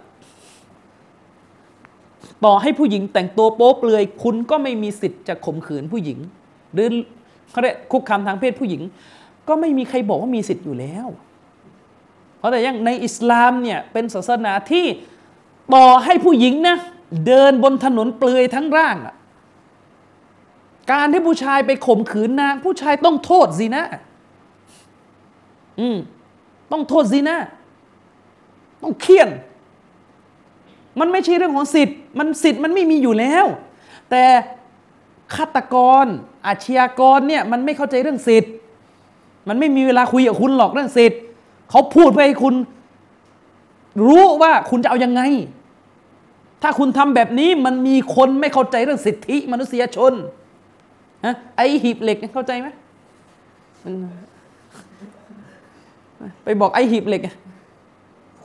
ต่อให้ผู้หญิงแต่งตัวโป๊เปลือย คุณก็ไม่มีสิทธิ์จะข่มขืนผู้หญิง หรือเขาเรียกคุกคามทางเพศผู้หญิง ก็ไม่มีใครบอกว่ามีสิทธิ์อยู่แล้ว เพราะแต่ยังในอิสลามเนี่ยเป็นศาสนาที่ต่อให้ผู้หญิงนะเดินบนถนนเปลือยทั้งร่างอะการที่ผู้ชายไปข่มขืนนาง ผู้ชายต้องโทษสินะอืมต้องโทษสินะต้องเคี่ยน มันไม่ใช่เรื่องของสิทธิ์ มันสิทธิ์มันไม่มีอยู่แล้ว แต่ฆาตกร อาชญากรเนี่ยมันไม่เข้าใจเรื่องสิทธิ์ มันไม่มีเวลาคุยกับคุณหรอกเรื่องสิทธิ์เขาพูดเพื่อให้คุณ รู้ว่าคุณจะเอายังไง ถ้าคุณทำแบบนี้มันมีคนไม่เข้าใจเรื่องสิทธิมนุษยชนฮะไอหีบเหล็กเข้าใจไหมไปบอกไอหีบเหล็ก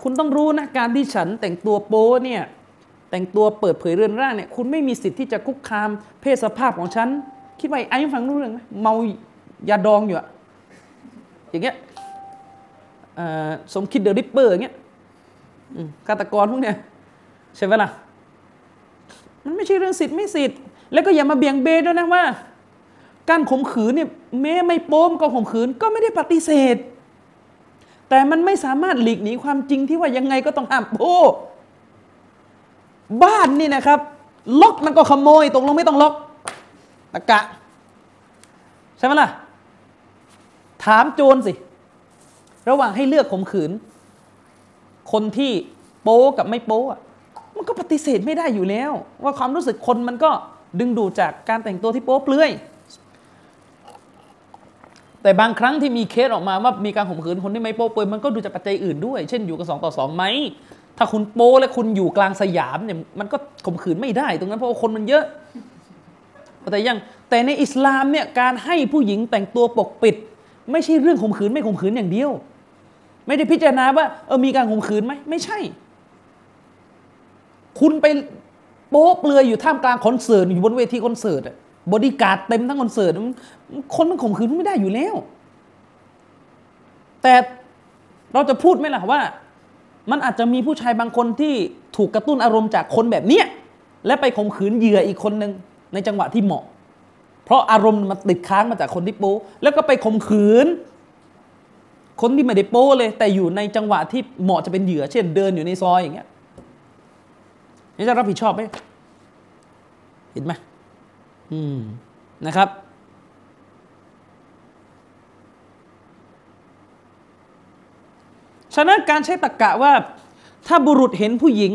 คุณต้องรู้นะการที่ฉันแต่งตัวโป๊เนี่ยแต่งตัวเปิดเผยเรือนร่างเนี่ยคุณไม่มีสิทธิ์ที่จะคุกคาม เพศสภาพของฉัน คิดว่าไอ้ฟังรู้เรื่องไหมเมายาดองอยู่อะอย่างเงี้ยสมคิด the Ripper อย่างเงี้ยฆาตกรพวกเนี้ยใช่ไหมล่ะมันไม่ใช่เรื่องสิทธิ์ไม่สิทธิ์ แล้วก็อย่ามาเบี่ยงเบนด้วยนะว่า การข่มขืนเนี่ยแม้ไม่โป๊มันก็ข่มขืนก็ไม่ได้ปฏิเสธ แต่มันไม่สามารถหลีกหนีความจริงที่ว่ายังไงก็ต้องห้ามโอ้บ้านนี่นะครับ ล็อกมันก็ขโมยตกลงไม่ต้องล็อกตรรกะ ใช่ไหมล่ะ ถามโจรสิ ระหว่างให้เลือกข่มขืน คนที่โป้กับไม่โป้อะมันก็ปฏิเสธไม่ได้อยู่แล้ว ว่าความรู้สึกคนมันก็ดึงดูดจากการแต่งตัวที่โป๊เปลือย แต่บางครั้งที่มีเคสออกมาว่ามีการข่มขืนคนที่ไม่โป๊เปลือยมันก็ดูจากปัจจัยอื่นด้วย เช่นอยู่กันสองต่อสองไหมถ้าคุณโป้และคุณอยู่กลางสยามเนี่ยมันก็ข่มขืนไม่ได้ ตรงนั้นเพราะว่าคนมันเยอะแต่ยังแต่ในอิสลามเนี่ยการให้ผู้หญิงแต่งตัวปกปิด ไม่ใช่เรื่องข่มขืนไม่ข่มขืนอย่างเดียว ไม่ได้พิจารณาว่าเออมีการข่มขืนไหมไม่ใช่ คุณไปโป๊เปลือยอยู่ท่ามกลางคอนเสิร์ตอยู่บนเวทีคอนเสิร์ต บอดี้การ์ดเต็มทั้งคอนเสิร์ตคนมันข่มขืนไม่ได้อยู่แล้ว แต่เราจะพูดไหมล่ะว่า มันอาจจะมีผู้ชายบางคนที่ถูกกระตุ้นอารมณ์จากคนแบบเนี้ยและไปข่มขืนเหยื่ออีกคนหนึ่งในจังหวะที่เหมาะ เพราะอารมณ์มันติดค้างมาจากคนที่โป้แล้วก็ไปข่มขืน คนที่ไม่ได้โป้เลย แต่อยู่ในจังหวะที่เหมาะจะเป็นเหยื่อ เช่นเดินอยู่ในซอยอย่างเงี้ยนี่จะรับผิดชอบไหมเห็นไหม อืมนะครับ ฉะนั้นการใช้ตะกกะว่า ถ้าบุรุษเห็นผู้หญิง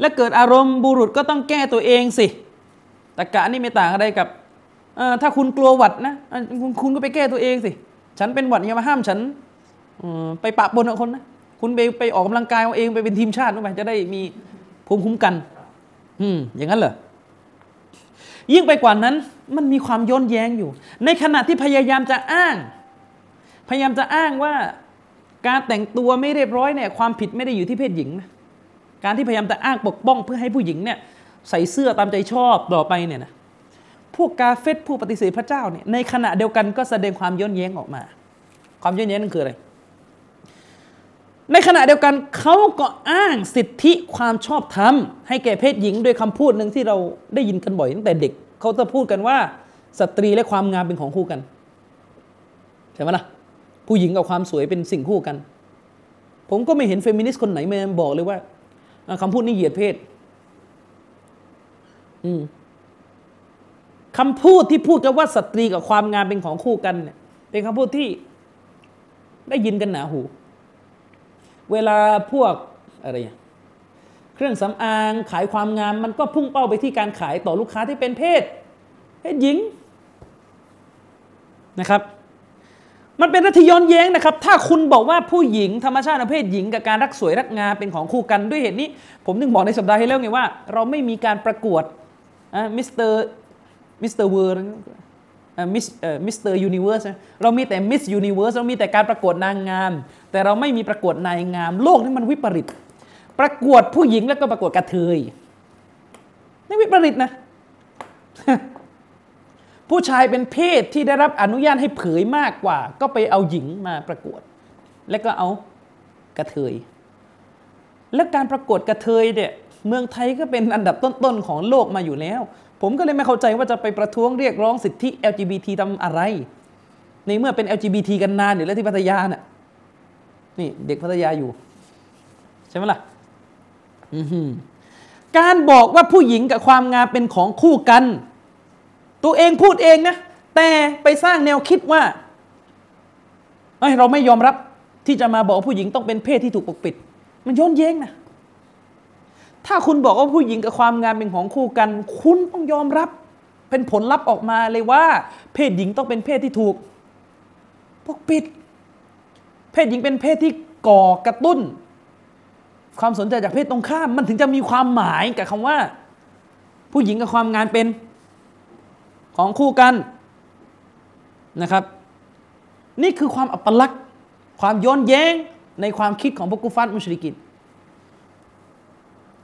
และเกิดอารมณ์บุรุษก็ต้องแก้ตัวเองสิตะกกะนี่ไม่ต่างอะไรกับถ้าคุณกลัวหวัดนะคุณคุณก็ไปแก้ตัวเองสิ ฉันเป็นหวัดอย่ามาห้ามฉันไปปะปนกับคนนะคุณไปไปออกกำลังกายเอาเองไปเป็นทีมชาติไปจะได้มีภูมิคุ้มกัน อืมอย่างนั้นเหรอ ยิ่งไปกว่านั้นมันมีความย้อนแย้งอยู่ ในขณะที่พยายามจะอ้าง พยายามจะอ้างว่าการแต่งตัวไม่เรียบร้อยเนี่ยความผิดไม่ได้อยู่ที่เพศหญิงนะการที่พยายามจะอ้างปกป้องเพื่อให้ผู้หญิงเนี่ยใส่เสื้อตามใจชอบต่อไปเนี่ยนะพวกกาเฟตผู้ปฏิเสธพระเจ้าเนี่ยในขณะเดียวกันก็แสดงความย้อนแย้งออกมา ความย้อนแย้งนั่นคืออะไรในขณะเดียวกันเขาก็อ้างสิทธิความชอบธรรมให้แก่เพศหญิงโดยคำพูดหนึ่งที่เราได้ยินกันบ่อยตั้งแต่เด็ก เขาจะพูดกันว่าสตรีและความงามเป็นของคู่กันใช่ไหมล่ะผู้หญิงกับความสวยเป็นสิ่งคู่กัน ผมก็ไม่เห็นเฟมินิสต์คนไหนมาบอกเลยว่าคำพูดนี้เหยียดเพศอืมคำพูดที่พูดกันว่าสตรีกับความงามเป็นของคู่กันเนี่ยเป็นคำพูดที่ได้ยินกันหนาหู เวลาพวกอะไร เครื่องสำอางขายความงาม มันก็พุ่งเป้าไปที่การขายต่อลูกค้าที่เป็นเพศ เพศหญิงนะครับ มันเป็นตรรกะย้อนแย้งนะครับ ถ้าคุณบอกว่าผู้หญิงธรรมชาติเพศหญิง กับการรักสวยรักงามเป็นของคู่กันด้วยเหตุนี้ ผมถึงบอกในสัปดาห์ที่แล้วไงว่า เราไม่มีการประกวด Mister Mister World Miss Mister Universe เรามีแต่ Miss Universe เรามีแต่การประกวดนางงาม แต่เราไม่มีประกวดนายงาม โลกนี่มันวิปริต ประกวดผู้หญิงแล้วก็ประกวดกะเทยนี่วิปริตนะ ผู้ชายเป็นเพศที่ได้รับอนุญาตให้เผยมากกว่า ก็ไปเอาหญิงมาประกวด แล้วก็เอากระเทย แล้วการประกวดกระเทยเนี่ยเมืองไทยก็เป็นอันดับต้นๆของโลกมาอยู่แล้ว ผมก็เลยไม่เข้าใจว่าจะไปประท้วงเรียกร้องสิทธิ LGBT ทำอะไร ในเมื่อเป็น LGBT กันนานอยู่แล้วที่พัทยาน่ะนี่เด็กพัทยาอยู่ ใช่ไหมล่ะ การบอกว่าผู้หญิงกับความงามเป็นของคู่กัน ตัวเองพูดเองนะ แต่ไปสร้างแนวคิดว่าเราไม่ยอมรับที่จะมาบอกผู้หญิงต้องเป็นเพศที่ถูกปกปิด มันย้อนแย้งนะ ถ้าคุณบอกว่าผู้หญิงกับความงามเป็นของคู่กัน คุณต้องยอมรับ เป็นผลลัพธ์ออกมาเลยว่า เพศหญิงต้องเป็นเพศที่ถูก ปกปิด เพศหญิงเป็นเพศที่ก่อกระตุ้น ความสนใจจากเพศตรงข้าม มันถึงจะมีความหมายกับคำว่า ผู้หญิงกับความงานเป็นของคู่กันนะครับ นี่คือความอัปลักษณ์ความย้อนแย้งในความคิดของพวกกุฟันมุชริกิน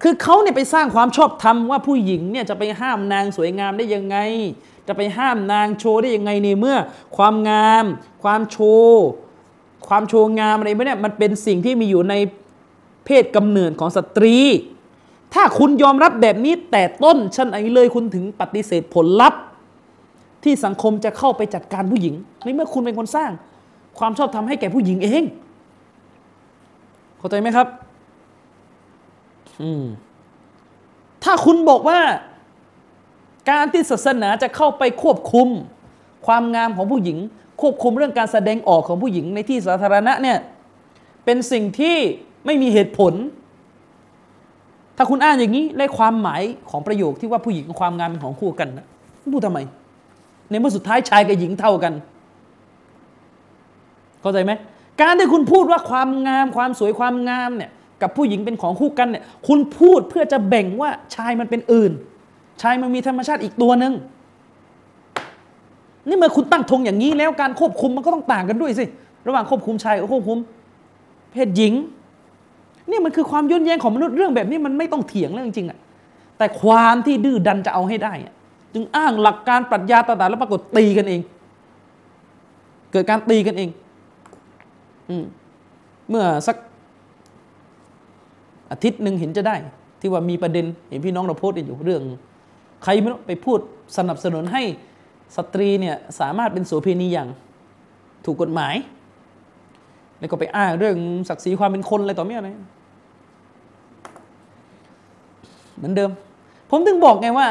คือเขาเนี่ยไปสร้างความชอบธรรมว่าผู้หญิงเนี่ยจะไปห้ามนางสวยงามได้ยังไง จะไปห้ามนางโชว์ได้ยังไงในเมื่อ ความงาม ความโชว์ ความโชว์งามอะไรเนี่ยมันเป็นสิ่งที่มีอยู่ใน เพศกำเนิดของสตรี ถ้าคุณยอมรับแบบนี้แต่ต้นชั้นไหนเลยคุณถึงปฏิเสธผลลัพธ์ที่สังคมจะเข้าไปจัดการผู้หญิงในเมื่อคุณเป็นคนสร้าง ความชอบธรรมให้แก่ผู้หญิงเอง เข้าใจไหมครับ อืม ถ้าคุณบอกว่า การที่ศาสนาจะเข้าไปควบคุม ความงามของผู้หญิง ควบคุมเรื่องการแสดงออกของผู้หญิงในที่สาธารณะเนี่ย เป็นสิ่งที่ ไม่มีเหตุผล ถ้าคุณอ่านอย่างนี้และความหมายของประโยคที่ว่าผู้หญิงกับความงามเป็นของคู่กันนะพูดทำไม ในเมื่อสุดท้ายชายกับหญิงเท่ากัน เข้าใจไหมการที่คุณพูดว่าความงามความสวยความงามเนี่ยกับผู้หญิงเป็นของคู่กันเนี่ยคุณพูดเพื่อจะแบ่งว่าชายมันเป็นอื่น ชายมันมีธรรมชาติอีกตัวหนึ่งนี่เมื่อคุณตั้งธงอย่างนี้แล้วการควบคุมมันก็ต้องต่างกันด้วยสิ ระหว่างควบคุมชายกับควบคุม เพศหญิง นี่มันคือความย้อนแย้งของมนุษย์เรื่องแบบนี้มันไม่ต้องเถียงเรื่องจริงๆอะแต่ความที่ดื้อดันจะเอาให้ได้ จึงอ้างหลักการปรัชญาต่างๆแล้วปรากฏตีกันเอง เกิดการตีกันเองอืเมื่อสักอาทิตย์หนึ่งเห็นจะได้ ที่ว่ามีประเด็นเห็นพี่น้องเราโพสต์อยู่เรื่อง ใครไม่รู้ไปพูดสนับสนุนให้สตรีเนี่ยสามารถเป็นโสเภณีอย่างถูกกฎหมาย แล้วก็ไปอ้างเรื่องศักดิ์ศรีความเป็นคนอะไรต่อเมื่อไร เหมือนเดิม ผมถึงบอกไงว่า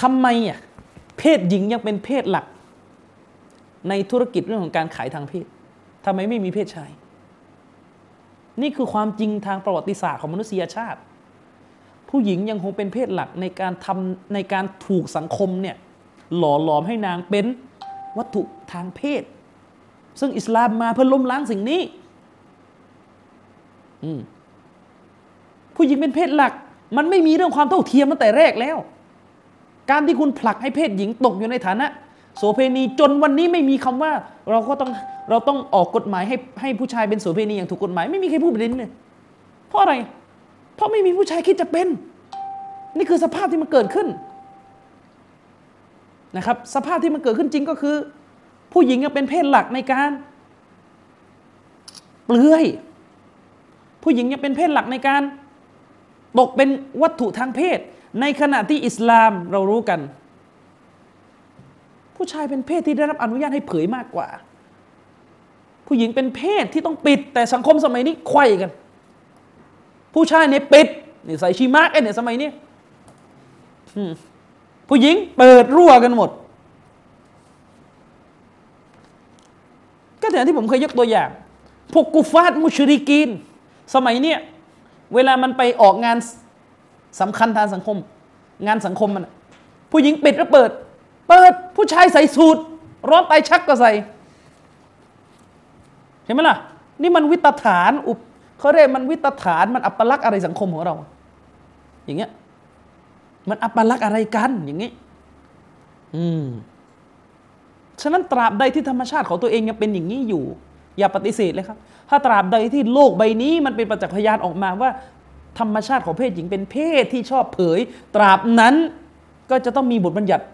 ทำไมอะเพศหญิงยังเป็นเพศหลัก ในธุรกิจเรื่องของการขายทางเพศทำไมไม่มีเพศชาย นี่คือความจริงทางประวัติศาสตร์ของมนุษยชาติ ผู้หญิงยังคงเป็นเพศหลักในการทำในการถูกสังคมเนี่ยหล่อหลอมให้นางเป็นวัตถุทางเพศ ซึ่งอิสลามมาเพื่อล้มล้างสิ่งนี้ อืม ผู้หญิงเป็นเพศหลัก มันไม่มีเรื่องความเท่าเทียมตั้งแต่แรกแล้ว การที่คุณผลักให้เพศหญิงตกอยู่ในฐานะ โสเพณีจนวันนี้ไม่มีคำว่า เราก็ต้องเราต้องออกกฎหมายให้ให้ผู้ชายเป็นโสเพณีอย่างถูกกฎหมายไม่มีใครพูดประเด็นเลยเพราะอะไร เพราะไม่มีผู้ชายคิดจะเป็น นี่คือสภาพที่มันเกิดขึ้นนะครับ สภาพที่มันเกิดขึ้นจริงก็คือ ผู้หญิงเป็นเพศหลักในการเปลือย ผู้หญิงยังเป็นเพศหลักในการ ตกเป็นวัตถุทางเพศ ในขณะที่อิสลามเรารู้กัน ผู้ชายเป็นเพศที่ได้รับอนุญาตให้เผยมากกว่า ผู้หญิงเป็นเพศที่ต้องปิด แต่สังคมสมัยนี้ไขว้กัน ผู้ชายเนี่ยปิดนี่ใส่ชีมาร์กเนี่ยสมัยนี้ผู้หญิงเปิดรั่วกันหมด ก็อย่างที่ผมเคยยกตัวอย่าง พวกกุฟาตมุชริกีน สมัยเนี้ย เวลามันไปออกงานสำคัญทางสังคม งานสังคมมัน ผู้หญิงปิดแล้วเปิด เปิดผู้ชายใส่สูทร้อนไตชักก็ใส่เห็นไหมล่ะ นี่มันวิตฐานอุปเขาเรียกมันวิตฐานมันอัปลักษณ์อะไรสังคมของเรา อย่างเงี้ยมันอัปลักษณ์อะไรกันอย่างนี้ อืมฉะนั้นตราบใดที่ธรรมชาติของตัวเองยังเป็นอย่างนี้อยู่ อย่าปฏิเสธเลยครับ ถ้าตราบใดที่โลกใบนี้มันเป็นประจักษ์พยานออกมาว่า ธรรมชาติของเพศหญิงเป็นเพศที่ชอบเผย ตราบนั้นก็จะต้องมีบทบัญญัติ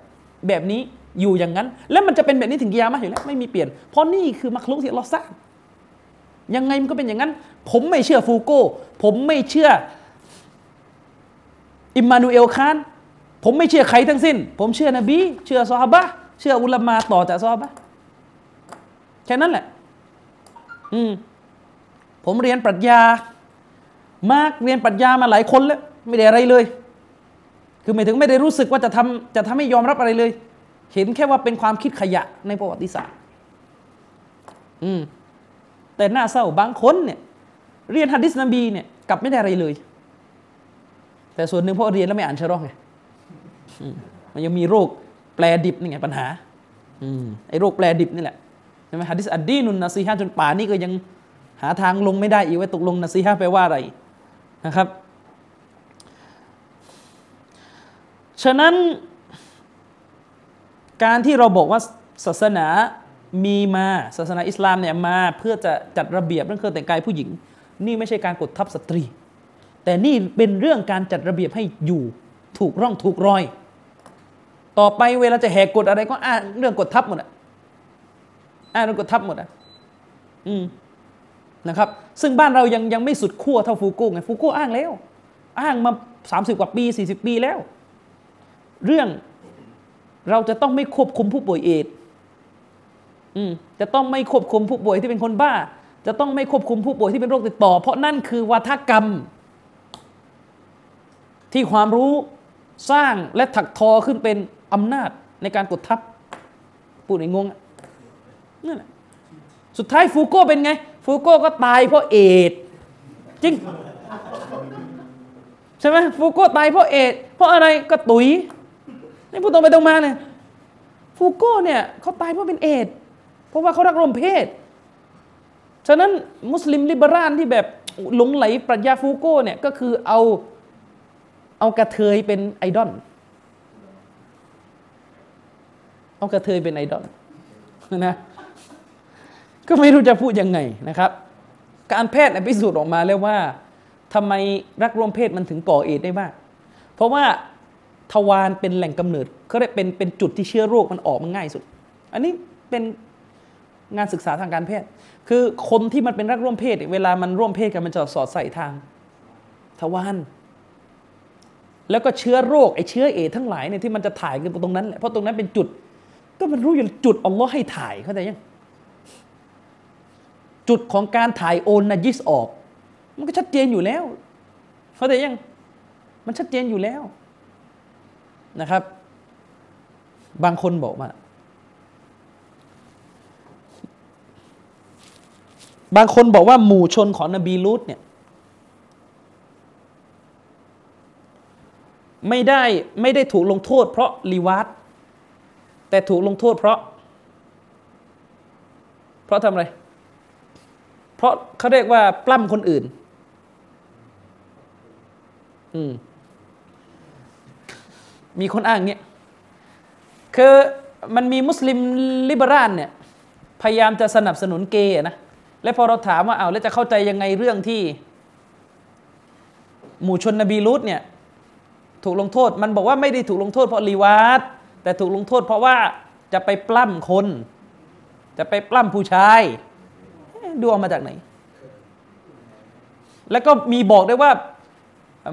แบบนี้อยู่อย่างนั้น แล้วมันจะเป็นแบบนี้ถึงกิยามะอยู่แล้วไม่มีเปลี่ยน เพราะนี่คือมักลุกที่เราสร้างยังไงมันก็เป็นอย่างนั้น ผมไม่เชื่อฟูโก้ ผมไม่เชื่อ อิมมานูเอลคาน ผมไม่เชื่อใครทั้งสิ้น ผมเชื่อนบี เชื่อซอฮาบะเชื่ออุลามาต่อจากซอฮาบะแค่นั้นแหละ อืม ผมเรียนปรัชญามากเรียนปรัชญามาหลายคนแล้ว ไม่ได้อะไรเลย คือหมายถึงไม่ได้รู้สึกว่าจะทำจะทำให้ยอมรับอะไรเลย เห็นแค่ว่าเป็นความคิดขยะในประวัติศาสตร์อืมแต่หน้าเศร้าบางคนเนี่ย เรียนฮัดดิสนบีเนี่ยกลับไม่ได้อะไรเลย แต่ส่วนหนึ่งเพราะเรียนแล้วไม่อ่านชะรอกไงมันยังมีโรคแปลดิบนี่ไงปัญหาอไอ้โรคแปลดิบนี่แหละใช่ไหมฮะดิษอัดดีนุนนาซีฮะจนป่านี่ก็ยัง หาทางลงไม่ได้อีกว่าตกลงนาซีฮะแปลว่าอะไรนะครับ ฉะนั้นการที่เราบอกว่าศาสนามีมาศาสนาอิสลามเนี่ยมาเพื่อจะจัดระเบียบเรื่องเครื่องแต่งกายผู้หญิง นี่ไม่ใช่การกดทับสตรี แต่นี่เป็นเรื่องการจัดระเบียบให้อยู่ถูกร่องถูกรอย ต่อไปเวลาจะแหกกฎอะไรก็อ้างเรื่องกฎทับหมดอะอ้างเรื่องกฎทับหมดอะอืม นะครับซึ่งบ้านเรายังยังไม่สุดขั้วเท่าฟูโก้ไงฟูโก้อ้างแล้ว อ้างมาสามสิบกว่าปีสี่สิบปีแล้ว เรื่องเราจะต้องไม่ควบคุมผู้ป่วยเอดอืมจะต้องไม่ควบคุมผู้ป่วยที่เป็นคนบ้า จะต้องไม่ควบคุมผู้ป่วยที่เป็นโรคติดต่อ เพราะนั่นคือวัฒกรรม ที่ความรู้สร้างและถักทอขึ้นเป็นอำนาจในการกดทับพูดในงงนั่นแหละสุดท้ายฟูโก้เป็นไง ฟูโก้ก็ตายเพราะเอดจริงใช่ไหมฟูโก้ตายเพราะเอดส์เพราะอะไรก็ตุยนี่พูดตรงไปตรงมาเนี่ยฟูโก้เนี่ยเขาตายเพราะเป็นเอดส์เพราะว่าเขารักร่วมเพศ ฉะนั้นมุสลิม liberal ที่แบบหลงไหลปรัชญาฟูโก้เนี่ยก็คือเอาเอากระเทยเป็นไอดอลเอากระเทยเป็นไอดอลนะ ก็ไม่รู้จะพูดยังไงนะครับ การแพทย์พิสูจน์ออกมาแล้วว่าทำไมรักร่วมเพศมันถึงก่อเอดได้มากเพราะว่าทวารเป็นแหล่งกำเนิดเขาเรียกเป็นเป็นจุดที่เชื้อโรคมันออกมันง่ายสุด อันนี้เป็นงานศึกษาทางการแพทย์ คือคนที่มันเป็นรักร่วมเพศ เวลามันร่วมเพศกันมันจะสอดใส่ทางทวารแล้วก็เชื้อโรคไอ้เชื้อเอทั้งหลายเนี่ยที่มันจะถ่ายกันตรงนั้นแหละเพราะตรงนั้นเป็นจุด ก็มันรู้อยู่จุดอัลลอฮ์ให้ถ่ายเข้าใจยัง จุดของการถ่ายโอนนยิสออก มันก็ชัดเจนอยู่แล้วเข้าใจยังมันชัดเจนอยู่แล้วนะครับ บางคนบอกว่าบางคนบอกว่าหมู่ชนของนบีลูตเนี่ยไม่ได้ไม่ได้ถูกลงโทษ เพราะลีวัตแต่ถูกลงโทษเพราะ เพราะทำอะไรเราะเขาเรียกว่าปล้ำคนอื่น อืมมีคนอ้างเงี้ย คือมันมีมุสลิมลิเบอรัลเนี่ย พยายามจะสนับสนุนเกย์นะ และพอเราถามว่าเอาแล้วจะเข้าใจยังไงเรื่องที่ หมู่ชนนบีลูตเนี่ย ถูกลงโทษ มันบอกว่าไม่ได้ถูกลงโทษเพราะลีวาดแต่ถูกลงโทษเพราะว่าจะไปปล้ำคน จะไปปล้ำผู้ชาย ดูออกมาจากไหน แล้วก็มีบอกได้ว่า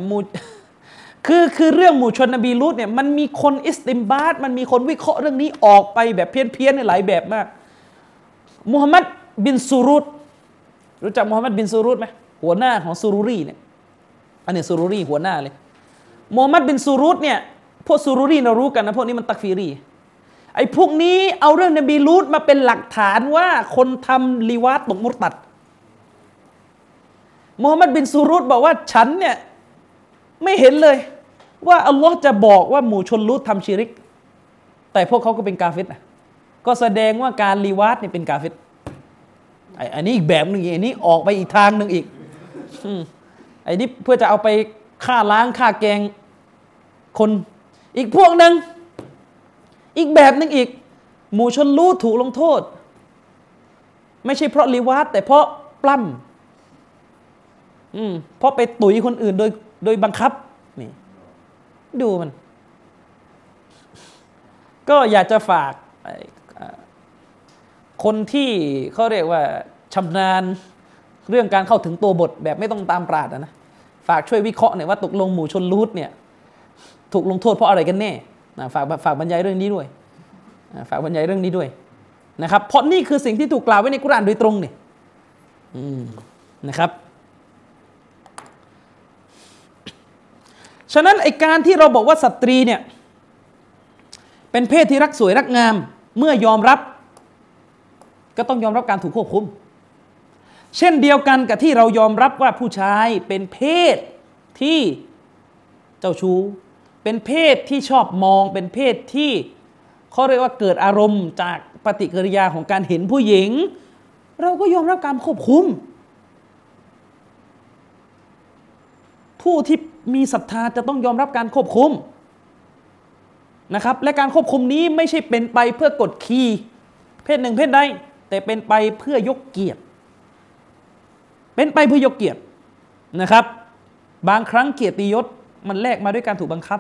มูคือคือเรื่องหมู่ชนนบีลูตเนี่ยมันมีคนอิสติมบาตมันมีคนวิเคราะห์เรื่องนี้ออกไปแบบเพี้ยนๆในหลายแบบมากมุฮัมหมัดบินซูรุตรู้จักมุฮัมหมัดบินซูรุตไหมหัวหน้าของซูรุรีเนี่ยอันนี้ซูรุรีหัวหน้าเลยมูฮัมหมัดบินซูรุตเนี่ยพวกซูรุรีเรารู้กันนะพวกนี้มันตักฟีรี ไอ้พวกนี้เอาเรื่องนบีลูตมาเป็นหลักฐานว่าคนทำลีวาตตกมุตัดมูฮัมหมัดบินซูรุตบอกว่าฉันเนี่ยไม่เห็นเลย ว่าอัลลอฮ์จะบอกว่าหมู่ชนลูตทำชิริก แต่พวกเขาก็เป็นกาเฟตนะก็แสดงว่าการลีวาตเนี่ยเป็นกาเฟตอันนี้อีกแบบหนึ่งอันนี้ออกไปอีกทางหนึ่งอีกไอ้นี่เพื่อจะเอาไปฆ่าล้างฆ่าแกงคนอีกพวกหนึ่ง อีกแบบหนึ่งอีก หมู่ชนรู้ถูกลงโทษ ไม่ใช่เพราะลิวาตแต่เพราะปล้ำอืมเพราะไปตุ๋ยคนอื่นโดยโดยบังคับนี่ดูมัน ก็อยากจะฝากคนที่เขาเรียกว่าชำนาญเรื่องการเข้าถึงตัวบทแบบไม่ต้องตามปราดนะฝากช่วยวิเคราะห์หน่อยว่าตกลงหมู่ชนลูดเนี่ย ถูกลงโทษเพราะอะไรกันแน่ ฝากฝากบรรยายเรื่องนี้ด้วยฝากบรรยายเรื่องนี้ด้วยนะครับเพราะนี่คือสิ่งที่ถูกกล่าวไว้ในกุรานโดยตรงเนี่ยนะครับ ฉะนั้นไอการที่เราบอกว่าสตรีเนี่ยเป็นเพศที่รักสวยรักงาม เมื่อยอมรับ ก็ต้องยอมรับการถูกควบคุม เช่นเดียวกันกับที่เรายอมรับว่าผู้ชายเป็นเพศที่เจ้าชู้ เป็นเพศที่ชอบมอง เป็นเพศที่เขาเรียกว่าเกิดอารมณ์จากปฏิกิริยาของการเห็นผู้หญิง เราก็ยอมรับการควบคุม ผู้ที่มีศรัทธาจะต้องยอมรับการควบคุมนะครับ และการควบคุมนี้ไม่ใช่เป็นไปเพื่อกดขี่เพศหนึ่งเพศใดแต่เป็นไปเพื่อยกเกียรติ เป็นไปเพื่อยกเกียรตินะครับ บางครั้งเกียรติยศมันแลกมาด้วยการถูกบังคับ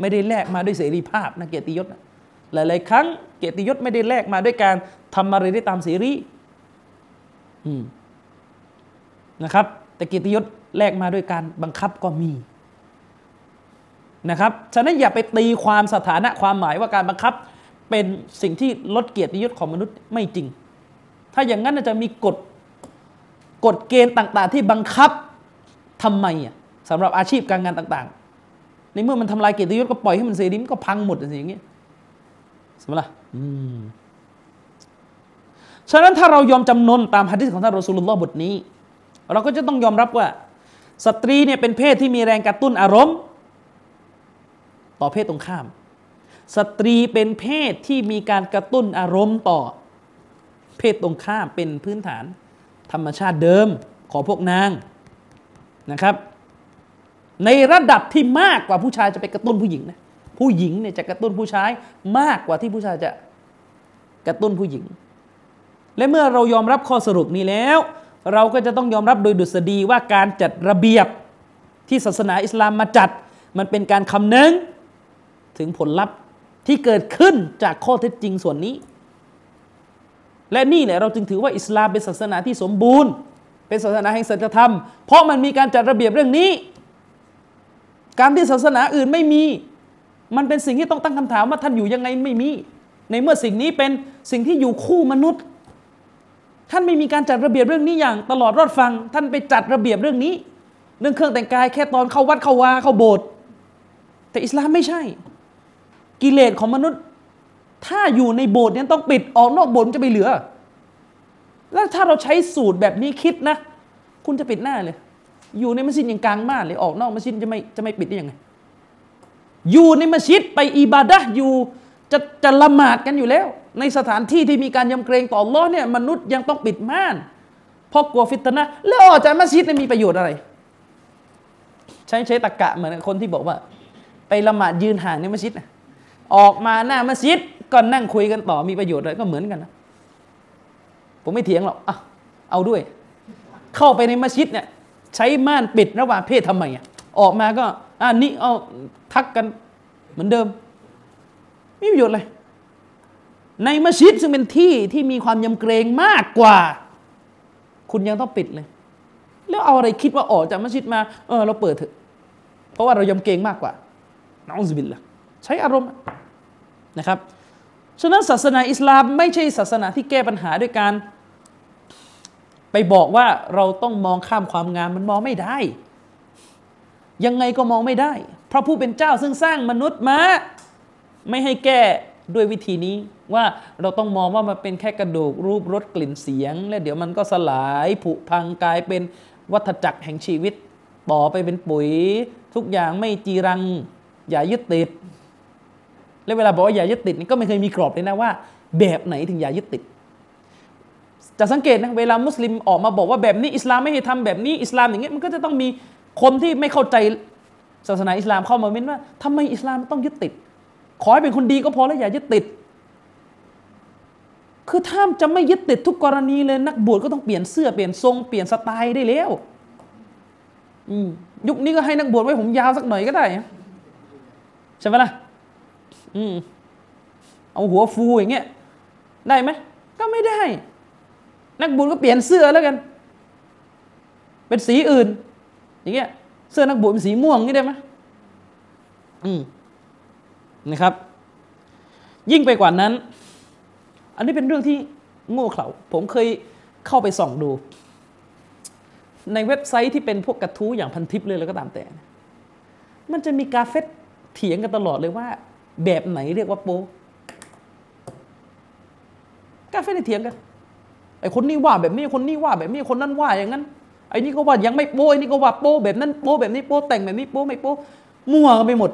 ไม่ได้แลกมาด้วยเสรีภาพนะเกียรติยศหลาย ๆ ครั้งเกียรติยศไม่ได้แลกมาด้วยการทำอะไรได้ตามเสรีนะครับ แต่เกียรติยศแลกมาด้วยการบังคับก็มีนะครับฉะนั้นอย่าไปตีความสถานะความหมายว่าการบังคับ เป็นสิ่งที่ลดเกียรติยศของมนุษย์ไม่จริง ถ้าอย่างนั้นจะมีกฎกฎเกณฑ์ต่าง ๆ ที่บังคับทำไมอะสำหรับอาชีพการงานต่างๆ ในเมื่อมันทำลายเกียรติยศก็ปล่อยให้มันเสรีมันก็พังหมดอะไรอย่างเงี้ยสมมติล่ะฉะนั้นถ้าเรายอมจำนนตามฮะดิษของท่านรอสูลุลลอฮ์บทนี้ เราก็จะต้องยอมรับว่า สตรีเนี่ยเป็นเพศที่มีแรงกระตุ้นอารมณ์ ต่อเพศตรงข้าม สตรีเป็นเพศที่มีการกระตุ้นอารมณ์ต่อเพศตรงข้ามเป็นพื้นฐานธรรมชาติเดิมของพวกนางนะครับ ในระดับที่มากกว่าผู้ชายจะไปกระตุ้นผู้หญิงนะผู้หญิงเนี่ยจะกระตุ้นผู้ชายมากกว่าที่ผู้ชายจะกระตุ้นผู้หญิง และเมื่อเรายอมรับข้อสรุปนี้แล้ว เราก็จะต้องยอมรับโดยดุษฎีว่าการจัดระเบียบที่ศาสนาอิสลามมาจัด มันเป็นการคำนึงถึงผลลัพธ์ที่เกิดขึ้นจากข้อเท็จจริงส่วนนี้ และนี่แหละเราจึงถือว่าอิสลามเป็นศาสนาที่สมบูรณ์ เป็นศาสนาแห่งสัจธรรม เพราะมันมีการจัดระเบียบเรื่องนี้ การที่ศาสนาอื่นไม่มี มันเป็นสิ่งที่ต้องตั้งคำถามว่าท่านอยู่ยังไงไม่มี ในเมื่อสิ่งนี้เป็นสิ่งที่อยู่คู่มนุษย์ ท่านไม่มีการจัดระเบียบเรื่องนี้อย่าง ตลอดรอดฟัง ท่านไปจัดระเบียบเรื่องนี้ เรื่องเครื่องแต่งกายแค่ตอนเข้าวัดเข้าวาเข้าโบสถ์แต่อิสลามไม่ใช่ กิเลสของมนุษย์ ถ้าอยู่ในโบสถ์เนี่ยต้องปิดออกนอกโบสถ์จะไปเหลือ แล้วถ้าเราใช้สูตรแบบนี้คิดนะ คุณจะปิดหน้าเลย อยู่ในมัสยิดอย่างกลางบ้านเลยออกนอกมัสยิดจะไม่จะไม่ปิดได้ยังไง อยู่ในมัสยิดไปอิบาดะอยู่จะจะละหมาดกันอยู่แล้ว ในสถานที่ที่มีการยำเกรงต่อล้อเนี่ยมนุษย์ยังต้องปิดม่านเพราะกลัวฟิตนะแล้วออกจากมัสยิดมีประโยชน์อะไร ใช้ใช้ตะกะเหมือนคนที่บอกว่า ไปละหมาดยืนห่างในมัสยิดออกมาหน้ามัสยิดก็นั่งคุยกันต่อมีประโยชน์อะไรก็เหมือนกันนะผมไม่เถียงหรอกอเอาด้วย เข้าไปในมัสยิดเนี่ย ใช้ม่านปิดระหว่างเพศทำไมอะออกมาก็อ่านี่เอาทักกันเหมือนเดิมไม่มีประโยชน์เลยในมัสยิดซึ่งเป็นที่ที่มีความยำเกรงมากกว่า คุณยังต้องปิดเลย แล้วเอาอะไรคิดว่าออกจากมัสยิดมาเออเราเปิดเถอะ เพราะว่าเรายำเกรงมากกว่าน้องสบินลละใช้อารมณ์นะครับฉะนั้นศาสนาอิสลามไม่ใช่ศาสนาที่แก้ปัญหาด้วยการ ไปบอกว่าเราต้องมองข้ามความงามมันมองไม่ได้ ยังไงก็มองไม่ได้เพราะผู้เป็นเจ้าซึ่งสร้างมนุษย์มาไม่ให้แก้ด้วยวิธีนี้ว่าเราต้องมองว่ามันเป็นแค่กระดูกรูปรสกลิ่นเสียง แล้วเดี๋ยวมันก็สลายผุพังกลายเป็นวัฏจักรแห่งชีวิต ต่อไปเป็นปุ๋ย ทุกอย่างไม่จีรัง อย่ายึดติด แล้วเวลาบอกว่าอย่ายึดติดนี่ก็ไม่เคยมีกรอบเลยนะว่า แบบไหนถึงอย่ายึดติด จะสังเกตนะเวลามุสลิมออกมาบอกว่าแบบนี้อิสลามไม่ให้ทำแบบนี้อิสลามอย่างเงี้ยมันก็จะต้องมีคนที่ไม่เข้าใจศาสนาอิสลามเข้ามาเม้นว่าทำไมอิสลามต้องยึดติด ขอให้เป็นคนดีก็พอแล้วอย่ายึดติด คือถ้าจะไม่ยึดติดทุกกรณีเลยนักบวชก็ต้องเปลี่ยนเสื้อเปลี่ยนทรงเปลี่ยนสไตล์ได้แล้วยุคนี้ก็ให้นักบวชไว้ผมยาวสักหน่อยก็ได้ใช่ไหมล่ะอืมเอาหัวฟูอย่างเงี้ยได้ไหมก็ไม่ได้ นักบุญก็เปลี่ยนเสื้อแล้วกัน เป็นสีอื่น อย่างเงี้ยเสื้อนักบุญเป็นสีม่วงนี่ได้ไหมอืมนะครับ ยิ่งไปกว่านั้น อันนี้เป็นเรื่องที่โง่เขลาผมเคยเข้าไปส่องดู ในเว็บไซต์ที่เป็นพวกกระทู้อย่างพันทิปเลยแล้วก็ตามแต่ มันจะมีกาเฟตเถียงกันตลอดเลยว่า แบบไหนเรียกว่าโปกาเฟตเถียงกัน ไอ้คนนี้ว่าแบบนี้คนนี้ว่าแบบนี้คนนั้นว่าอย่างนั้นไอ้นี่ก็ว่ายังไม่โป้ไอ้นี่ก็ว่าโป้แบบนั้นโป้แบบนี้โป้แต่งแบบนี้โป้ไม่โป้มั่วกันไปหมด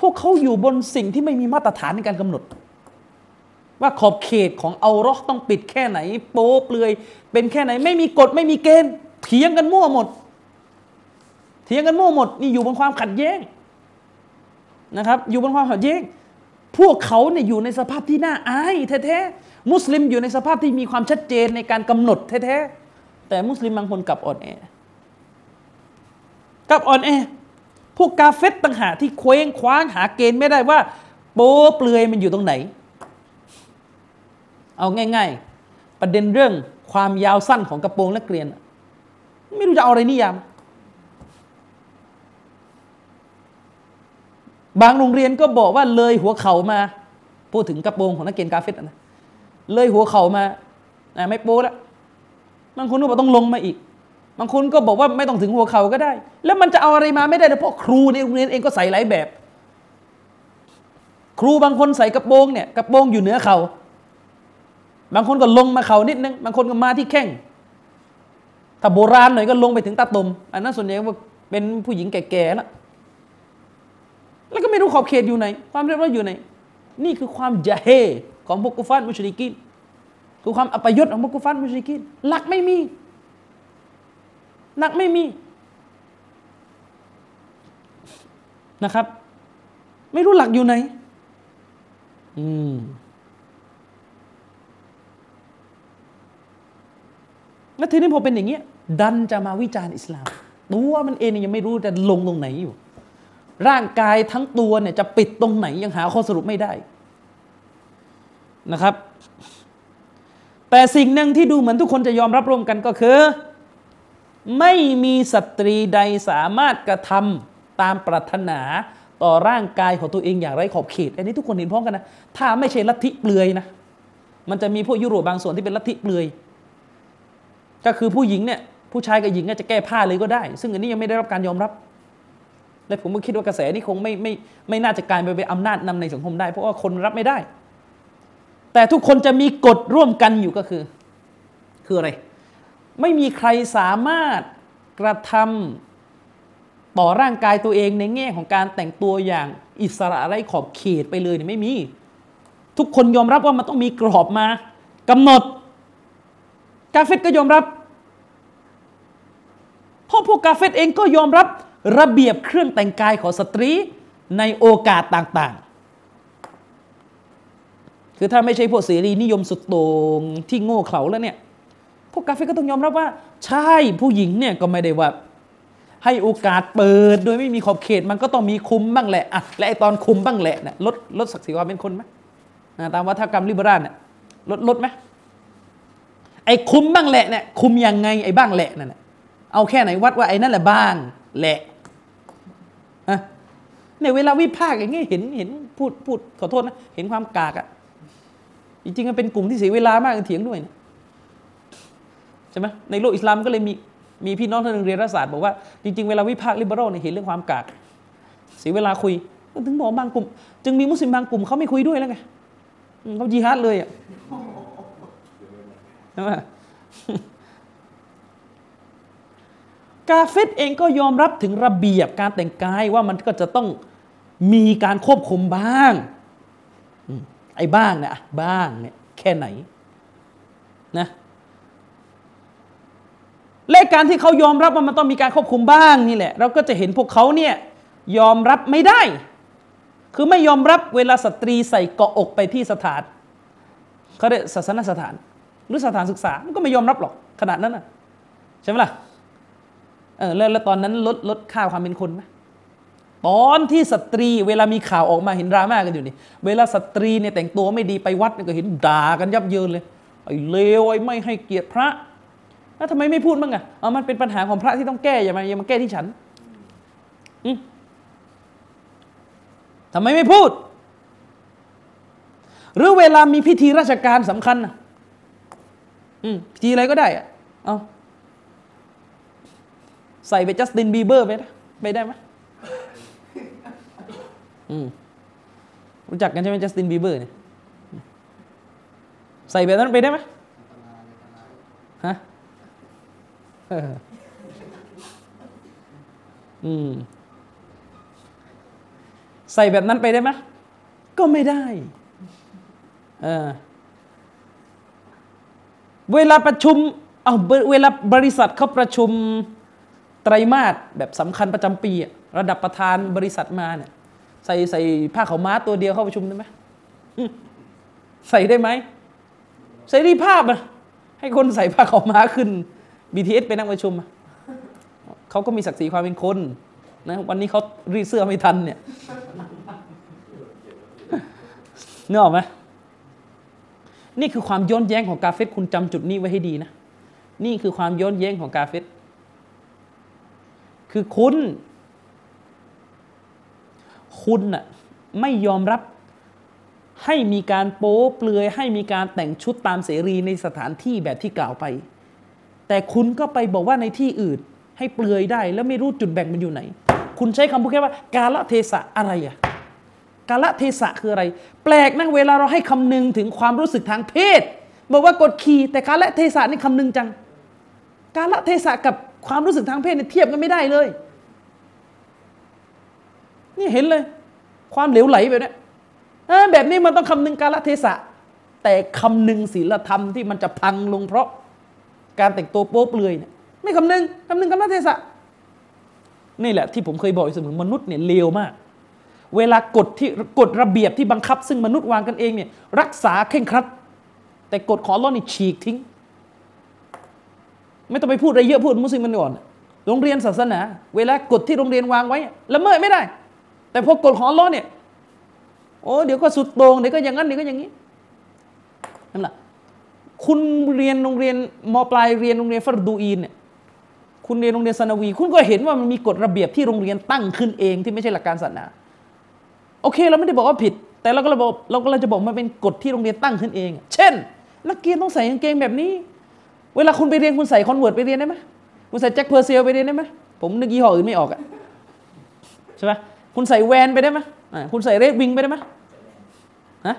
พวกเขาอยู่บนสิ่งที่ไม่มีมาตรฐานในการกำหนด ว่าขอบเขตของเอารอต้องปิดแค่ไหน โป้เปลือย เป็นแค่ไหน ไม่มีกฎไม่มีเกณฑ์เถียงกันมั่วหมดเถียงกันมั่วหมดนี่อยู่บนความขัดแย้งนะครับ อยู่บนความขัดแย้งพวกเขาเนี่ยอยู่ในสภาพที่น่าอายแท้ๆ มุสลิมอยู่ในสภาพที่มีความชัดเจนในการกำหนดแท้ๆแต่มุสลิมบางคนกลับอ่อนแอกลับอ่อนแอพวกกาเฟตต่างหากที่เคว้งคว้างหาเกณฑ์ไม่ได้ว่า โป๊เปลือยมันอยู่ตรงไหน เอาง่าย ๆ ประเด็นเรื่องความยาวสั้นของกระโปรงนักเรียน ไม่รู้จะเอาอะไรนิยาม บางโรงเรียนก็บอกว่าเลยหัวเข่ามา พูดถึงกระโปรงของนักเรียนกาเฟตนะ เลยหัวเข่ามาไม่โป้แล้วบางคนก็บอกต้องลงมาอีก บางคนก็บอกว่าไม่ต้องถึงหัวเข่าก็ได้ แล้วมันจะเอาอะไรมาไม่ได้เพราะครูในโรงเรียนเองก็ใส่หลายแบบ ครูบางคนใส่กระโปรงเนี่ยกระโปรงอยู่เหนือเขา่าบางคนก็ลงมาเข่านิดนึงบางคนก็มาที่แข้งถ้าโบราณหน่อยก็ลงไปถึงตาตุ่มอันนั้นส่วนใหญ่ว่าเป็นผู้หญิงแก่ๆแล้วแล้วก็ไม่รู้ขอบเขตอยู่ไหน ความเรียบร้อยอยู่ไหน นี่คือความยะเฮ ของพวกกุฟานมุชริกินคือความอัปยศของพวกกุฟานมุชริกินหลักไม่มีหลักไม่มีนะครับ ไม่รู้หลักอยู่ไหน อืมแล้วทีนี้พอเป็นอย่างเงี้ย ดันจะมาวิจารณ์อิสลาม ตัวมันเองยังไม่รู้จะลงตรงไหนอยู่ ร่างกายทั้งตัวเนี่ยจะปิดตรงไหนยังหาข้อสรุปไม่ได้ นะครับ แต่สิ่งหนึ่งที่ดูเหมือนทุกคนจะยอมรับร่วมกันก็คือ ไม่มีสตรีใดสามารถกระทำตามปรารถนาต่อร่างกายของตัวเองอย่างไรขอบเขต อันนี้ทุกคนเห็นพ้องกันนะ ถ้าไม่ใช่ลัทธิเปลือยนะ มันจะมีพวกยุโรปบางส่วนที่เป็นลัทธิเปลือย ก็คือผู้หญิงเนี่ยผู้ชายกับหญิงจะแก้ผ้าเลยก็ได้ ซึ่งอันนี้ยังไม่ได้รับการยอมรับ และผมก็คิดว่ากระแสนี้คงไม่ไม่ไม่น่าจะกลายไปเป็นอำนาจนำในสังคมได้ เพราะว่าคนรับไม่ได้ แต่ทุกคนจะมีกฎร่วมกันอยู่ก็คือ คืออะไร ไม่มีใครสามารถกระทำต่อร่างกายตัวเองในแง่ของการแต่งตัวอย่างอิสระไร้ขอบเขตไปเลยเนี่ยไม่มี ทุกคนยอมรับว่ามันต้องมีกรอบมากำหนด กาเฟตก็ยอมรับเพราะพวกกาเฟตเองก็ยอมรับระเบียบเครื่องแต่งกายของสตรีในโอกาสต่างๆ คือถ้าไม่ใช่พวกเสรีนิยมสุดโต่งที่โง่เขลาแล้วเนี่ย พวกกาเฟก็ต้องยอมรับว่า ใช่ผู้หญิงเนี่ยก็ไม่ได้ว่า ให้โอกาสเปิดโดยไม่มีขอบเขตมันก็ต้องมีคุมบ้างแหละอะและไอตอนคุมบ้างแหละนะลดลดศักดิ์ศรีความเป็นคนไหมตามวัฒกรรมลิเบอรัลเนี่ยลดลดไหมไอ้คุมบ้างแหละเนี่ยคุมยังไงไอ้บ้างแหละนั่นแหละเอาแค่ไหนวัดว่าไอ้นั่นแหละบ้างแหละอะเนี่ยเวลาวิพากษ์อย่างงี้เห็นเห็นพูดพูดขอโทษนะเห็นความกากอะ จริงๆมันเป็นกลุ่มที่เสียเวลามากเถียงด้วยนะใช่ไหมในโลกอิสลามก็เลยมีมีพี่น้องท่านหนึ่งเรียนรัฐศาสตร์บอกว่าจริงๆเวลาวิพากษ์ลิเบอรัลเนี่ยเห็นเรื่องความกากเสียเวลาคุยถึงบอกบางกลุ่ม จึงมีมุสลิมบางกลุ่มเขาไม่คุยด้วยแล้วไงเขาจีฮัดเลยอะใช่ไหมกาเฟตเองก็ยอมรับถึงระเบียบการแต่งกายว่ามันก็จะต้องมีการควบคุมบ้าง ไอ้บ้างเนี่ยบ้างเนี่ยแค่ไหนนะและการที่เขายอมรับว่ามันต้องมีการควบคุมบ้างนี่แหละ เราก็จะเห็นพวกเขาเนี่ยยอมรับไม่ได้ คือไม่ยอมรับเวลาสตรีใส่เกาะอกไปที่สถานเขาเรียกศาสนสถาน หรือสถานศึกษามันก็ไม่ยอมรับหรอกขนาดนั้นนะใช่ไหมล่ะเออแล้วตอนนั้นลดลดค่าความเป็นคนไหม ตอนที่สตรีเวลามีข่าวออกมาเห็นดราม่ากันอยู่นี่ เวลาสตรีเนี่ยแต่งตัวไม่ดีไปวัดก็เห็นด่ากันยับเยินเลยไอ้เลวไอ้ไม่ให้เกียรติพระแล้วทำไมไม่พูดบ้างอะเอามันเป็นปัญหาของพระที่ต้องแก้อย่ามาอย่ามาแก้ที่ฉันทำไมไม่พูด หรือเวลามีพิธีราชการสำคัญอืมพิธีอะไรก็ได้อะเอาใส่ไปจัสตินบีเบอร์ไปนะไปได้ไหม รู้จักกันใช่ไหมจัสตินบีเบอร์เนี่ยใส่แบบนั้นไปได้ไหมฮะอืมใส่แบบนั้นไปได้ไหมก็ไม่ได้เออเวลาประชุมเอาเวลาบริษัทเขาประชุมไตรมาสแบบสำคัญประจำปี ระดับประธานบริษัทมาเนี่ย ใส่ใส่ผ้าขาวม้าตัวเดียวเข้าประชุมได้ไหมใส่ได้ไหมใส่รีภาพอะให้คนใส่ผ้าขาวม้าขึ้น BTS ไปนั่งประชุมเขาก็มีศักดิ์ศรีความเป็นคนนะวันนี้เขารีเสื้อไม่ทันเนี่ยเนื้อออกไหมนี่คือความย้อนแย้งของกาเฟตคุณจำจุดนี้ไว้ให้ดีนะ นี่คือความย้อนแย้งของกาเฟตคือคุณ คุณน่ะไม่ยอมรับให้มีการโป๊เปลือย ให้มีการแต่งชุดตามเสรีในสถานที่แบบที่กล่าวไป แต่คุณก็ไปบอกว่าในที่อื่น ให้เปลือยได้แล้วไม่รู้จุดแบ่งมันอยู่ไหน คุณใช้คำพูดแค่ว่า กาละเทศะอะไรอะกาละเทศะคืออะไร แปลกนะเวลาเราให้คำนึงถึงความรู้สึกทางเพศ บอกว่ากดขี่แต่กาละเทศะนี่คำนึงจัง กาละเทศะกับความรู้สึกทางเพศเนี่ยเทียบกันไม่ได้เลย นี่เห็นเลย ความเหลวไหลแบบนี้แบบนี้มันต้องคำนึงกาละเทศะ แต่คำนึงศีลธรรมที่มันจะพังลงเพราะการแต่งตัวโป๊เปลือยเนี่ยไม่คำนึงคำนึงกับนัเทศะ นี่แหละที่ผมเคยบอกเสมอมนุษย์เนี่ยเลวมาก เวลากฎที่กฎระเบียบที่บังคับ ซึ่งมนุษย์วางกันเองเนี่ยรักษาเข่งครัด แต่กฎของล้อนี่ฉีกทิ้ง ไม่ต้องไปพูดอะไรเยอะพูดมุสลิมมันก่อนโรงเรียนศาสนา เวลากฎที่โรงเรียนวางไว้ละเมิดไม่ได้ แต่พอกฎของอัลลอฮ์เนี่ยโอ้เดี๋ยวก็สุดโต่งเดี๋ยวก็อย่างนั้นเดี๋ยวก็อย่างนี้นั่นแหละคุณเรียนโรงเรียนมปลายเรียนโรงเรียนฟัรดูอีนเนี่ยคุณเรียนโรงเรียนสนาวี คุณก็เห็นว่ามันมีกฎระเบียบที่โรงเรียนตั้งขึ้นเองที่ไม่ใช่หลักการศาสนา โอเคเราไม่ได้บอกว่าผิด แต่เราก็ราบอกเราก็เราจะบอกมันเป็นกฎที่โรงเรียนตั้งขึ้นเอง เช่น นักเรียนต้องใส่กางเกงแบบนี้ เวลาคุณไปเรียนคุณใส่ Converse ไปเรียนได้ไหมคุณใส่แจ็คเพอร์เซลไปเรียนได้ไหมผมนึกยี่ห้ออื่นไม่ออกอะใช่ไหม คุณใส่แวนไปได้ไหมคุณใส่เรดวิงไปได้ไหมฮะ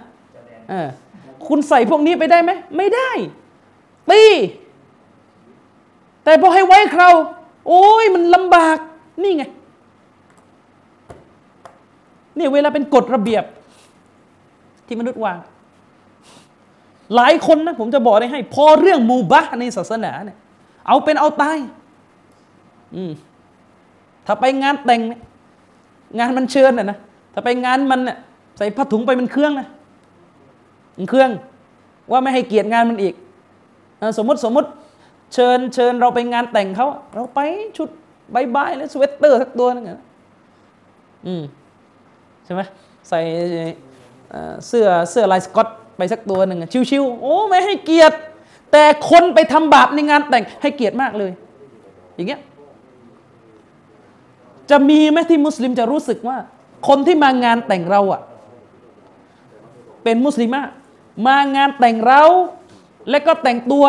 เออคุณใส่พวกนี้ไปได้ไหม ไม่ได้ตีแต่พอให้ไว้คราวโอ้ยมันลำบาก นี่ไง นี่เวลาเป็นกฎระเบียบ ที่มนุษย์วาง หลายคนนะผมจะบอกได้ให้ พอเรื่องมูบะในศาสนาเนี่ย เอาเป็นเอาตาย อืมถ้าไปงานแต่งเนี่ย งานมันเชิญน่ะนะถ้าไปงานมันเนี่ยใส่ผ้าถุงไปมันเครื่องนะมันเครื่อง ว่าไม่ให้เกียรติงานมันอีกสมมติสมมติเชิญเชิญเราไปงานแต่งเขาเราไปชุดใบๆแล้วสเวตเตอร์สักตัวนึงนะอืมใช่ไหมใส่เสื้อเสื้อลายสกอตไปสักตัวหนึ่งชิวๆโอ้ไม่ให้เกียรติ แต่คนไปทำบาปในงานแต่งให้เกียรติมากเลย อย่างเงี้ย จะมีไหมที่มุสลิมจะรู้สึกว่า คนที่มางานแต่งเราอะเป็นมุสลิมะมางานแต่งเรา และก็แต่งตัว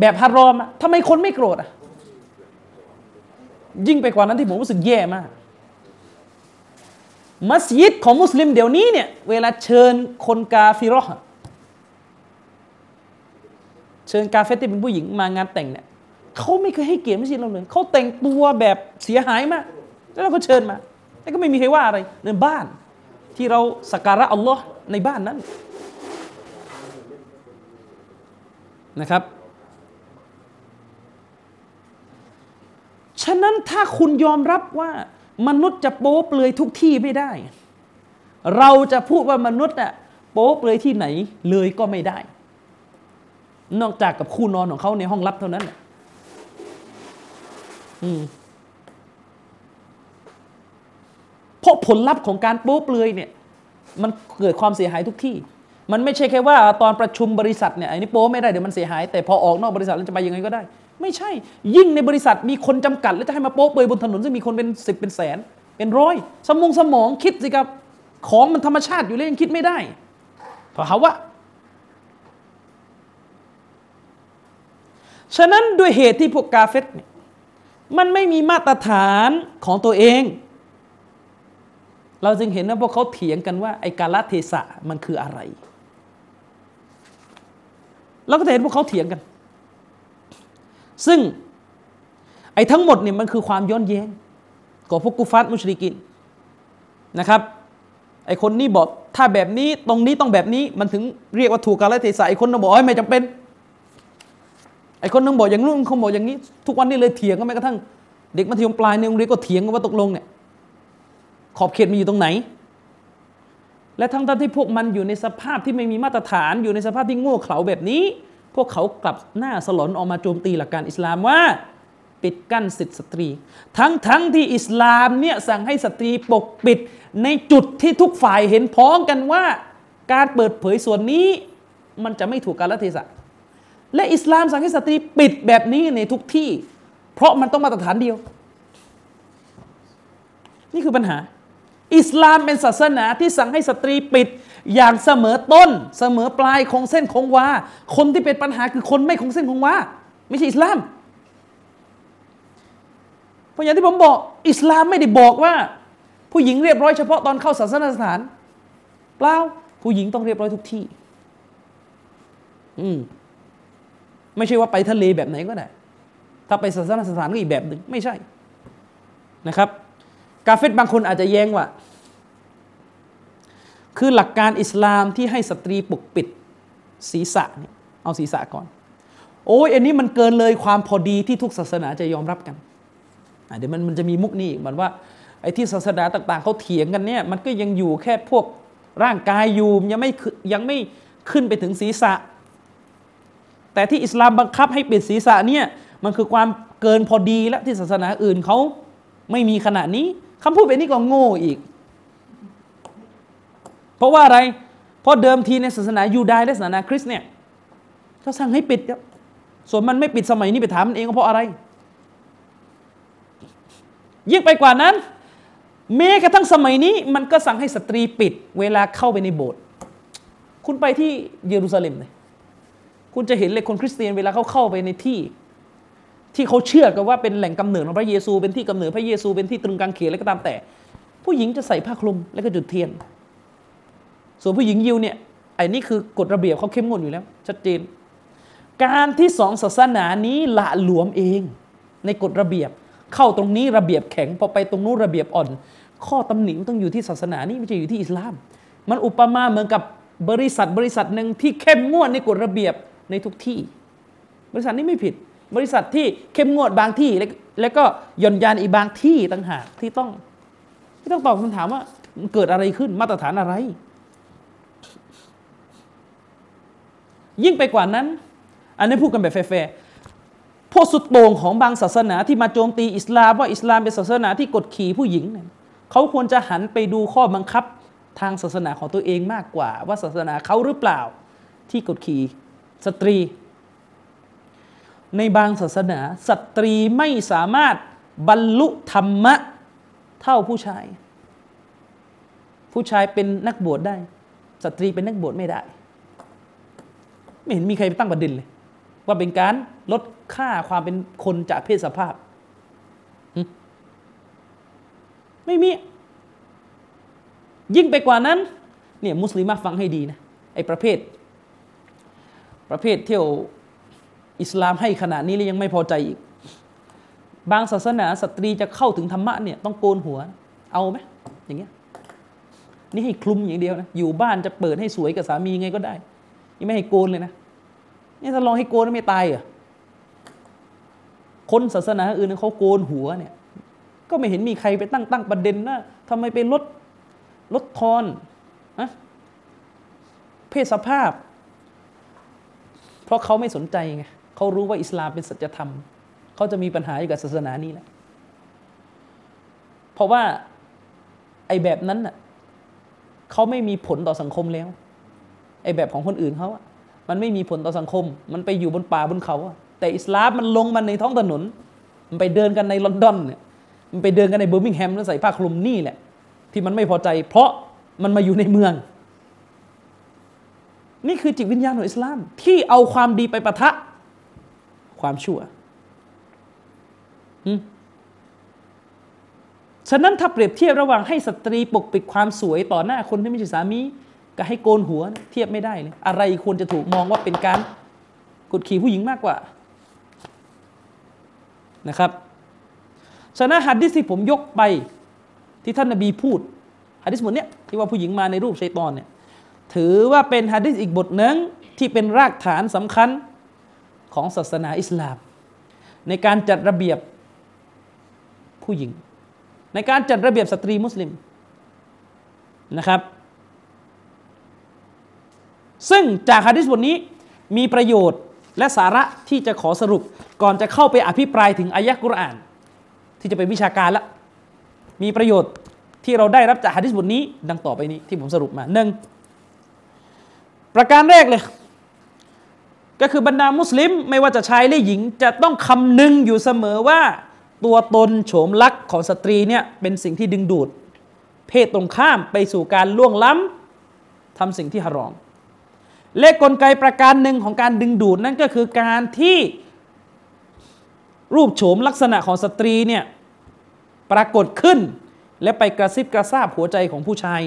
แบบฮารอมทำไมคนไม่โกรธอะยิ่งไปกว่านั้นที่ผมรู้สึกแย่มาก มัสยิดของมุสลิมเดี๋ยวนี้เนี่ย เวลาเชิญคนกาฟิรอเชิญกาเฟตที่เป็นผู้หญิงมางานแต่งเนี่ย เขาไม่เคยให้เกียรติมัสยิดเราเลยเขาแต่งตัวแบบเสียหายมาก แล้วเราก็เชิญมาแล้วก็ไม่มีใครว่าอะไรในบ้านที่เราสักการะอัลลอฮ์ในบ้านนั้นนะครับ ฉะนั้นถ้าคุณยอมรับว่ามนุษย์จะโป๊เปลือยทุกที่ไม่ได้ เราจะพูดว่ามนุษย์อะโป๊เปลือยที่ไหนเลยก็ไม่ได้ นอกจากกับคู่นอนของเขาในห้องลับเท่านั้นอืม เพราะผลลัพธ์ของการโป๊เปลือยเนี่ย มันเกิดความเสียหายทุกที่ มันไม่ใช่แค่ว่าตอนประชุมบริษัทเนี่ยไอ้นี่โป๊ไม่ได้เดี๋ยวมันเสียหาย แต่พอออกนอกบริษัทแล้วจะไปยังไงก็ได้ ไม่ใช่ ยิ่งในบริษัทมีคนจำกัด แล้วจะให้มาโป๊เปลือยบนถนนซึ่งมีคนเป็นสิบเป็นแสน เป็นร้อยสมองสมองคิดสิครับของมันธรรมชาติอยู่แล้วยังคิดไม่ได้เพราะเขาว่าฉะนั้นด้วยเหตุที่พวกกาเฟตเนี่ย มันไม่มีมาตรฐานของตัวเอง เราจึงเห็นว่าพวกเขาเถียงกันว่า ไอ้กาลเทศะมันคืออะไร เราก็จะเห็นพวกเขาเถียงกัน ซึ่งไอ้ทั้งหมดเนี่ยมันคือความย้อนแย้งของพวกกุฟัตมุชริกินนะครับไอ้คนนี้บอกถ้าแบบนี้ตรงนี้ต้องแบบนี้มันถึงเรียกว่าถูกกาลเทศะไอ้คนนึงบอกไม่จำเป็น ไอ้คนนึงบอกอย่างนู้นเขาบอกอย่างนี้ ทุกวันนี้เลยเถียงกันแม้กระทั่ง เด็กมัธยมปลายในโรงเรียนก็เถียงกันว่าตกลงเนี่ยขอบเขตมันอยู่ตรงไหน และทั้งที่พวกมันอยู่ในสภาพที่ไม่มีมาตรฐานอยู่ในสภาพที่โง่เขลาแบบนี้ พวกเขากลับหน้าสลอนออกมาโจมตีหลักการอิสลามว่าปิดกั้นสิทธิสตรี ทั้งทั้งที่อิสลามเนี่ยสั่งให้สตรีปกปิดในจุดที่ทุกฝ่ายเห็นพ้องกันว่า การเปิดเผยส่วนนี้ มันจะไม่ถูกกาลเทศะ และอิสลามสั่งให้สตรีปิดแบบนี้ในทุกที่ เพราะมันต้องมาตรฐานเดียว นี่คือปัญหา อิสลามเป็นศาสนาที่สั่งให้สตรีปิด อย่างเสมอต้น เสมอปลายคงเส้นคงวาคนที่เป็นปัญหาคือคนไม่คงเส้นคงวาไม่ใช่อิสลามเพราะอย่างที่ผมบอก อิสลามไม่ได้บอกว่า ผู้หญิงเรียบร้อยเฉพาะตอนเข้าศาสนสถาน เปล่าผู้หญิงต้องเรียบร้อยทุกที่ อืม ไม่ใช่ว่าไปทะเลแบบไหนก็ได้ ถ้าไปศาสนสถานก็อีกแบบหนึ่งไม่ใช่นะครับ กาเฟตบางคนอาจจะแย้งว่า คือหลักการอิสลามที่ให้สตรีปกปิดศีรษะเนี่ยเอาศีรษะก่อน โอ้ยอันนี้มันเกินเลยความพอดีที่ทุกศาสนาจะยอมรับกันเดี๋ยวมันมันจะมีมุกนี่เหมือนว่าไอ้ที่ศาสนาต่าง ๆเขาเถียงกันเนี่ยมันก็ยังอยู่แค่พวกร่างกายอยู่ยังไม่ยังไม่ขึ้นไปถึงศีรษะ แต่ที่อิสลามบังคับให้ปิดศีรษะเนี่ยมันคือความเกินพอดีแล้วที่ศาสนาอื่นเขาไม่มีขณะนี้คำพูดแบบนี้ก็โง่อีก เพราะว่าอะไร เพราะเดิมทีในศาสนายูดายและศาสนาคริสต์เนี่ยเขาสั่งให้ปิดครับส่วนมันไม่ปิดสมัยนี้ไปถามมันเองเพราะอะไร ยิ่งไปกว่านั้นแม้กระทั่งสมัยนี้ มันก็สั่งให้สตรีปิด เวลาเข้าไปในโบสถ์คุณไปที่เยรูซาเล็มเลย คุณจะเห็นเลยคนคริสเตียนเวลาเขาเข้าไปในที่ ที่เขาเชื่อกันว่าเป็นแหล่งกำเนิดของพระเยซู เป็นที่กำเนิดพระเยซูเป็นที่ตรึงกางเขนอะไรก็ตามแต่ ผู้หญิงจะใส่ผ้าคลุมแล้วก็จุดเทียน ส่วนผู้หญิงยิวเนี่ยไอ้นี่คือกฎระเบียบเขาเข้มงวดอยู่แล้ว ชัดเจน การที่สองศาสนานี้ละหลวมเอง ในกฎระเบียบ เข้าตรงนี้ระเบียบแข็งพอไปตรงนู้นระเบียบอ่อน ข้อตำหนิต้องอยู่ที่ศาสนานี้ไม่ใช่อยู่ที่อิสลาม มันอุปมาเหมือนกับบริษัทบริษัทหนึ่งที่เข้มงวดในกฎระเบียบ ในทุกที่ บริษัทนี้ไม่ผิด บริษัทที่เข้มงวดบางที่ แล้วก็ย่อนยานอีกบางที่ต่างหากที่ต้องที่ต้องตอบคำถามว่าเกิดอะไรขึ้นมาตรฐานอะไร ยิ่งไปกว่านั้น อันนี้พูดกันแบบแฟร์พวกสุดโต่งของบางศาสนาที่มาโจมตีอิสลามว่าอิสลามเป็นศาสนาที่กดขี่ผู้หญิงเนี่ยเขาควรจะหันไปดูข้อบังคับทางศาสนาของตัวเองมากกว่า ว่าศาสนาเขาหรือเปล่าที่กดขี่ สตรี ในบางศาสนา สตรีไม่สามารถบรรลุธรรมะเท่าผู้ชาย ผู้ชายเป็นนักบวชได้ สตรีเป็นนักบวชไม่ได้ ไม่เห็นมีใครไปตั้งประเด็นเลย ว่าเป็นการลดค่าความเป็นคนจากเพศสภาพ ไม่มี ยิ่งไปกว่านั้น เนี่ยมุสลิมฟังให้ดีนะ ไอ้ประเภท ประเภทเที่ยวอิสลามให้ขนาดนี้แล้วยังไม่พอใจอีก บางศาสนาสตรีจะเข้าถึงธรรมะเนี่ยต้องโกนหัว เอาไหมอย่างเงี้ยนี่ให้คลุมอย่างเดียวนะอยู่บ้านจะเปิดให้สวยกับสามีไงก็ได้ยังไม่ให้โกนเลยนะนี่ถ้าลองให้โกนไม่ตายเหรอคนศาสนาอื่นเขาโกนหัวเนี่ย ก็ไม่เห็นมีใครไปตั้งตั้งประเด็นนะทำไมไปลดลดทอนนะเพศสภาพ เพราะเขาไม่สนใจไงเขารู้ว่าอิสลามเป็นสัจธรรม เขาจะมีปัญหาอยู่กับศาสนานี้แหละ เพราะว่าไอ้แบบนั้นน่ะเขาไม่มีผลต่อสังคมแล้วไอ้แบบของคนอื่นเขาอะมันไม่มีผลต่อสังคม มันไปอยู่บนป่าบนเขาอะแต่อิสลามมันลงมาในท้องถนน มันไปเดินกันในลอนดอนเนี่ย มันไปเดินกันในเบอร์มิงแฮมแล้วใส่ผ้าคลุมนี่แหละ ที่มันไม่พอใจ เพราะมันมาอยู่ในเมือง นี่คือจิตวิญญาณของอิสลาม ที่เอาความดีไปประทะ ความชั่วฉะนั้นถ้าเปรียบเทียบระหว่างให้สตรีปกปิดความสวยต่อหน้าคนที่ไม่ใช่สามีกับให้โกนหัวเทียบไม่ได้เลยอะไรควรจะถูกมองว่าเป็นการกดขี่ผู้หญิงมากกว่านะครับฉะนั้นฮัดดิสที่ผมยกไปที่ท่านนบีพูดฮัดดิสบทเนี้ยที่ว่าผู้หญิงมาในรูปชัยตอนเนี่ย ถือว่าเป็นฮัดดิสอีกบทหนึ่งที่เป็นรากฐานสำคัญของศาสนาอิสลาม ในการจัดระเบียบผู้หญิง ในการจัดระเบียบสตรีมุสลิมนะครับ ซึ่งจากฮัดดิสบทนี้มีประโยชน์และสาระที่จะขอสรุปก่อนจะเข้าไปอภิปรายถึงอายะกุรอาน ที่จะเป็นวิชาการละมีประโยชน์ที่เราได้รับจากฮะดิษบทนี้ ดังต่อไปนี้ที่ผมสรุปมาหนึ่ง ประการแรกเลย ก็คือบรรดามุสลิมไม่ว่าจะชายหรือหญิง จะต้องคำนึงอยู่เสมอว่า ตัวตนโฉมลักษณ์ของสตรีเนี่ยเป็นสิ่งที่ดึงดูด เพศตรงข้ามไปสู่การล่วงล้ำทำสิ่งที่หรอมและกลไกประการหนึ่งของการดึงดูดนั่นก็คือการที่รูปโฉมลักษณะของสตรีเนี่ยปรากฏขึ้น และไปกระซิบกระซาบหัวใจของผู้ชาย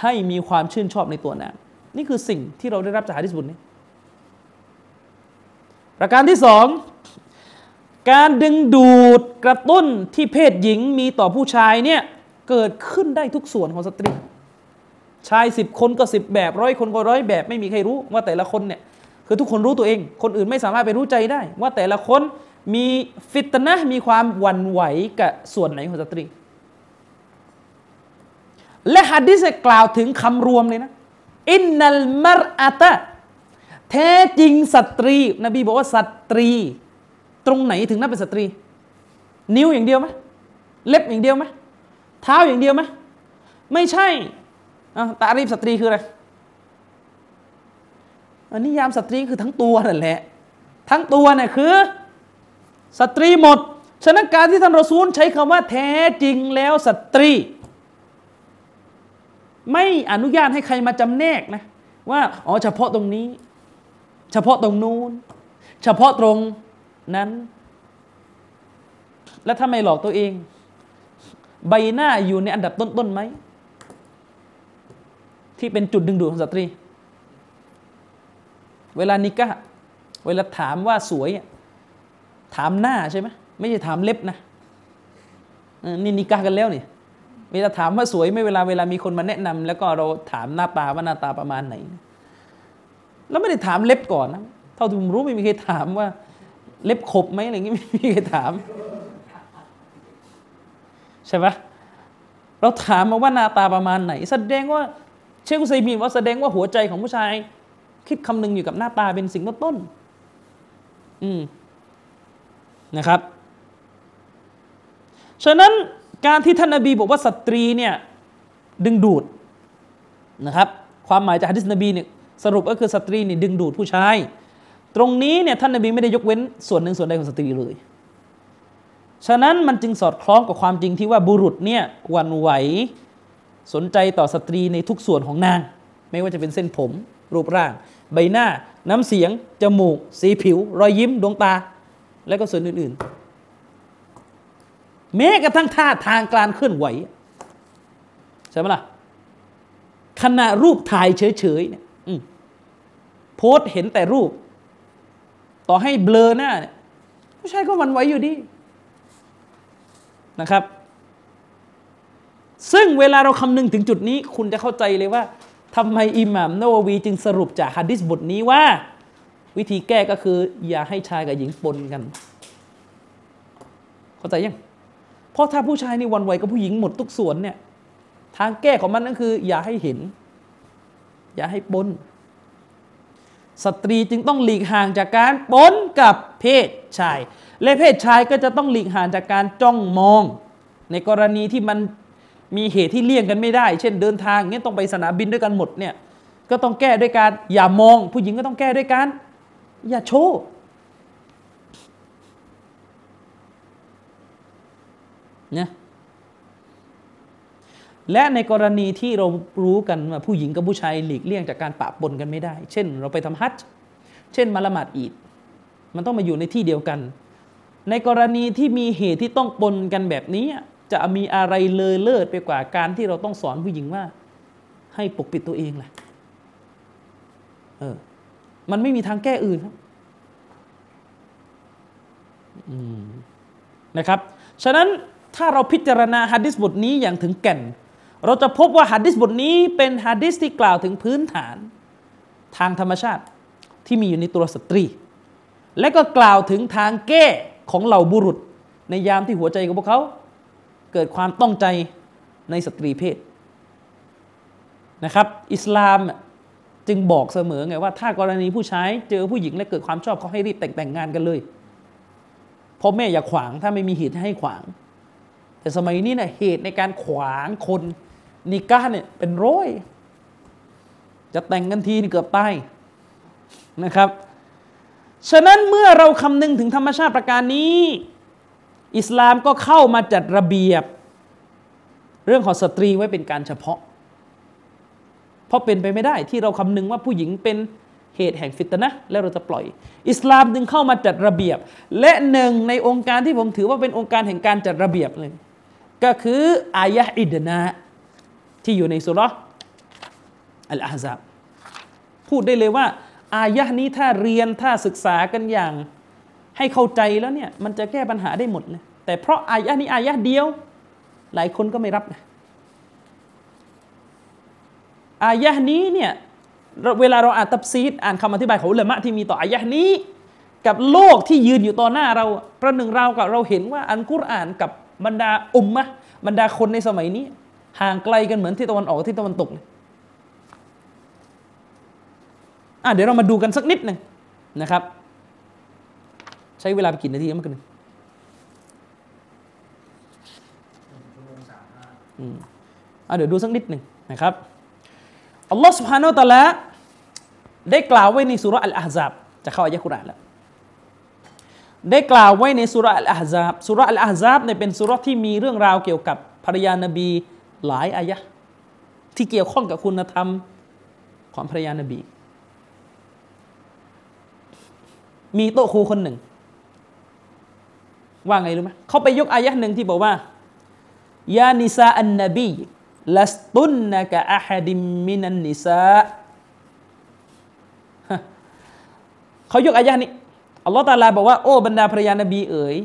ให้มีความชื่นชอบในตัวนาง นี่คือสิ่งที่เราได้รับจากฮะดิษบุญนี้ประการที่สองการดึงดูดกระตุ้นที่เพศหญิงมีต่อผู้ชายเนี่ยเกิดขึ้นได้ทุกส่วนของสตรี ชายสิบคนก็สิบแบบร้อยคนก็ร้อยแบบไม่มีใครรู้ว่าแต่ละคนเนี่ยคือทุกคนรู้ตัวเอง คนอื่นไม่สามารถไปรู้ใจได้ ว่าแต่ละคนมีฟิตนะมีความหวั่นไหวกับส่วนไหนของสตรี และฮัดดิสกล่าวถึงคำรวมเลยนะ إن المرأة แท้จริงสตรี นบีบอกว่าสตรี ตรงไหนถึงนับเป็นสตรี นิ้วอย่างเดียวไหมเล็บอย่างเดียวไหมเท้าอย่างเดียวไหมไม่ใช่ตารีบสตรีคืออะไรอันนี้ยามสตรีคือทั้งตัวนั่นแหละ ทั้งตัวเนี่ยคือ สตรีหมด ฉะนั้นการที่ท่านรอซูลใช้คำว่าแท้จริงแล้วสตรี ไม่อนุญาตให้ใครมาจำแนกนะว่าอ๋อเฉพาะตรงนี้ เฉพาะตรงนู้น เฉพาะตรงนั้น แล้วถ้าไม่หลอกตัวเอง ใบหน้าอยู่ในอันดับต้นๆไหมที่เป็นจุดดึงดูดของสตรี เวลานิกะเวลาถามว่าสวย ถามหน้าใช่ไหมไม่ใช่ถามเล็บนะนี่นิกะกันแล้วนี่ เวลาถามว่าสวยไม่เวลาเวลามีคนมาแนะนำแล้วก็เราถามหน้าตาว่าหน้าตาประมาณไหน แล้วไม่ได้ถามเล็บก่อนนะเท่าที่ผมรู้ไม่มีใครถามว่า เล็บขบไหมอะไรอย่างงี้ไม่มีใครถามใช่ปะเราถามมาว่าหน้าตาประมาณไหน แสดงว่าเชคุซัยมีว่าแสดงว่าหัวใจของผู้ชาย คิดคำนึงอยู่กับหน้าตาเป็นสิ่งต้นอืมนะครับ ฉะนั้น การที่ท่านนบีบอกว่าสตรีเนี่ยดึงดูดนะครับความหมายจากฮะดิษนบีเนี่ยสรุปก็คือสตรีนี่ดึงดูดผู้ชาย ตรงนี้เนี่ยท่านนบีไม่ได้ยกเว้นส่วนหนึ่งส่วนใดของสตรีเลย ฉะนั้นมันจึงสอดคล้องกับความจริงที่ว่าบุรุษเนี่ยหวั่นไหวสนใจต่อสตรีในทุกส่วนของนาง ไม่ว่าจะเป็นเส้นผม รูปร่าง ใบหน้า น้ำเสียง จมูก สีผิว รอยยิ้ม ดวงตา และก็ส่วนอื่นๆ แม้กระทั่งท่าทางการเคลื่อนไหวใช่ไหมล่ะขณะรูปถ่ายเฉยๆเนี่ยโพสเห็นแต่รูป ต่อให้เบลอหน้าเนี่ยผู้ชายก็มันไหวอยู่ดีนะครับ ซึ่งเวลาเราคำนึงถึงจุดนี้ คุณจะเข้าใจเลยว่าทำไมอิหม่ามนาววีจึงสรุปจากฮะดิษบทนี้ว่า วิธีแก้ก็คือ อย่าให้ชายกับหญิงปนกัน เข้าใจยัง เพราะถ้าผู้ชายนี่วันไหวกับผู้หญิงหมดทุกส่วนเนี่ย ทางแก้ของมันนั่นคือ อย่าให้เห็น อย่าให้ปนสตรีจึงต้องหลีกห่างจากการปนกับเพศชาย และเพศชายก็จะต้องหลีกห่างจากการจ้องมอง ในกรณีที่มันมีเหตุที่เลี่ยงกันไม่ได้ เช่นเดินทางเงี้ยต้องไปสนามบินด้วยกันหมดเนี่ยก็ต้องแก้ด้วยการอย่ามอง ผู้หญิงก็ต้องแก้ด้วยการอย่าโชว์ นี่ยและในกรณีที่เรารู้กันว่าผู้หญิงกับผู้ชายหลีกเลี่ยงจากการปะปนกันไม่ได้ เช่น เราไปทำฮัจจ์เช่นมาละหมาดอีด มันต้องมาอยู่ในที่เดียวกัน ในกรณีที่มีเหตุที่ต้องปนกันแบบนี้ จะมีอะไรเลยเลิศไปกว่าการที่เราต้องสอนผู้หญิงว่า ให้ปกปิดตัวเองแหละเออ มันไม่มีทางแก้อื่นครับนะครับ ฉะนั้น ถ้าเราพิจารณาฮะดิษบทนี้อย่างถึงแก่น เราจะพบว่าฮัดดิสบทนี้เป็นฮัดดิสที่กล่าวถึงพื้นฐาน ทางธรรมชาติที่มีอยู่ในตัวสตรี และก็กล่าวถึงทางแก้ของเหล่าบุรุษ ในยามที่หัวใจของพวกเขา เกิดความต้องใจในสตรีเพศนะครับ อิสลามจึงบอกเสมอไงว่า ถ้ากรณีผู้ชายเจอผู้หญิงและเกิดความชอบเขาให้รีบแต่งแต่งงานกันเลยเพราะแม่อย่าขวางถ้าไม่มีเหตุให้ขวาง แต่สมัยนี้เนะ่ยเหตุในการขวางคนนิก้าเนี่ยเป็นร้อยจะแต่งกันทีนี่เกือบตายนะครับ ฉะนั้นเมื่อเราคำนึงถึงธรรมชาติประการนี้ อิสลามก็เข้ามาจัดระเบียบ เรื่องของสตรีไว้เป็นการเฉพาะ เพราะเป็นไปไม่ได้ที่เราคำนึงว่าผู้หญิงเป็นเหตุแห่งฟิตนะแล้วเราจะปล่อย อิสลามจึงเข้ามาจัดระเบียบ และหนึ่งในองค์การที่ผมถือว่าเป็นองค์การแห่งการจัดระเบียบเลย ก็คืออายะอิดนะที่อยู่ในสุรอัลอาซับพูดได้เลยว่า อายะนี้ถ้าเรียนถ้าศึกษากันอย่าง ให้เข้าใจแล้วเนี่ยมันจะแก้ปัญหาได้หมดเลยแต่เพราะอายะนี้อายะเดียว หลายคนก็ไม่รับนะอายะนี้เนี่ยเวลาเราอ่านตับซีดอ่านคำอธิบายของอุลามะที่มีต่ออายะนี้ กับโลกที่ยืนอยู่ต่อหน้าเราประหนึ่งเรากับเราเห็นว่าอันกุรอานกับ บรรดาอุมมะบรรดาคนในสมัยนี้ ห่างไกลกันเหมือนที่ตะวันออกที่ตะวันตกเลยอะเดี๋ยวเรามาดูกันสักนิดหนึ่งนะครับ ใช้เวลาไปกี่นาทีเมื่อกี้อืมอะเดี๋ยวดูสักนิดหนึ่งนะครับอัลลอฮฺสุบฮานาอัลลอฮฺได้กล่าวไว้ในสุรอัลอาฮซับจะเข้าอายะคุรานแล้ว ได้กล่าวไว้ในสุรอัลอาฮซับสุรอัลอาฮซับเนี่ยเป็นสุรที่มีเรื่องราวเกี่ยวกับภรรยานบีหลายอายะที่เกี่ยวข้องกับคุณธรรมของภรรยานบี มีโตครูคนหนึ่ง ว่าไงรู้ไหมเขาไปยกอายะหนึ่งที่บอกว่ายานิซาอันนบีลัสตุนนะกะอาฮดิมมินันนิซาเขายกอายะนี้ อัลลอฮฺตาลาบอกว่าโอ้บรรดาภรรยานบีเอ๋ย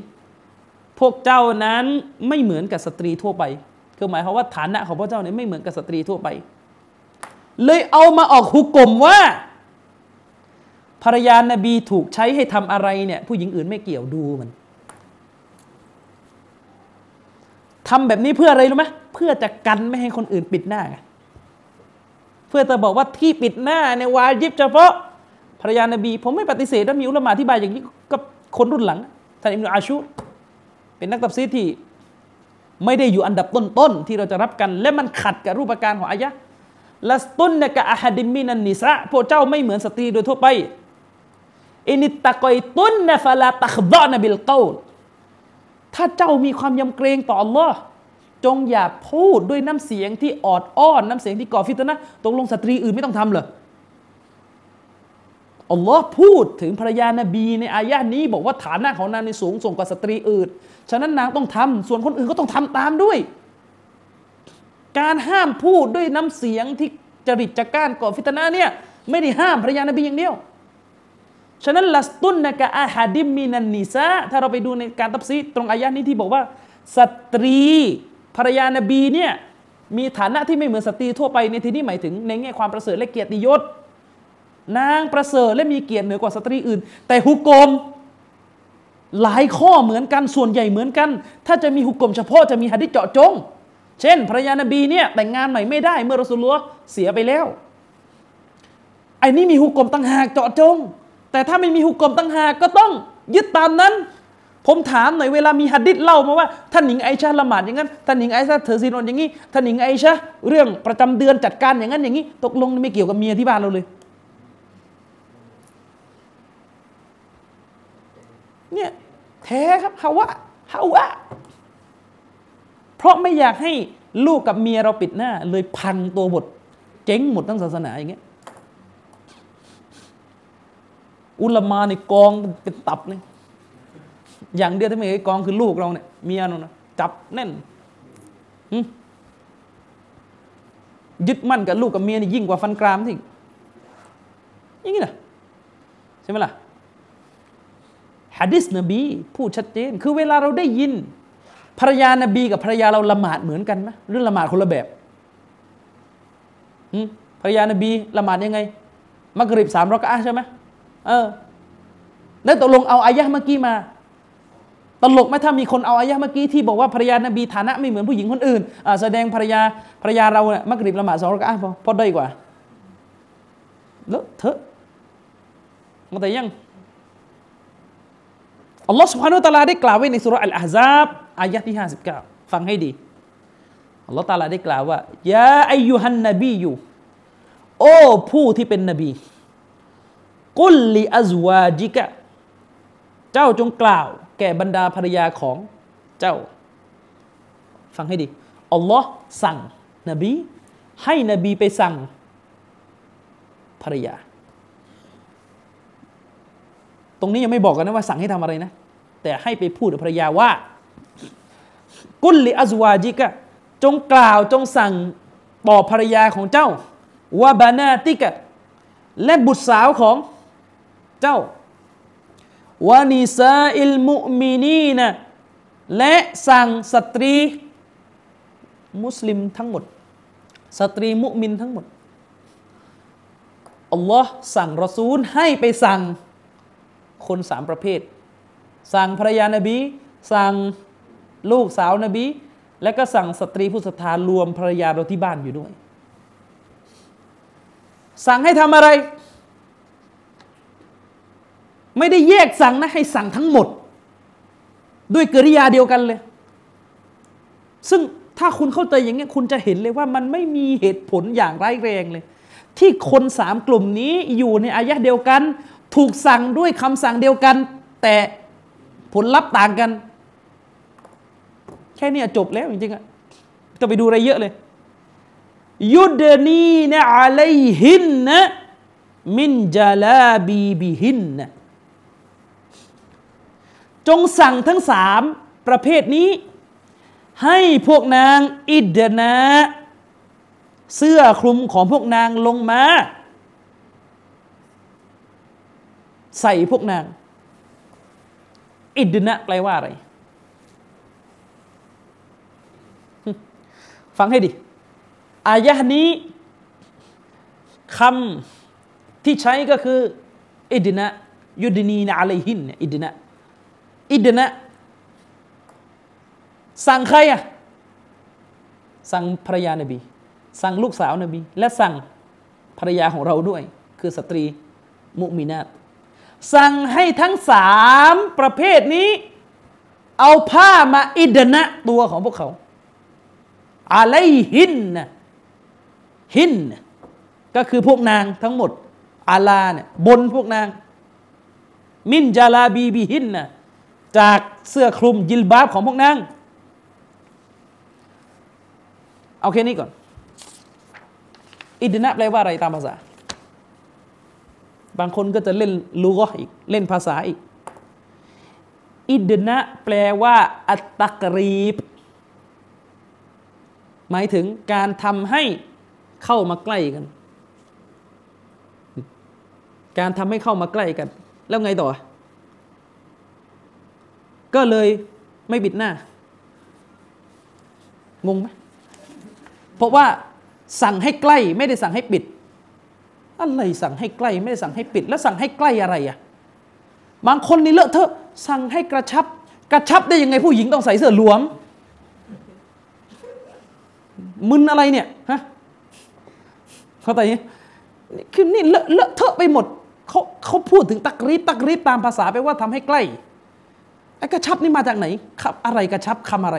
พวกเจ้านั้นไม่เหมือนกับสตรีทั่วไป คือหมายความว่าฐานะของพระเจ้าเนี่ยไม่เหมือนกับสตรีทั่วไป เลยเอามาออกหุกกลมว่า ภรรยานบีถูกใช้ให้ทำอะไรเนี่ย ผู้หญิงอื่นไม่เกี่ยวดูมันทำแบบนี้เพื่ออะไรรู้ไหมเพื่อจะกันไม่ให้คนอื่นปิดหน้า เพื่อจะบอกว่าที่ปิดหน้าในวาจิบเฉพาะ ภรรยานบี ผมไม่ปฏิเสธว่ามีอุลามะอธิบายอย่างนี้กับคนรุ่นหลังท่านอิบนุอาชูรเป็นนักตัฟซีรที่ไม่ได้อยู่อันดับต้นๆที่เราจะรับกัน และมันขัดกับรูปการของอายะلستن كأحد من النساءพวกเจ้าไม่เหมือนสตรีโดยทั่วไปإن اتقيتن فلا تخضعن بالقولถ้าเจ้ามีความยำเกรงต่อ อัลลอฮ์ จงอย่าพูดด้วยน้ำเสียงที่ออดอ้อน น้ำเสียงที่ก่อฟิตนะตรงลงสตรีอื่นไม่ต้องทำเลยอั อัลลอฮ์พูดถึงภรรยานบีในอายะนี้ บอกว่าฐานะของนางในสูงส่งกว่าสตรีอื่น ฉะนั้นนางต้องทำส่วนคนอื่นก็ต้องทำตามด้วย การห้ามพูดด้วยน้ำเสียงที่จริตจะก้านก่อฟิตนะเนี่ยไม่ได้ห้ามภรรยานบีอย่างเดียว ฉะนั้นلستن كأحد من النساءถ้าเราไปดูในการตัฟซีรตรงอายะนี้ที่บอกว่า สตรีภรรยานบีเนี่ยมีฐานะที่ไม่เหมือนสตรีทั่วไปในที่นี้หมายถึงในแง่ความประเสริฐและเกียรติยศ นางประเสริฐและมีเกียรติเหนือกว่าสตรีอื่น แต่หุกกลมหลายข้อเหมือนกันส่วนใหญ่เหมือนกัน ถ้าจะมีหุกกลมเฉพาะจะมีหะดิษเจาะจง เช่นภรรยานบีเนี่ยแต่งงานใหม่ไม่ได้เมื่อรอสุลลอเสียไปแล้วไอ้นี่มีหุกกลมตั้งหากเจาะจง แต่ถ้าไม่มีหุกกลมตั้งหากก็ต้องยึดตามนั้น ผมถามหน่อยเวลามีหัดดิษเล่ามาว่าท่านหญิงไอชาละหมาดอย่างนั้นท่านหญิงไอชาเธอซีนอนอย่างนี้ท่านหญิงไอชาเรื่องประจำเดือนจัดการอย่างนั้นอย่างนี้ ตกลงไม่เกี่ยวกับเมียที่บ้านเราเลย เนี่ยแท้ครับฮาวะฮาวะ เพราะไม่อยากให้ลูกกับเมียเราปิดหน้า เลยพังตัวบท เจ๊งหมดทั้งศาสนาอย่างเงี้ยอุลมาในกองเป็นตับเลยอย่างเดียวที่ไม่เคยกองคือลูกเราเนี่ยเมียเรานะจับแน่นยึดมั่นกับลูกกับเมียนี่ยิ่งกว่าฟันกรามที่อย่างนี้นะใช่ไหมล่ะ ฮะดิษนบีพูดชัดเจน คือเวลาเราได้ยินภรรยานบีกับภรรยาเราละหมาดเหมือนกันไหมหรือละหมาดคนละแบบภรรยานบีละหมาดยังไง มักริบสามรอกอะใช่ไหมเออแล้วตกลงเอาอายะเมื่อกี้มา ตลกไหมถ้ามีคนเอาอายะเมื่อกี้ที่บอกว่าภรรยานบีฐานะไม่เหมือนผู้หญิงคนอื่นอแสดงภรรยาภรรยาเราเนี่ยมักริบละหมาดสองรอกอะพอพอได้กว่าแล้วเถอะแต่ยัง อัลลอฮ์สุภาโนตาลาได้กล่าวไว้ในสุรอัลอาซาบอายะที่ 59 ฟังให้ดีอัลลอฮ์ตาลาได้กล่าวว่ายาอายุฮันนบีอยู่โอ้ผู้ที่เป็นนบี กุลลิอัจวาจิกะ เจ้าจงกล่าว แก่บรรดาภรรยาของเจ้า ฟังให้ดีอัลลอฮ์สั่งนบี ให้นบีไปสั่งภรรยา ตรงนี้ยังไม่บอกกันนะว่าสั่งให้ทำอะไรนะ แต่ให้ไปพูดกับภรรยาว่า กุลลิอัซวาจิกะจงกล่าวจงสั่งบอกภรรยาของเจ้าوبناتكและบุตรสาวของเจ้าونساء المؤمنينและสั่งสตรี มุสลิมทั้งหมด สตรีมุมินทั้งหมดอัลลอฮ์สั่งรอซูลให้ไปสั่งคนสามประเภท สั่งภรรยานบี สั่งลูกสาวนบี และก็สั่งสตรีผู้ศรัทธารวมภรรยาเราที่บ้านอยู่ด้วย สั่งให้ทำอะไร ไม่ได้แยกสั่งนะให้สั่งทั้งหมด ด้วยกริยาเดียวกันเลย ซึ่งถ้าคุณเข้าใจอย่างนี้คุณจะเห็นเลยว่ามันไม่มีเหตุผลอย่างร้ายแรงเลย ที่คนสามกลุ่มนี้อยู่ในอายะเดียวกัน ถูกสั่งด้วยคำสั่งเดียวกัน แต่ ผลลัพธ์ต่างกัน แค่นี้จบแล้วจริงๆอะจะไปดูอะไรเยอะเลย ยุดนีนะอะลัยฮินนะมินจาลาบีบิฮินนะจงสั่งทั้งสามประเภทนี้ ให้พวกนางอิดนะ เสื้อคลุมของพวกนางลงมา ใส่พวกนาง อิดนะแปลว่าอะไร ฟังให้ดิอายะนี้คำที่ใช้ก็คืออิดนะยุดนีนะอะไรหินอิดนะอิดนะสั่งใครอะสั่งภรรยานบี สั่งลูกสาวนบี และสั่งภรรยาของเราด้วย คือสตรีมุมินาต สั่งให้ทั้งสามประเภทนี้ เอาผ้ามาอิดนะตัวของพวกเขาอะไรหินนะหินก็คือพวกนางทั้งหมดอาลาเนี่ยบนพวกนาง มินจาลาบีบีหินนะจากเสื้อคลุมยิลบาบของพวกนางเอาแค่นี้ก่อน อิดนะแปลว่าอะไรตามภาษา บางคนก็จะเล่นลูกอีก เล่นภาษาอีก อิดนะแปลว่า อัตตกรีบ หมายถึงการทำให้เข้ามาใกล้กัน การทำให้เข้ามาใกล้กัน แล้วไงต่อ ก็เลยไม่บิดหน้า งงไหมเพราะว่าสั่งให้ใกล้ไม่ได้สั่งให้ปิด อะไรสั่งให้ใกล้ไม่ได้สั่งให้ปิด แล้วสั่งให้ใกล้อะไรอะบางคนนี่เลอะเทอะสั่งให้กระชับ กระชับได้ยังไงผู้หญิงต้องใส่เสื้อหลวม มึนอะไรเนี่ยฮะเข้าใจไหมคือนี่เลอะเลอะเทอะไปหมดเขาเขาพูดถึงตักรีบตักรีบตามภาษาไปว่าทำให้ใกล้ไอ้กระชับนี่มาจากไหนครับอะไรกระชับคำอะไร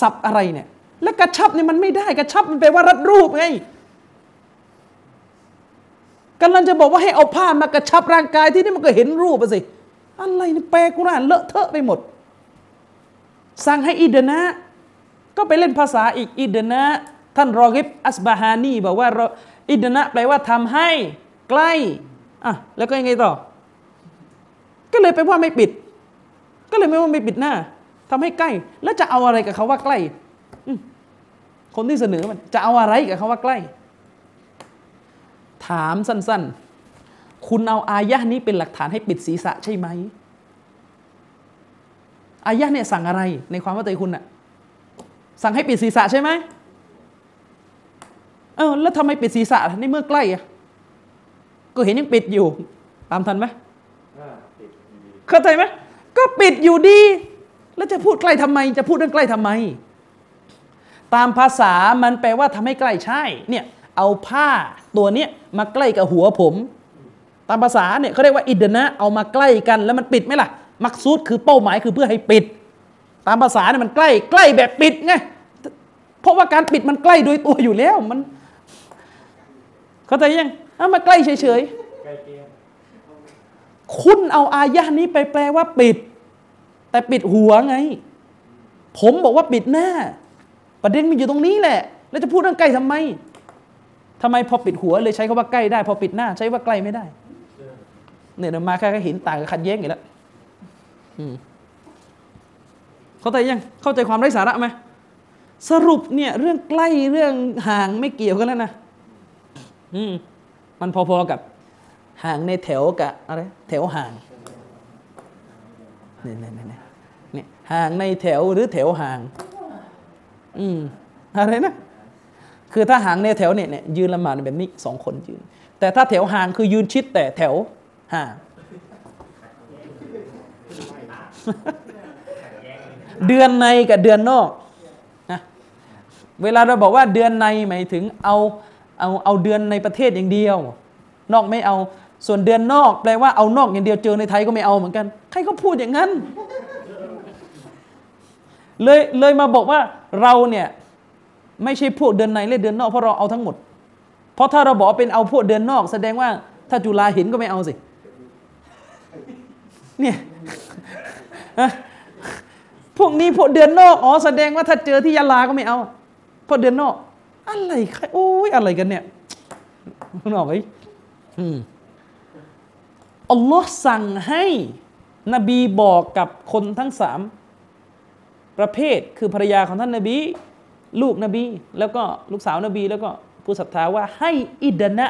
สับอะไรเนี่ย แล้วกระชับนี่มันไม่ได้กระชับมันแปลว่ารัดรูปไง กำลังจะบอกว่าให้เอาผ้ามากระชับร่างกายที่นี่มันก็เห็นรูปไปสิอะไรนี่แปลกุรานเลอะเทอะไปหมด สั่งให้อิดนะ ก็ไปเล่นภาษาอีกอิดนะ ท่านรอกิบอัสบาฮานีบอกว่าอิดนะแปลว่าทำให้ใกล้อะแล้วก็ยังไงต่อ ก็เลยไปว่าไม่ปิด ก็เลยไม่ว่าไม่ปิดหน้าทำให้ใกล้ แล้วจะเอาอะไรกับเขาว่าใกล้คนที่เสนอมัน จะเอาอะไรกับเขาว่าใกล้ ถามสั้นๆ คุณเอาอายะนี้เป็นหลักฐานให้ปิดศีรษะใช่ไหม อายะเนี่ยสั่งอะไรในความว่าใจคุณอะสั่งให้ปิดศีรษะใช่ไหมเออแล้วทำไมปิดศีรษะในเมื่อใกล้อะก็เห็นยังปิดอยู่ ตามทันไหมเข้าใจไหมก็ปิดอยู่ดี แล้วจะพูดใกล้ทำไม จะพูดเรื่องใกล้ทำไม ตามภาษามันแปลว่าทำให้ใกล้ใช่ เนี่ย เอาผ้าตัวเนี้ยมาใกล้กับหัวผม ตามภาษาเนี่ยเขาเรียกว่าอิดนะเอามาใกล้กันแล้วมันปิดไหมล่ะ มักซูดคือเป้าหมายคือเพื่อให้ปิด ตามภาษาเนี่ยมันใกล้ใกล้แบบปิดไงเพราะว่าการปิดมันใกล้โดยตัวอยู่แล้วมัน เข้าใจยังเอามาใกล้เฉยๆคุณเอาอายะนี้ไปแปลว่าปิด แต่ปิดหัวไง ผมบอกว่าปิดหน้า ประเด็นมันอยู่ตรงนี้แหละ แล้วจะพูดเรื่องใกล้ทำไม ทำไมพอปิดหัวเลยใช้คาว่าใกล้ได้ พอปิดหน้า ใช้ว่าใกล้ไม่ได้ เนี่ยมาแค่เห็นต่างกับขัดแย้งอีกแล้วเข้าใจยังเข้าใจความไร้สาระไหมสรุปเนี่ย เรื่องใกล้เรื่องห่างไม่เกี่ยวกันแล้วนะอืมมันพอๆกับห่างในแถวกับอะไรแถวห่างเนี่ยเนี่ยเนี่ยเนี่ยห่างในแถวหรือแถวห่าง อืมอะไรนะ คือถ้าห่างในแถวเนี่ยเนี่ยยืนละหมาดแบบนี้สองคนยืน แต่ถ้าแถวห่างคือยืนชิดแต่แถวห่างเดือนในกับเดือนนอกนะเวลาเราบอกว่าเดือนในหมายถึงเอาเอาเอาเดือนในประเทศอย่างเดียว นอกไม่เอาส่วนเดือนนอกแปลว่าเอานอกอย่างเดียวเจอในไทยก็ไม่เอาเหมือนกัน ใครก็พูดอย่างนั้น เลยเลยมาบอกว่าเราเนี่ย ไม่ใช่พวกเดือนในและเดือนนอกเพราะเราเอาทั้งหมด เพราะถ้าเราบอกเป็นเอาพวกเดือนนอก แสดงว่าถ้าจุฬาเห็นก็ไม่เอาสิเนี่ยพวกนี้พวกเดือนนอกอ๋อแสดงว่าถ้าเจอที่ยะลาก็ไม่เอาเพราะเดือนนอก อะไรใครโอ้ยอะไรกันเนี่ยนอกไอ้อัลลอฮ์สั่งให้นบีบอกกับคนทั้งสามประเภทคือภรรยาของท่านนบี ลูกนบี แล้วก็ลูกสาวนบี แล้วก็ผู้ศรัทธาว่าให้อิดนะ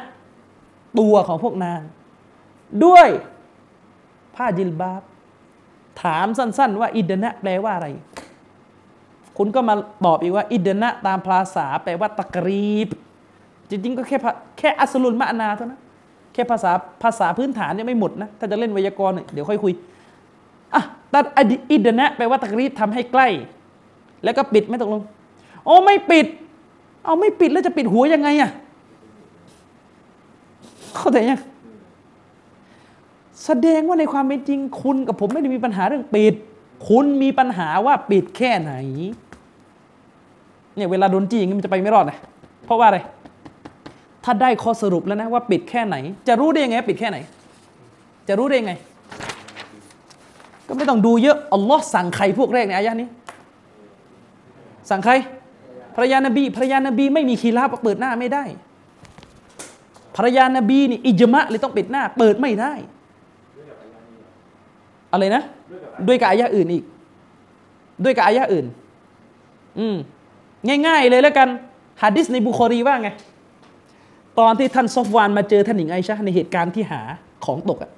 ตัวของพวกนาง ด้วยผ้าจิลบาบ ถามสั้น ๆ ว่าอิดนะแปลว่าอะไร คุณก็มาตอบอีกว่า อิดนะตามภาษา แปลว่าตะกรีบ จริงๆ ก็แค่แค่อัสลุลมะนาเท่านั้นแค่ภาษาภาษาพื้นฐานเนี่ยไม่หมดนะ ถ้าจะเล่นไวยากรณ์เดี๋ยวค่อยคุยอะตัดอิดนะแปลว่าตะกรีบทำให้ใกล้ แล้วก็ปิดไม่ตกลง โอ๋อไม่ปิด เอาไม่ปิดแล้วจะปิดหัวยังไงอะเข้าใจยังแสดงว่าในความเป็นจริงคุณกับผมไม่ได้มีปัญหาเรื่องปิด คุณมีปัญหาว่าปิดแค่ไหน เนี่ยเวลาโดนจี้อย่างนี้มันจะไปไม่รอดนะเพราะว่าอะไร ถ้าได้ข้อสรุปแล้วนะว่าปิดแค่ไหน จะรู้ได้ยังไงปิดแค่ไหน จะรู้ได้ยังไง ก็ไม่ต้องดูเยอะอัลลอฮ์สั่งใครพวกแรกในอายะนี้ สั่งใคร ภรรยานบีภรรยานบีไม่มีคีราบเปิดหน้าไม่ได้ ภรรยานบีนี่อิจมะเลยต้องปิดหน้า เปิดไม่ได้ อะไรนะ ด้วยกับอายะอื่นอีก ด้วยกับอายะอื่น อืมง่าย ๆ เลยแล้วกันฮะดิษในบุคอรีว่าไง ตอนที่ท่านซอฟวานมาเจอท่านหญิงไอชาในเหตุการณ์ที่หาของตกอะ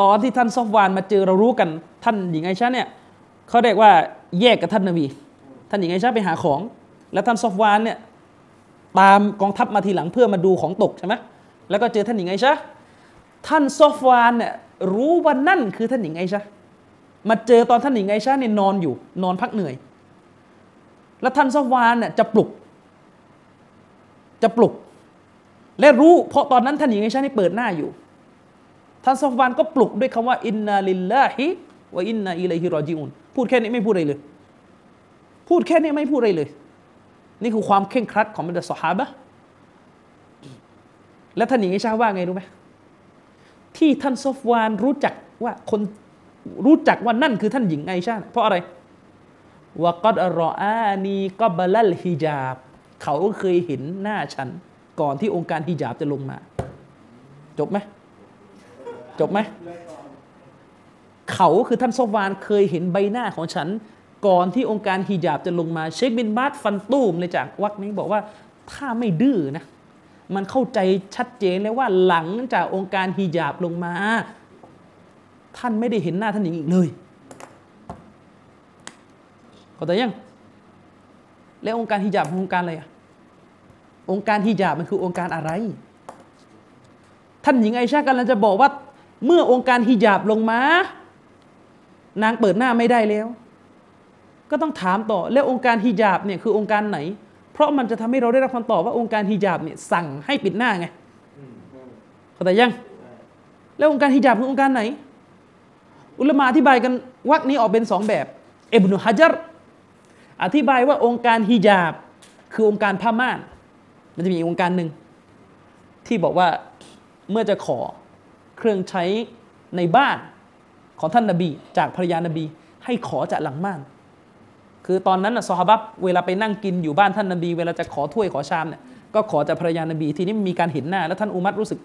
ตอนที่ท่านซอฟวานมาเจอเรารู้กัน ท่านหญิงไอชาเนี่ย เขาเรียกว่าแยกกับท่านนบี ท่านหญิงไอชาไปหาของ แล้วท่านซอฟวานเนี่ยตามกองทัพมาทีหลังเพื่อมาดูของตกใช่ไหมแล้วก็เจอท่านหญิงไอชาท่านซอฟวานเนี่ยรู้ว่านั่นคือท่านหญิงไอชามาเจอตอนท่านหญิงไอชาเนี่ยนอนอยู่ นอนพักเหนื่อย แล้วท่านซอฟวานเนี่ยจะปลุก จะปลุก และรู้เพราะตอนนั้นท่านหญิงไอชาเนี่เปิดหน้าอยู่ ท่านซอฟวานก็ปลุกด้วยคำว่าอินนาลิลลาฮิวะอินนาอิลัยฮิรอจิอุน พูดแค่นี้ไม่พูดอะไรเลย พูดแค่นี้ไม่พูดอะไรเลย นี่คือความเข่งครัดของบรรดาสหายะและท่านหญิงไอชาว่าไงรู้ไหมที่ท่านซอฟวานรู้จักว่าคนรู้จักว่านั่นคือท่านหญิงไอชาเพราะอะไรวะกัดรออานีก็บลัลฮิญาบ เขาเคยเห็นหน้าฉัน ก่อนที่องค์การฮิญาบจะลงมา จบไหมจบไหม เขาคือท่านซอฟวานเคยเห็นใบหน้าของฉัน ก่อนที่องค์การฮิญาบจะลงมาเชคบินบาสฟันตูมเลยจากวักนี้บอกว่าถ้าไม่ดื้อนะ มันเข้าใจชัดเจนเลยว่าหลังจากองค์การฮิญาบลงมา ท่านไม่ได้เห็นหน้าท่านหญิงอีกเลยเข้าใจยัง แล้วองค์การฮิญาบเป็นองค์การอะไรอะองค์การฮิญาบมันคือองค์การอะไร ท่านหญิงไอชากำลังจะบอกว่า เมื่อองค์การฮิญาบลงมา นางเปิดหน้าไม่ได้แล้ว ก็ต้องถามต่อแล้วองค์การฮิญาบเนี่ยคือองค์การไหน เพราะมันจะทำให้เราได้รับคำตอบว่าองค์การฮิญาบเนี่ยสั่งให้ปิดหน้าไงเข้าใจยัง แล้วองค์การฮิญาบคือองค์การไหน อุลมะอธิบายกันวักนี้ออกเป็นสองแบบเอบนุฮัจรอธิบายว่าองค์การฮิญาบ คือองค์การผ้าม่าน มันจะมีองค์การหนึ่งที่บอกว่าเมื่อจะขอเครื่องใช้ในบ้าน ของท่านนาบี จากภรรยานาบี ให้ขอจากหลังม่าน คือตอนนั้นนะซอฮาบับเวลาไปนั่งกินอยู่บ้านท่านนาบี เวลาจะขอถ้วยขอชามเนี่ยก็ขอจากภรรยานาบี ทีนี้มีการเห็นหน้า แล้วท่านอุมัตรู้สึก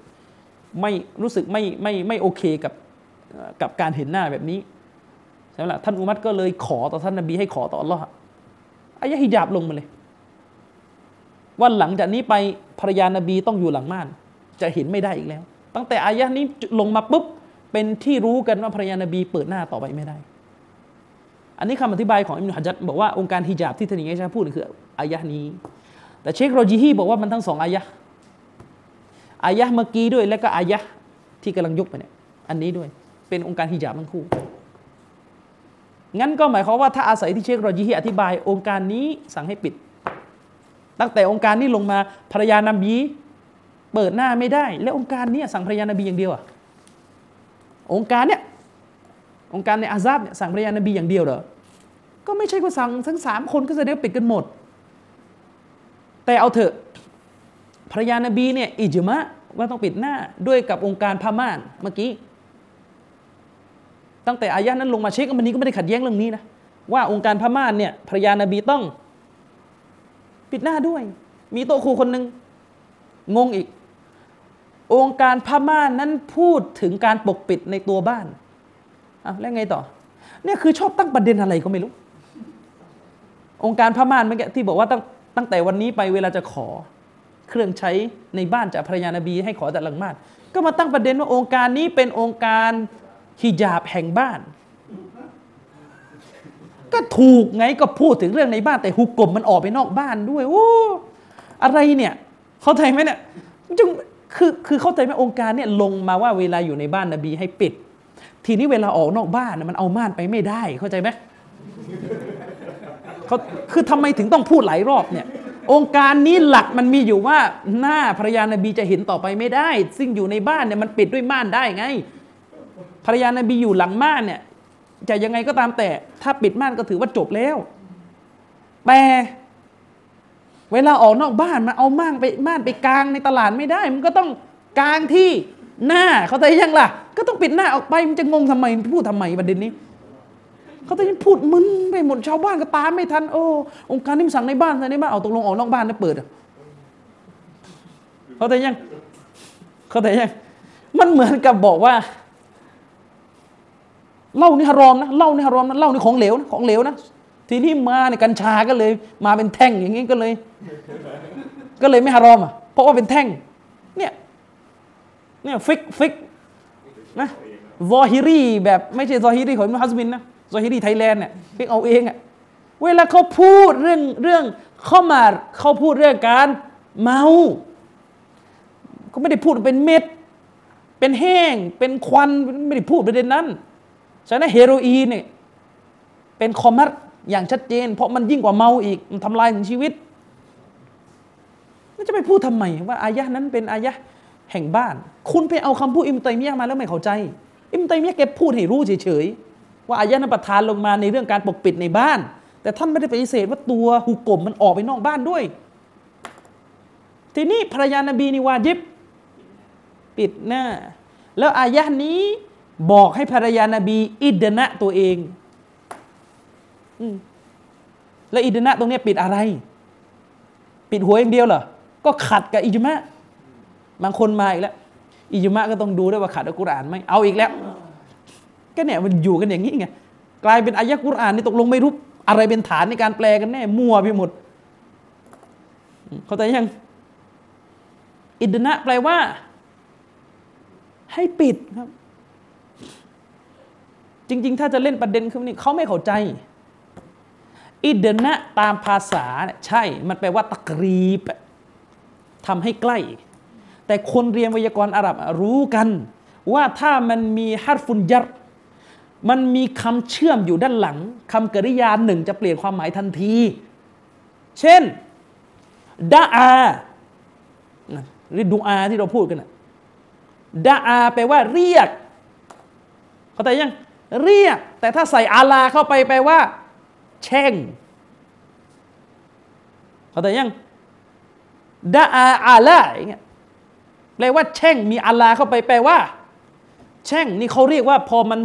ไม่รู้สึกไม่ไม่ไม่โอเคกับกับการเห็นหน้าแบบนี้ใช่ไหมล่ะท่านอุมัตก็เลยขอต่อท่านนาบีให้ขอต่ออัลลอฮ์อายะฮิญาบลงมาเลยว่าหลังจากนี้ไปภรรยานาบีต้องอยู่หลังม่าน จะเห็นไม่ได้อีกแล้ว ตั้งแต่อายะนี้ลงมาปุ๊บ เป็นที่รู้กันว่าภรรยานบีเปิดหน้าต่อไปไม่ได้ อันนี้คำอธิบายของอิมนุฮัจัดบอกว่าองค์การฮิญาบที่ท่านอิงไอชาพูดคืออายะนี้ แต่เชคโรจิฮีบอกว่ามันทั้งสองอายะอายะเมื่อกี้ด้วย แล้วก็อายะที่กำลังยกไปเนี่ยอันนี้ด้วยเป็นองค์การฮิญาบทั้งคู่งั้นก็หมายความว่าถ้าอาศัยที่เชคโรจิฮีอธิบาย องค์การนี้สั่งให้ปิด ตั้งแต่องค์การนี้ลงมาภรรยานบีเปิดหน้าไม่ได้ แล้วองค์การนี้สั่งภรรยานบีอย่างเดียวอะ องค์การเนี่ยองค์การในอาซาบเนี่ยสั่งภรรยานบีอย่างเดียวเหรอก็ไม่ใช่ว่าสั่งทั้งสามคนก็แสดงปิดกันหมด แต่เอาเถอะภรรยานบีเนี่ยอิจมะว่าต้องปิดหน้าด้วยกับองค์การพม่านเมื่อกี้ ตั้งแต่อายะนั้นลงมาเช็คมันนี้ก็ไม่ได้ขัดแย้งเรื่องนี้นะว่าองค์การพม่านเนี่ยภรรยานบีต้อง ปิดหน้าด้วย มีโตครูคนหนึ่งงงอีก องค์การพม่านั้นพูดถึงการปกปิดในตัวบ้านอะแล้วไงต่อ เนี่ยคือชอบตั้งประเด็นอะไรก็ไม่รู้ องค์การพม่านเมื่อกี้ที่บอกว่าตั้งตั้งแต่วันนี้ไปเวลาจะขอ เครื่องใช้ในบ้านจากภรรยานาบี ให้ขอจากหลังบ้านก็มาตั้งประเด็นว่าองค์การนี้เป็นองค์การฮิญาบแห่งบ้าน ก็ถูกไงก็พูดถึงเรื่องในบ้านแต่ฮุกกลมมันออกไปนอกบ้านด้วย โอ้ อะไรเนี่ย เข้าใจไหมเนี่ยจึง คือคือเข้าใจไหมองค์การเนี่ยลงมาว่าเวลาอยู่ในบ้านนบีให้ปิด ทีนี้เวลาออกนอกบ้านมันเอาม่านไปไม่ได้เข้าใจไหมเขาคือทำไมถึงต้องพูดหลายรอบเนี่ย องค์การนี้หลักมันมีอยู่ว่าหน้าภรรยานบีจะเห็นต่อไปไม่ได้ ซึ่งอยู่ในบ้านเนี่ยมันปิดด้วยม่านได้ไงภรรยานบีอยู่หลังม่านเนี่ยจะยังไงก็ตามแต่ถ้าปิดม่านก็ถือว่าจบแล้ว แต่ เวลาออกนอกบ้านมาเอาม่านไปม่านไปกลางในตลาดไม่ได้ มันก็ต้องกลางที่หน้าเขาแต่ยังล่ะ ก็ต้องปิดหน้าออกไปมันจะงงทำไมพูดทำไมประเด็นนี้เขาแต่ยังพูดมึนไปหมดชาวบ้านก็ตามไม่ทันโอ้องค์การนิ่มสั่งในบ้านในบ้านเอาตกลงออกนอกบ้านนะเปิดเขาแต่ยังเขาแต่ยังมันเหมือนกับบอกว่าเหล้านี่ฮารอมนะเหล้านี่ฮารอมนะเหล้านี่ของเหลวนะของเหลวนะ ทีนี้มาในกัญชาก็เลย มาเป็นแท่งอย่างนี้ก็เลย ก็เลยไม่ฮารอมอะเพราะว่าเป็นแท่ง เนี่ยเนี่ยฟิกฮ์ฟิกฮ์นะซอฮิรีแบบไม่ใช่ซอฮิรีของอิบนุฮัซมินนะซอฮิรีไทยแลนด์เนี่ยฟิกฮ์เอาเองอะเวลาเขาพูดเรื่องเรื่องเข้ามาเขาพูดเรื่องการเมาเขาไม่ได้พูดเป็นเม็ด เป็นแห้ง เป็นควันไม่ได้พูดประเด็นนั้นฉะนั้นเฮโรอีนเนี่ยเป็นคอมมัต อย่างชัดเจน เพราะมันยิ่งกว่าเมาอีกมันทำลายถึงชีวิตจะไปพูดทำไมว่าอายะนั้นเป็นอายะแห่งบ้าน คุณไปเอาคำพูดอิมตัยมียมาแล้วไม่เข้าใจ อิมตัยมียแกพูดให้รู้เฉยๆว่าอายะนั้นประทานลงมาในเรื่องการปกปิดในบ้าน แต่ท่านไม่ได้ปฏิเสธว่าตัวหุกกลมมันออกไปนอกบ้านด้วยทีนี้ภรรยานบีนิวาจิบปิดหน้า แล้วอายะนี้บอกให้ภรรยานบีอิดนะตัวเอง แล้วอิดนะตรงนี้ปิดอะไร ปิดหัวอย่างเดียวเหรอ ก็ขัดกับอิจมะบางคนมาอีกแล้ว อิจมะก็ต้องดูด้วยว่าขัดอัลกุรอานไหมเอาอีกแล้ว ก็เนี่ยมันอยู่กันอย่างนี้ไง กลายเป็นอายะกุรอานนี่ตกลงไม่รู้อะไรเป็นฐานในการแปลกันแน่ มั่วไปหมด เข้าใจยัง อิดนะแปลว่า ให้ปิดครับ จริง ๆ ถ้าจะเล่นประเด็นคือนี่เขาไม่เข้าใจ อิดนะตามภาษาใช่ มันแปลว่าตะกรีบทำให้ใกล้ แต่คนเรียนไวยากรณ์อาหรับรู้กัน ว่าถ้ามันมีฮัตฟุนยัรมันมีคำเชื่อมอยู่ด้านหลังคำกริยาหนึ่งจะเปลี่ยนความหมายทันที เช่นดาอาหรือดูอาที่เราพูดกันนะดาอาแปลว่าเรียก เข้าใจยัง เรียก แต่ถ้าใส่อาลาเข้าไปแปลว่า แช่งเข้าใจยังดาอาอาลาอย่างเงี้ยแปลว่าแช่งมีอาลาเข้าไปแปลว่า แช่งนี่เขาเรียกว่าพอมัน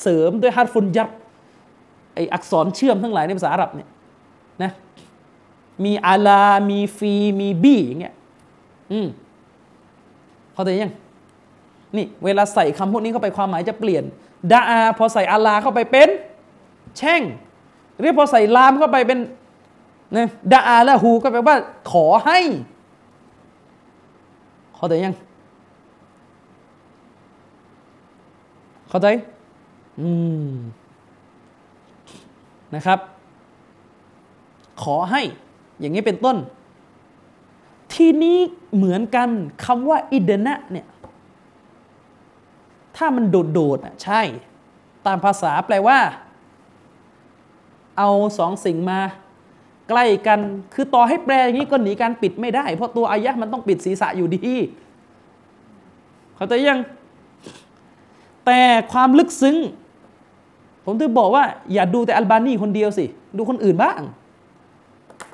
เสริมด้วยฮัตฟุนยับไออักษรเชื่อมทั้งหลายในภาษาอาหรับเนี่ยนะมีอาลา มีฟี มีบีอย่างเงี้ยอืมเขาใจยังนี่เวลาใส่คำพวกนี้เข้าไปความหมายจะเปลี่ยนดาอาพอใส่อาลาเข้าไปเป็น แช่ง เรียกพอใส่ลามเข้าไปเป็นนะดาอาละหูก็แปลว่า ขอให้ เข้าใจยังเข้าใจอืมนะครับ ขอให้ อย่างนี้เป็นต้น ทีนี้เหมือนกันคำว่าอิดนะเนี่ย ถ้ามันโดดๆอะใช่ ตามภาษาแปลว่า เอาสองสิ่งมาใกล้กัน คือต่อให้แปลอย่างนี้ก็หนีการปิดไม่ได้ เพราะตัวอายะมันต้องปิดศีรษะอยู่ดี เขาใจยัง แต่ความลึกซึ้ง ผมถึงบอกว่า อย่าดูแต่อัลบานีคนเดียวสิ ดูคนอื่นบ้าง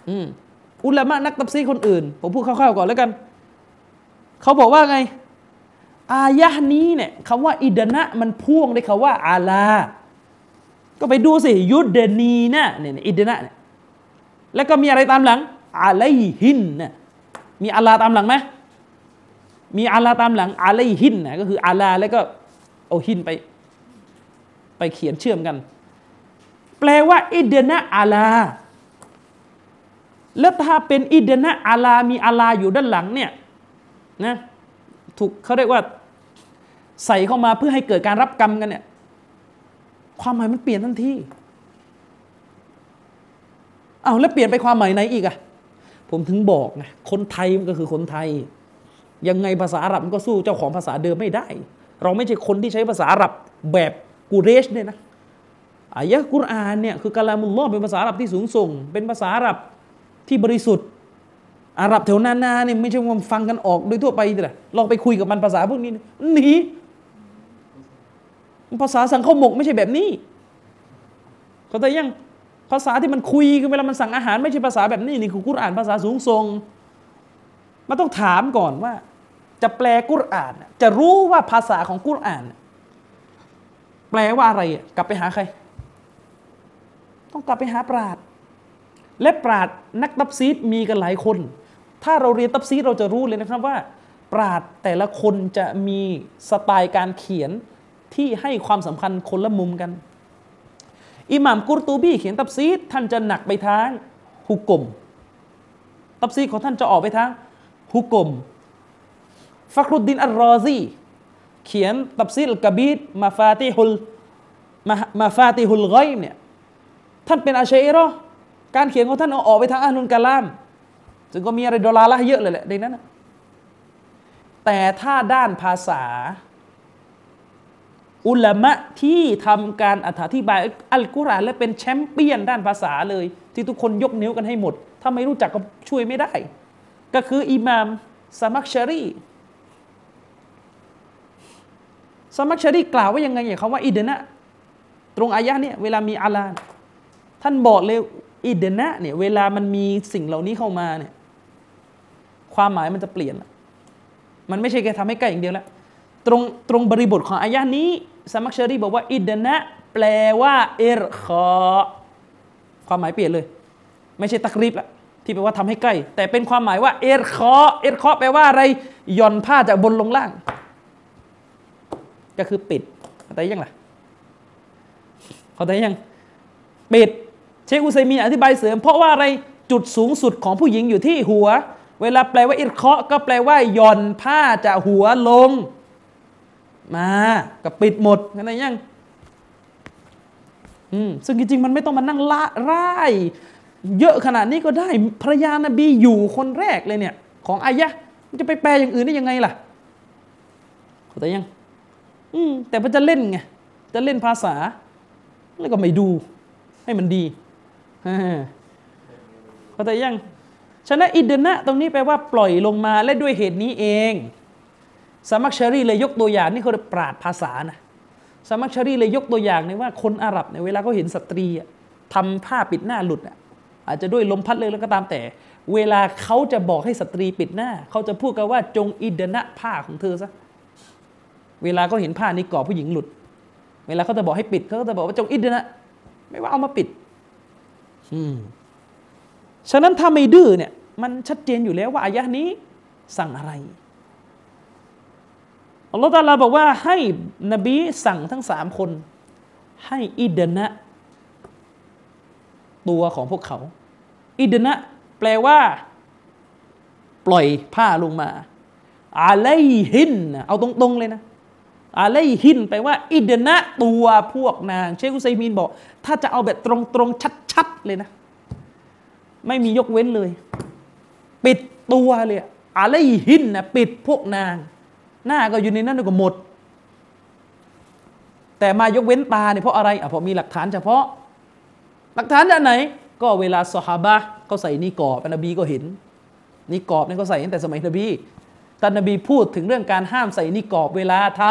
อืมอุลามะนักตับซีคนอื่น ผมพูดคร่าวๆก่อนแล้วกัน เขาบอกว่าไง อายะนี้เนี่ยคำว่าอิดนะมันพ่วงด้วยคาว่าอาลา ก็ไปดูสิยุดเดนีนะเนี่ยอิดนะเนี่ยแล้วก็มีอะไรตามหลังอะไลหินนี่ยมีอาลาตามหลังไหมมีอาลาตามหลังอะไลหินนะก็คืออาลาแล้วก็เอาหินไป ไปเขียนเชื่อมกัน แปลว่าอิดเนะอาลา แล้วถ้าเป็นอิดนะอาลา มีอาลาอยู่ด้านหลังเนี่ยนะถูกเขาเรียกว่าใส่เข้ามาเพื่อให้เกิดการรับกรรมกันเนี่ย ความหมายมันเปลี่ยนทันทีเอาแล้วเปลี่ยนไปความหมายไหนอีกอะผมถึงบอกไงคนไทยมันก็คือคนไทย ยังไงภาษาอาหรับมันก็สู้เจ้าของภาษาเดิมไม่ได้ เราไม่ใช่คนที่ใช้ภาษาอาหรับแบบกูเรชเนี่ยนะอายะกุรอานเนี่ยคือกะลามุลลอฮ์เป็นภาษาอาหรับที่สูงส่ง เป็นภาษาอาหรับที่บริสุทธิ์อาหรับแถวนานาเนี่ยไม่ใช่ว่าฟังกันออกโดยทั่วไปแต่ลองไปคุยกับมันภาษาพวกนี้หนี ภาษาสังคมหมกไม่ใช่แบบนี้เขาแต่ยังภาษาที่มันคุยกันเวลามันสั่งอาหารไม่ใช่ภาษาแบบนี้นี่คือกุรอานภาษาสูงส่งมันต้องถามก่อนว่า จะแปลกุรอาน จะรู้ว่าภาษาของกุรอาน แปลว่าอะไรกลับไปหาใคร ต้องกลับไปหาปราดและปราดนักตับซีดมีกันหลายคน ถ้าเราเรียนตับซีดเราจะรู้เลยนะครับว่า ปราดแต่ละคนจะมีสไตล์การเขียน ที่ให้ความสำคัญคนละมุมกัน อิหม่ามกุรตูบีเขียนตับซีดท่านจะหนักไปทางฮุกกลมตับซีดของท่านจะออกไปทางฮุกกลมฟักรุดดินอัลรอซีเขียนตับซีดกะบีดมาฟาติฮุลมาฟาติฮุลไกเนี่ยท่านเป็นอาเชัยรอการเขียนของท่านเอาออกไปทางอานุนกาลามซึ่งก็มีอะไรดอลลาร์ละเยอะเลยแหละในนั้นแต่ถ้าด้านภาษา อุลามะที่ทำการอธิบายอัลกุรอานและเป็นแชมเปี้ยนด้านภาษาเลย ที่ทุกคนยกนิ้วกันให้หมด ถ้าไม่รู้จักก็ช่วยไม่ได้ ก็คืออิหม่ามสมักชารีสมักชารีกล่าวว่ายังไงอย่างเขาว่าอิดนะตรงอายะเนี่ยเวลามีอาลานท่านบอกเลยอิดนะเนี่ยเวลามันมีสิ่งเหล่านี้เข้ามาเนี่ยความหมายมันจะเปลี่ยน มันไม่ใช่แค่ทำให้ใกล้อย่างเดียวแล้วตรงตรงบริบทของอายะนี้ สมักเชอรี่บอกว่า อิดนะ แปลว่าเอรคอความหมายเปลี่ยนเลย ไม่ใช่ตักรีบละที่แปลว่าทำให้ใกล้ แต่เป็นความหมายว่า เอรคอเอรคอแปลว่าอะไรย่อนผ้าจากบนลงล่าง ก็คือปิดเข้าใจยังล่ะเข้าใจยังปิด เชคอุซัยมีอธิบายเสริม เพราะว่าอะไรจุดสูงสุดของผู้หญิงอยู่ที่หัว เวลาแปลว่าอิรคอก็แปลว่าย่อนผ้าจากหัวลง มากับปิดหมดอะไรยังอืมซึ่งจริงๆมันไม่ต้องมานั่งละร่าย เยอะขนาดนี้ก็ได้ภรรยานบีอยู่คนแรกเลยเนี่ย ของอายะมันจะไปแปลอย่างอื่นได้ยังไงล่ะเข้าใจยัง อืม แต่มันจะเล่นไงจะเล่นภาษา แล้วก็ไม่ดู ให้มันดีเข้าใจยังฉะนั้นอิดนะ ตรงนี้แปลว่าปล่อยลงมาและด้วยเหตุนี้เอง สมักชารีเลยยกตัวอย่างนี่เขาปราดภาษานะสมักชารีเลยยกตัวอย่างนี่ว่าคนอาหรับเนี่ยเวลาเขาเห็นสตรีทำผ้าปิดหน้าหลุดอะอาจจะด้วยลมพัดเลยแล้วก็ตามแต่ เวลาเขาจะบอกให้สตรีปิดหน้า เขาจะพูดกันว่าจงอิดนะผ้าของเธอซะเวลาเขาเห็นผ้านี้ก่อผู้หญิงหลุด เวลาเขาจะบอกให้ปิดเขาก็จะบอกว่าจงอิดนะไม่ว่าเอามาปิด อืมฉะนั้นถ้าไม่ดื้อเนี่ย มันชัดเจนอยู่แล้วว่าอายะนี้สั่งอะไร อัลลอฮฺตาลาบอกว่าให้นบีสั่งทั้งสามคน ให้อิดนะ ตัวของพวกเขา อิดนะ แปลว่า ปล่อยผ้าลงมาอาไลหินเอาตรงๆเลยนะอาไลหินแปลว่า อิดนะตัวพวกนาง เชคุไซมีนบอก ถ้าจะเอาแบบตรงๆชัดๆเลยนะ ไม่มียกเว้นเลย ปิดตัวเลยอาไลหินนะปิดพวกนาง หน้าก็อยู่ในนั้นก็หมด แต่มายกเว้นตาเนี่ยเพราะอะไรอะเพราะมีหลักฐานเฉพาะ หลักฐานจากไหน ก็เวลาสฮาบะเขาใส่นิกอบนบีก็เห็นนิกอบนี่ก็ใส่ตั้งแต่สมัยนบีท่านนบีพูดถึงเรื่องการห้ามใส่นิกอบเวลาท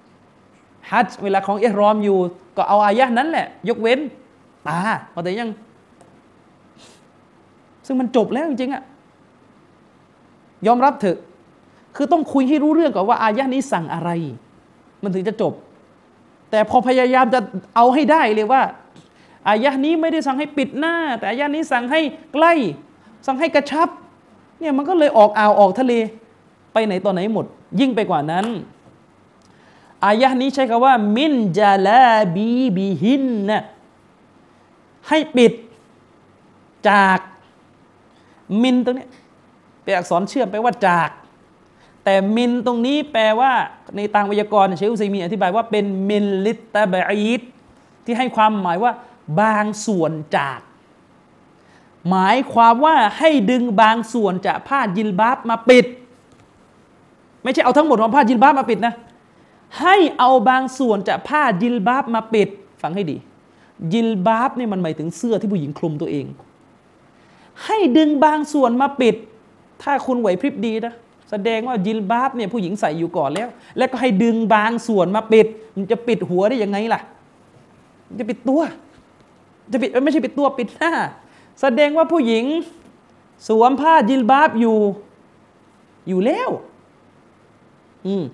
ำฮัจเวลาของเอรอมอยู่ ก็เอาอายะนั้นแหละ ยกเว้นตาเอาแต่ยัง ซึ่งมันจบแล้วจริงๆอะยอมรับเถอะ คือต้องคุยให้รู้เรื่องก่อนว่าอายะนี้สั่งอะไร มันถึงจะจบ แต่พอพยายามจะเอาให้ได้เลยว่าอายะนี้ไม่ได้สั่งให้ปิดหน้า แต่อายะนี้สั่งให้ใกล้ สั่งให้กระชับเนี่ยมันก็เลยออกอ่าวออกทะเลไปไหนตอนไหนหมด ยิ่งไปกว่านั้นอายะนี้ใช้คำว่า มินจาลาบีบีหินนะให้ปิดจากมินตรงนี้เป็นอักษรเชื่อมไปว่าจาก แต่มินตรงนี้แปลว่าในต่างวยากรณ์เชคอุซัยมีอธิบายว่าเป็นมินลิตตาบอีดที่ให้ความหมายว่า บางส่วนจาก หมายความว่าให้ดึงบางส่วนจากผ้ายิลบาบมาปิด ไม่ใช่เอาทั้งหมดของผ้ายิลบาบมาปิดนะ ให้เอาบางส่วนจากผ้ายิลบาบมาปิด ฟังให้ดี ยิลบาบเนี่ยมันหมายถึงเสื้อที่ผู้หญิงคลุมตัวเอง ให้ดึงบางส่วนมาปิด ถ้าคุณไหวพริบดีนะ แสดงว่ายิลบาบเนี่ยผู้หญิงใส่อยู่ก่อนแล้ว แล้วก็ให้ดึงบางส่วนมาปิด มันจะปิดหัวได้ยังไงล่ะ จะปิดตัว จะปิดไม่ใช่ปิดตัวปิดหน้า แสดงว่าผู้หญิงสวมผ้ายิลบาบอยู่ อยู่แล้ว อืม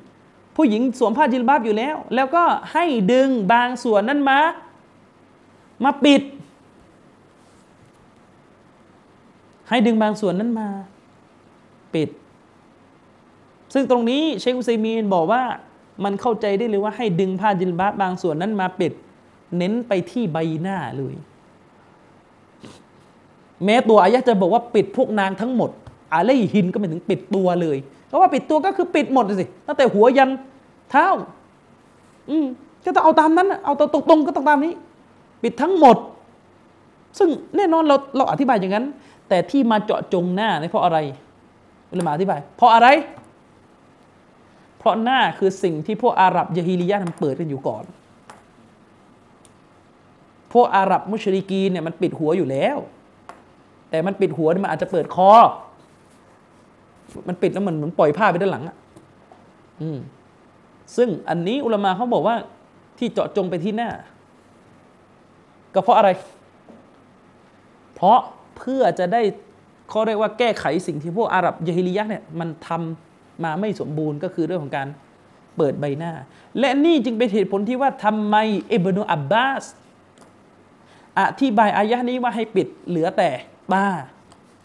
ผู้หญิงสวมผ้าจิลบาบอยู่แล้ว แล้วก็ให้ดึงบางส่วนนั้นมา มาปิด ให้ดึงบางส่วนนั้นมา ปิด ซึ่งตรงนี้เชคอุซัยมีนบอกว่ามันเข้าใจได้เลยว่าให้ดึงผ้าจิลบาบบางส่วนนั้นมาปิด เน้นไปที่ใบหน้าเลย แม้ตัวอายะจะบอกว่าปิดพวกนางทั้งหมดอะไรหินก็ไม่ถึงปิดตัวเลยเพราะว่าปิดตัวก็คือปิดหมดสิตั้งแต่หัวยันเท้า อืมก็ต้องเอาตามนั้นเอาตรงตรงก็ต้องตามนี้ ปิดทั้งหมด ซึ่งแน่นอนเราเราอธิบายอย่างนั้น แต่ที่มาเจาะจงหน้านี่เพราะอะไรเรามาอธิบาย เพราะอะไร เพราะหน้าคือสิ่งที่พวกอาหรับยะฮิลียะมันเปิดกันอยู่ก่อน พวกอาหรับมุชริกีเนี่ยมันปิดหัวอยู่แล้ว แต่มันปิดหัวมันอาจจะเปิดคอ มันปิดแล้วมันเหมือนปล่อยผ้าไปด้านหลังอะอืมซึ่งอันนี้อุลมะเขาบอกว่าที่เจาะจงไปที่หน้า ก็เพราะอะไร เพราะเพื่อจะได้เขาเรียกว่าแก้ไขสิ่งที่พวกอาหรับยะฮิลียะเนี่ยมันทำ มาไม่สมบูรณ์ก็คือเรื่องของการเปิดใบหน้า และนี่จึงเป็นเหตุผลที่ว่าทำไมอิบนุอับบาสอธิบายอายะนี้ว่าให้ปิดเหลือแต่บ้า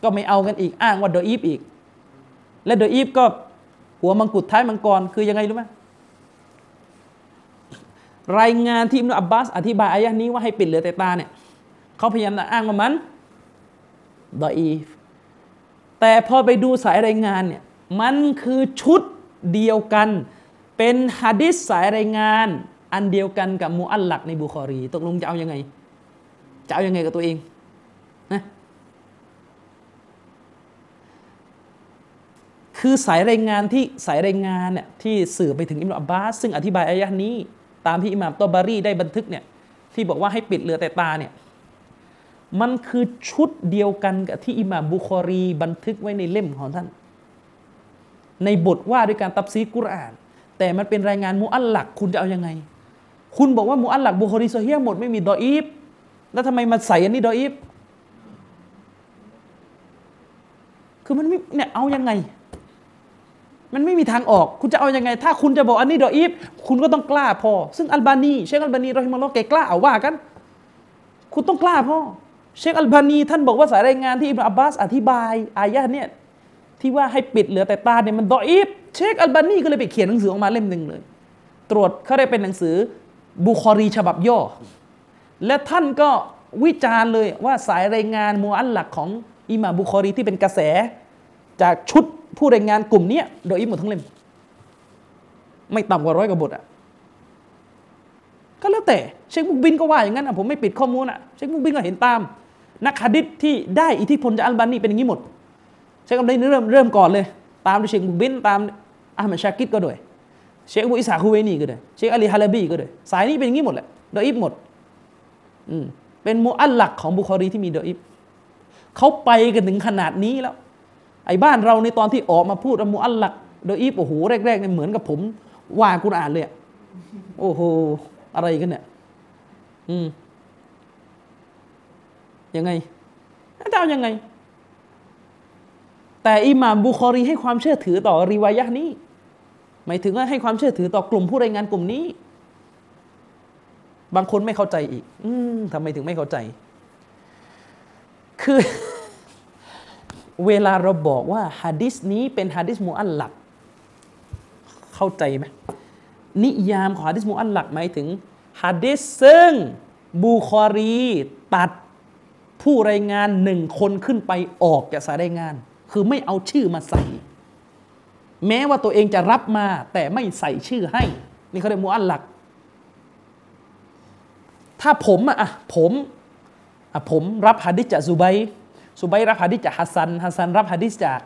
ก็ไม่เอากันอีกอ้างว่าโดอีฟอีก และโดยอีฟก็หัวมังกุฎท้ายมังกรคือยังไงรู้ไหมรายงานที่อิมนุอับบาสอธิบายอายะนี้ว่าให้ปิดเหลือแต่ตาเนี่ยเขาพยายามอ้างว่ามันดอีฟแต่พอไปดูสายรายงานเนี่ย มันคือชุดเดียวกัน เป็นฮะดิษสายรายงาน อันเดียวกันกับมูอัลลักในบุคอรี ตกลงจะเอาอยัางไง จะเอาอยัางไงกับตัวเองนะคือสายรายงานที่สายรายงานเนี่ยที่สื่อไปถึงอิมรุอับบาสซึ่งอธิบายอายะนี้ ตามที่อิหม่ามตอบารีได้บันทึกเนี่ยที่บอกว่าให้ปิดเหลือแต่ตาเนี่ยมันคือชุดเดียวกันกับที่อิหม่ามบุคอรีบันทึกไว้ในเล่มของท่าน ในบทว่าด้วยการตัฟซีรกุรอาน แต่มันเป็นรายงานมุอัลลักคุณจะเอาอย่างไง คุณบอกว่ามุอัลลักบุคอรีซอเฮียะฮ์หมดไม่มีดออีฟแล้วทำไมมาใส่อันนี้ดออีฟคือมันไม่เนี่ยเอายังไง มันไม่มีทางออก คุณจะเอาอยัางไง ถ้าคุณจะบอกอันนี้ดออีฟคุณก็ต้องกล้าพอ ซึ่งอัลบานีเชคอัลบานีرحمه اللهแกกล้าเอาว่ากัน คุณต้องกล้าพอเชคอัลบานีท่านบอกว่าสายรายงานที่อิบนาอับบาสอธิบายอายะเนี่ย ที่ว่าให้ปิดเหลือแต่ตาเนี่ยมันดออีฟเชคอัลบานีก็เลยไปเขียนหนังสือออกมาเล่มหนึ่งเลย ตรวจเขาได้เป็นหนังสือบุคอรีฉบับย่อ และท่านก็วิจารณ์เลยว่าสายรายงานมุอัลลักของอิหม่าบุคอรีที่เป็นกระแส จากชุดผู้รายงานกลุ่มนี้โดยอิหมดทั้งเล่ม ไม่ต่ำกว่าร้อยกว่าบทอะก็แล้วแต่เชคมุกบินก็ว่าอย่างนั้นอะผมไม่ปิดข้อมูลอะเชคมุกบินก็เห็นตาม นักฮะดิษที่ได้อิทธิพลจากอัลบานีเป็นอย่างนี้หมด ชคอัลบานีเริ่มเริ่มก่อนเลย ตามด้วยเชคมุบินตามอามัดชากิดก็ด้วย เชคอุอิสาคูเวนีก็ด้วยเชคอาลีฮาลาบีก็ด้วย สายนี้เป็นอย่างนี้หมดแหละโดยอิบหมดอืมเป็นมูอัลลักของบุคอรีที่มีโดยอิบเขาไปกันถึงขนาดนี้แล้ว ไอ้บ้านเราในตอนที่ออกมาพูดมูอัลลักโดยอีฟโอ้โหแรกๆเนี่ยเหมือนกับผมว่ากุรอานเลยโอ้โหอะไรกันเนี่ยอืมยังไงจะเอายังไง แต่อิหม่ามบุคอรีให้ความเชื่อถือต่อรีวายะนี้ หมายถึงว่าให้ความเชื่อถือต่อกลุ่มผู้รายงานกลุ่มนี้ บางคนไม่เข้าใจอีก อืทำไมถึงไม่เข้าใจ คือ เวลาเราบอกว่าฮะดิษนี้เป็นฮะดิษมูอัลลักเข้าใจไหมนิยามของฮะดิษมูอัลลักหมายถึงฮะดิษซึ่งบูคอรีตัดผู้รายงานหนึ่งคนขึ้นไปออกจากสายรายงาน คือไม่เอาชื่อมาใส่ แม้ว่าตัวเองจะรับมา แต่ไม่ใส่ชื่อให้ นี่เขาเรียกมุอัลลัก ถ้าผมอะผมอะผมรับฮะดิษจากซุเบรซุเบรรับฮะดิษจากฮัสซันฮัสซันรับฮะดิษจาก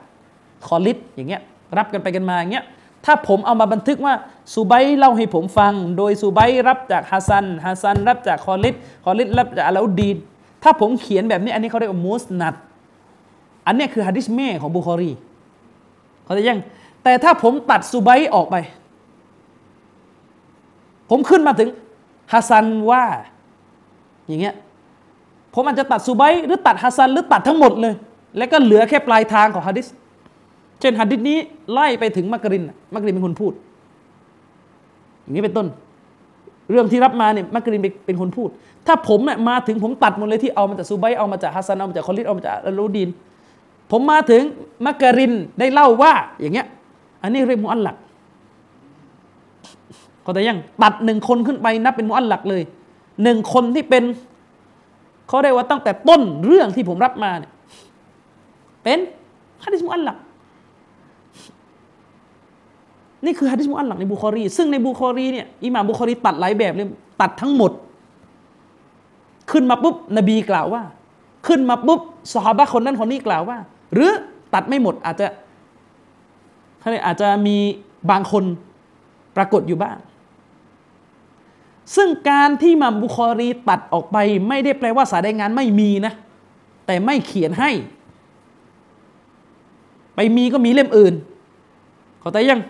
คอลิดอย่างเงี้ยรับกันไปกันมาอย่างเงี้ยถ้าผมเอามาบันทึกว่าซุเบรเล่าให้ผมฟัง โดยซุเบรรับจากฮัสซันฮัสซันรับจากคอลิดคอลิดรับจากอะลาอุดดีนถ้าผมเขียนแบบนี้อันนี้เขาเรียกว่ามุสนัด อันนี้คือฮะดิษแม่ของบุคอรีเขาจะยัง แต่ถ้าผมตัดซูไบออกไป ผมขึ้นมาถึงฮัสซันว่า อย่างเงี้ยผมอาจจะตัดซูไบหรือตัดฮัสซันหรือตัดทั้งหมดเลย แล้วก็เหลือแค่ปลายทางของฮะดิษเช่นฮะดิษนี้ไล่ไปถึงมักรินมักรินเป็นคนพูด อย่างนี้เป็นต้น เรื่องที่รับมาเนี่ยมักรินเป็นคนพูด ถ้าผมเนี่ยมาถึงผมตัดหมดเลยที่เอามาจากซูไบเอามาจากฮัสซันเอามาจากคอลิดเอามาจากอัลลูดีน ผมมาถึงมักรินได้เล่าว่าอย่างเงี้ย อันนี้เรียกมุอัลลักก็แต่ยังตัดหนึ่งคนขึ้นไปนับเป็นมุอัลลักเลยหนึ่งคนที่เป็นเขาได้ว่าตั้งแต่ต้นเรื่องที่ผมรับมาเนี่ยเป็นฮะดิษมุอัลลักนี่คือฮะดิษมุอัลลักในบุคอรี ซึ่งในบุคอรีเนี่ยอิหม่ามบุคอรีตัดหลายแบบเลยตัดทั้งหมด ขึ้นมาปุ๊บนบีกล่าวว่า ขึ้นมาปุ๊บสฮาบะคนนั้นคนนี้กล่าวว่า หรือตัดไม่หมดอาจจะอาจจะมีบางคนปรากฏอยู่บ้าง ซึ่งการที่มัมบุคอรีตัดออกไป ไม่ได้แปลว่าสายรายงานไม่มีนะ แต่ไม่เขียนให้ ไปมีก็มีเล่มอื่นเข้าใจยัง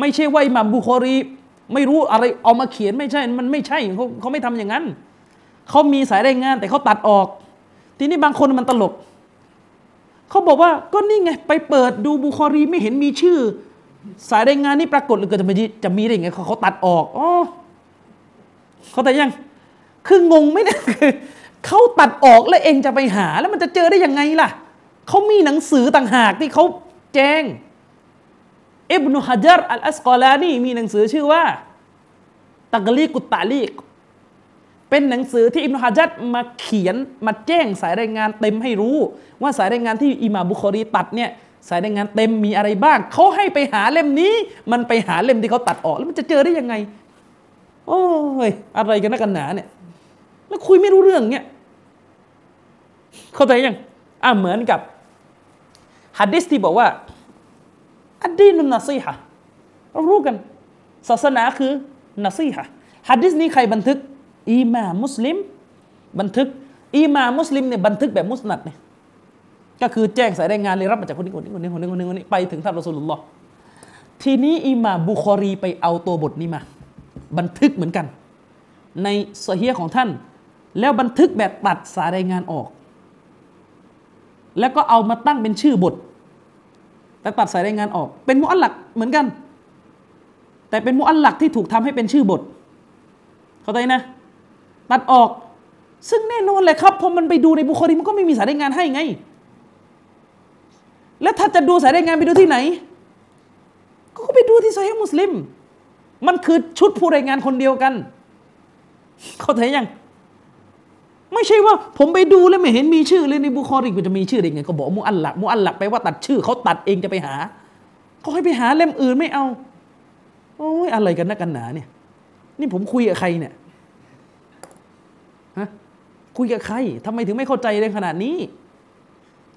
ไม่ใช่ว่ามัมบุคอรี ไม่รู้อะไรเอามาเขียนไม่ใช่ มันไม่ใช่เขาเขาไม่ทำอย่างนั้น เขามีสายรายงานแต่เขาตัดออก ทีนี้บางคนมันตลก เขาบอกว่าก็นี่ไงไปเปิดดูบุคอรีไม่เห็นมีชื่อ สายรายงานนี่ปรากฏหรือเกิดจะมีจะมีได้ยังไงเขาเขาตัดออกอ๋อเขาแต่ยัง คืองงไหมเนี่ยคือเขาตัดออกแล้วเองจะไปหาแล้วมันจะเจอได้ยังไงล่ะเขามีหนังสือต่างหากที่เขาแจ้งอิบนุฮะจัรอัลอัสกอลานีมีหนังสือชื่อว่าตักลีกุตตาลีก เป็นหนังสือที่อิบนุฮะจัดมาเขียนมาแจ้งสายรายงานเต็มให้รู้ ว่าสายรายงานที่อิมาบุคอรีตัดเนี่ยสายรายงานเต็มมีอะไรบ้างเขาให้ไปหาเล่มนี้ มันไปหาเล่มที่เขาตัดออก แล้วมันจะเจอได้ยังไง โอ้ยอะไรกันนักกันหนาเนี่ยแล้วคุยไม่รู้เรื่องเนี่ยเข้าใจยังอะเหมือนกับฮะดิษที่บอกว่าالدين النصيحةเรารู้กัน ศาสนาคือนัซีฮะฮะดิษนี้ใครบันทึก อิหม่ามมุสลิม บันทึกอิหม่ามมุสลิมเนี่ยบันทึกแบบมุสนัดเนี่ยก็คือแจ้งสายรายงานเลยรับมาจากคนนี้คนนี้คนนี้คนนี้คนนี้คนนี้ไปถึงท่านรอสูลุลลอฮ์ทีนี้อิหม่ามบุคอรีไปเอาตัวบทนี้มา บันทึกเหมือนกัน ในสเฮียของท่าน แล้วบันทึกแบบตัดสายรายงานออก แล้วก็เอามาตั้งเป็นชื่อบท แต่ตัดสายรายงานออก เป็นมุอัลลักเหมือนกัน แต่เป็นมุอัลลักที่ถูกทำให้เป็นชื่อบท เข้าใจนะ ตัดออก ซึ่งแน่นอนเลยครับพอมันไปดูในบุคคลีมันก็ไม่มีสายรายงานให้ไง แล้วถ้าจะดูสายรายงานไปดูที่ไหน ก็ไปดูที่โซอฮีมุสลิม มันคือชุดผู้รายงานคนเดียวกัน เข้าใจยัง ไม่ใช่ว่า ผมไปดูแล้วไม่เห็นมีชื่อเลยในบุคอรีมันจะมีชื่อได้ไงก็บอกมุอัลลักมุอัลลักไปว่าตัดชื่อเขาตัดเองจะไปหาเขาให้ไปหาเล่มอื่นไม่เอาโอ้ยอะไรกันนักกันหนาเนี่ย นี่ผมคุยกับใครเนี่ย คุยกับใครทำไมถึงไม่เข้าใจในขนาดนี้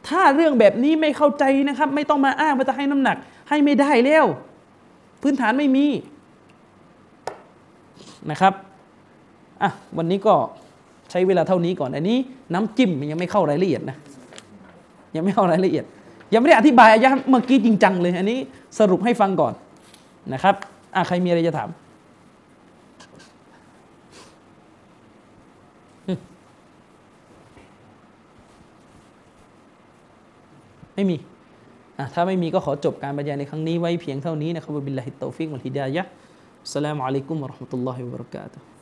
ถ้าเรื่องแบบนี้ไม่เข้าใจนะครับ ไม่ต้องมาอ้างว่าจะให้น้ำหนัก ให้ไม่ได้แล้วพื้นฐานไม่มีนะครับอะวันนี้ก็ใช้เวลาเท่านี้ก่อน อันนี้น้ำจิ้มยังไม่เข้ารายละเอียดนะยังไม่เข้ารายละเอียด ยังไม่ได้อธิบายอายะเมื่อกี้จริงจังเลย อันนี้สรุปให้ฟังก่อนนะครับอะใครมีอะไรจะถาม ไม่มีถ้าไม่มีก็ขอจบการบรรยายในครั้งนี้ไว้เพียงเท่านี้นะครับبالله التوفيق والهداية السلام عليكم ورحمة الله وبركاته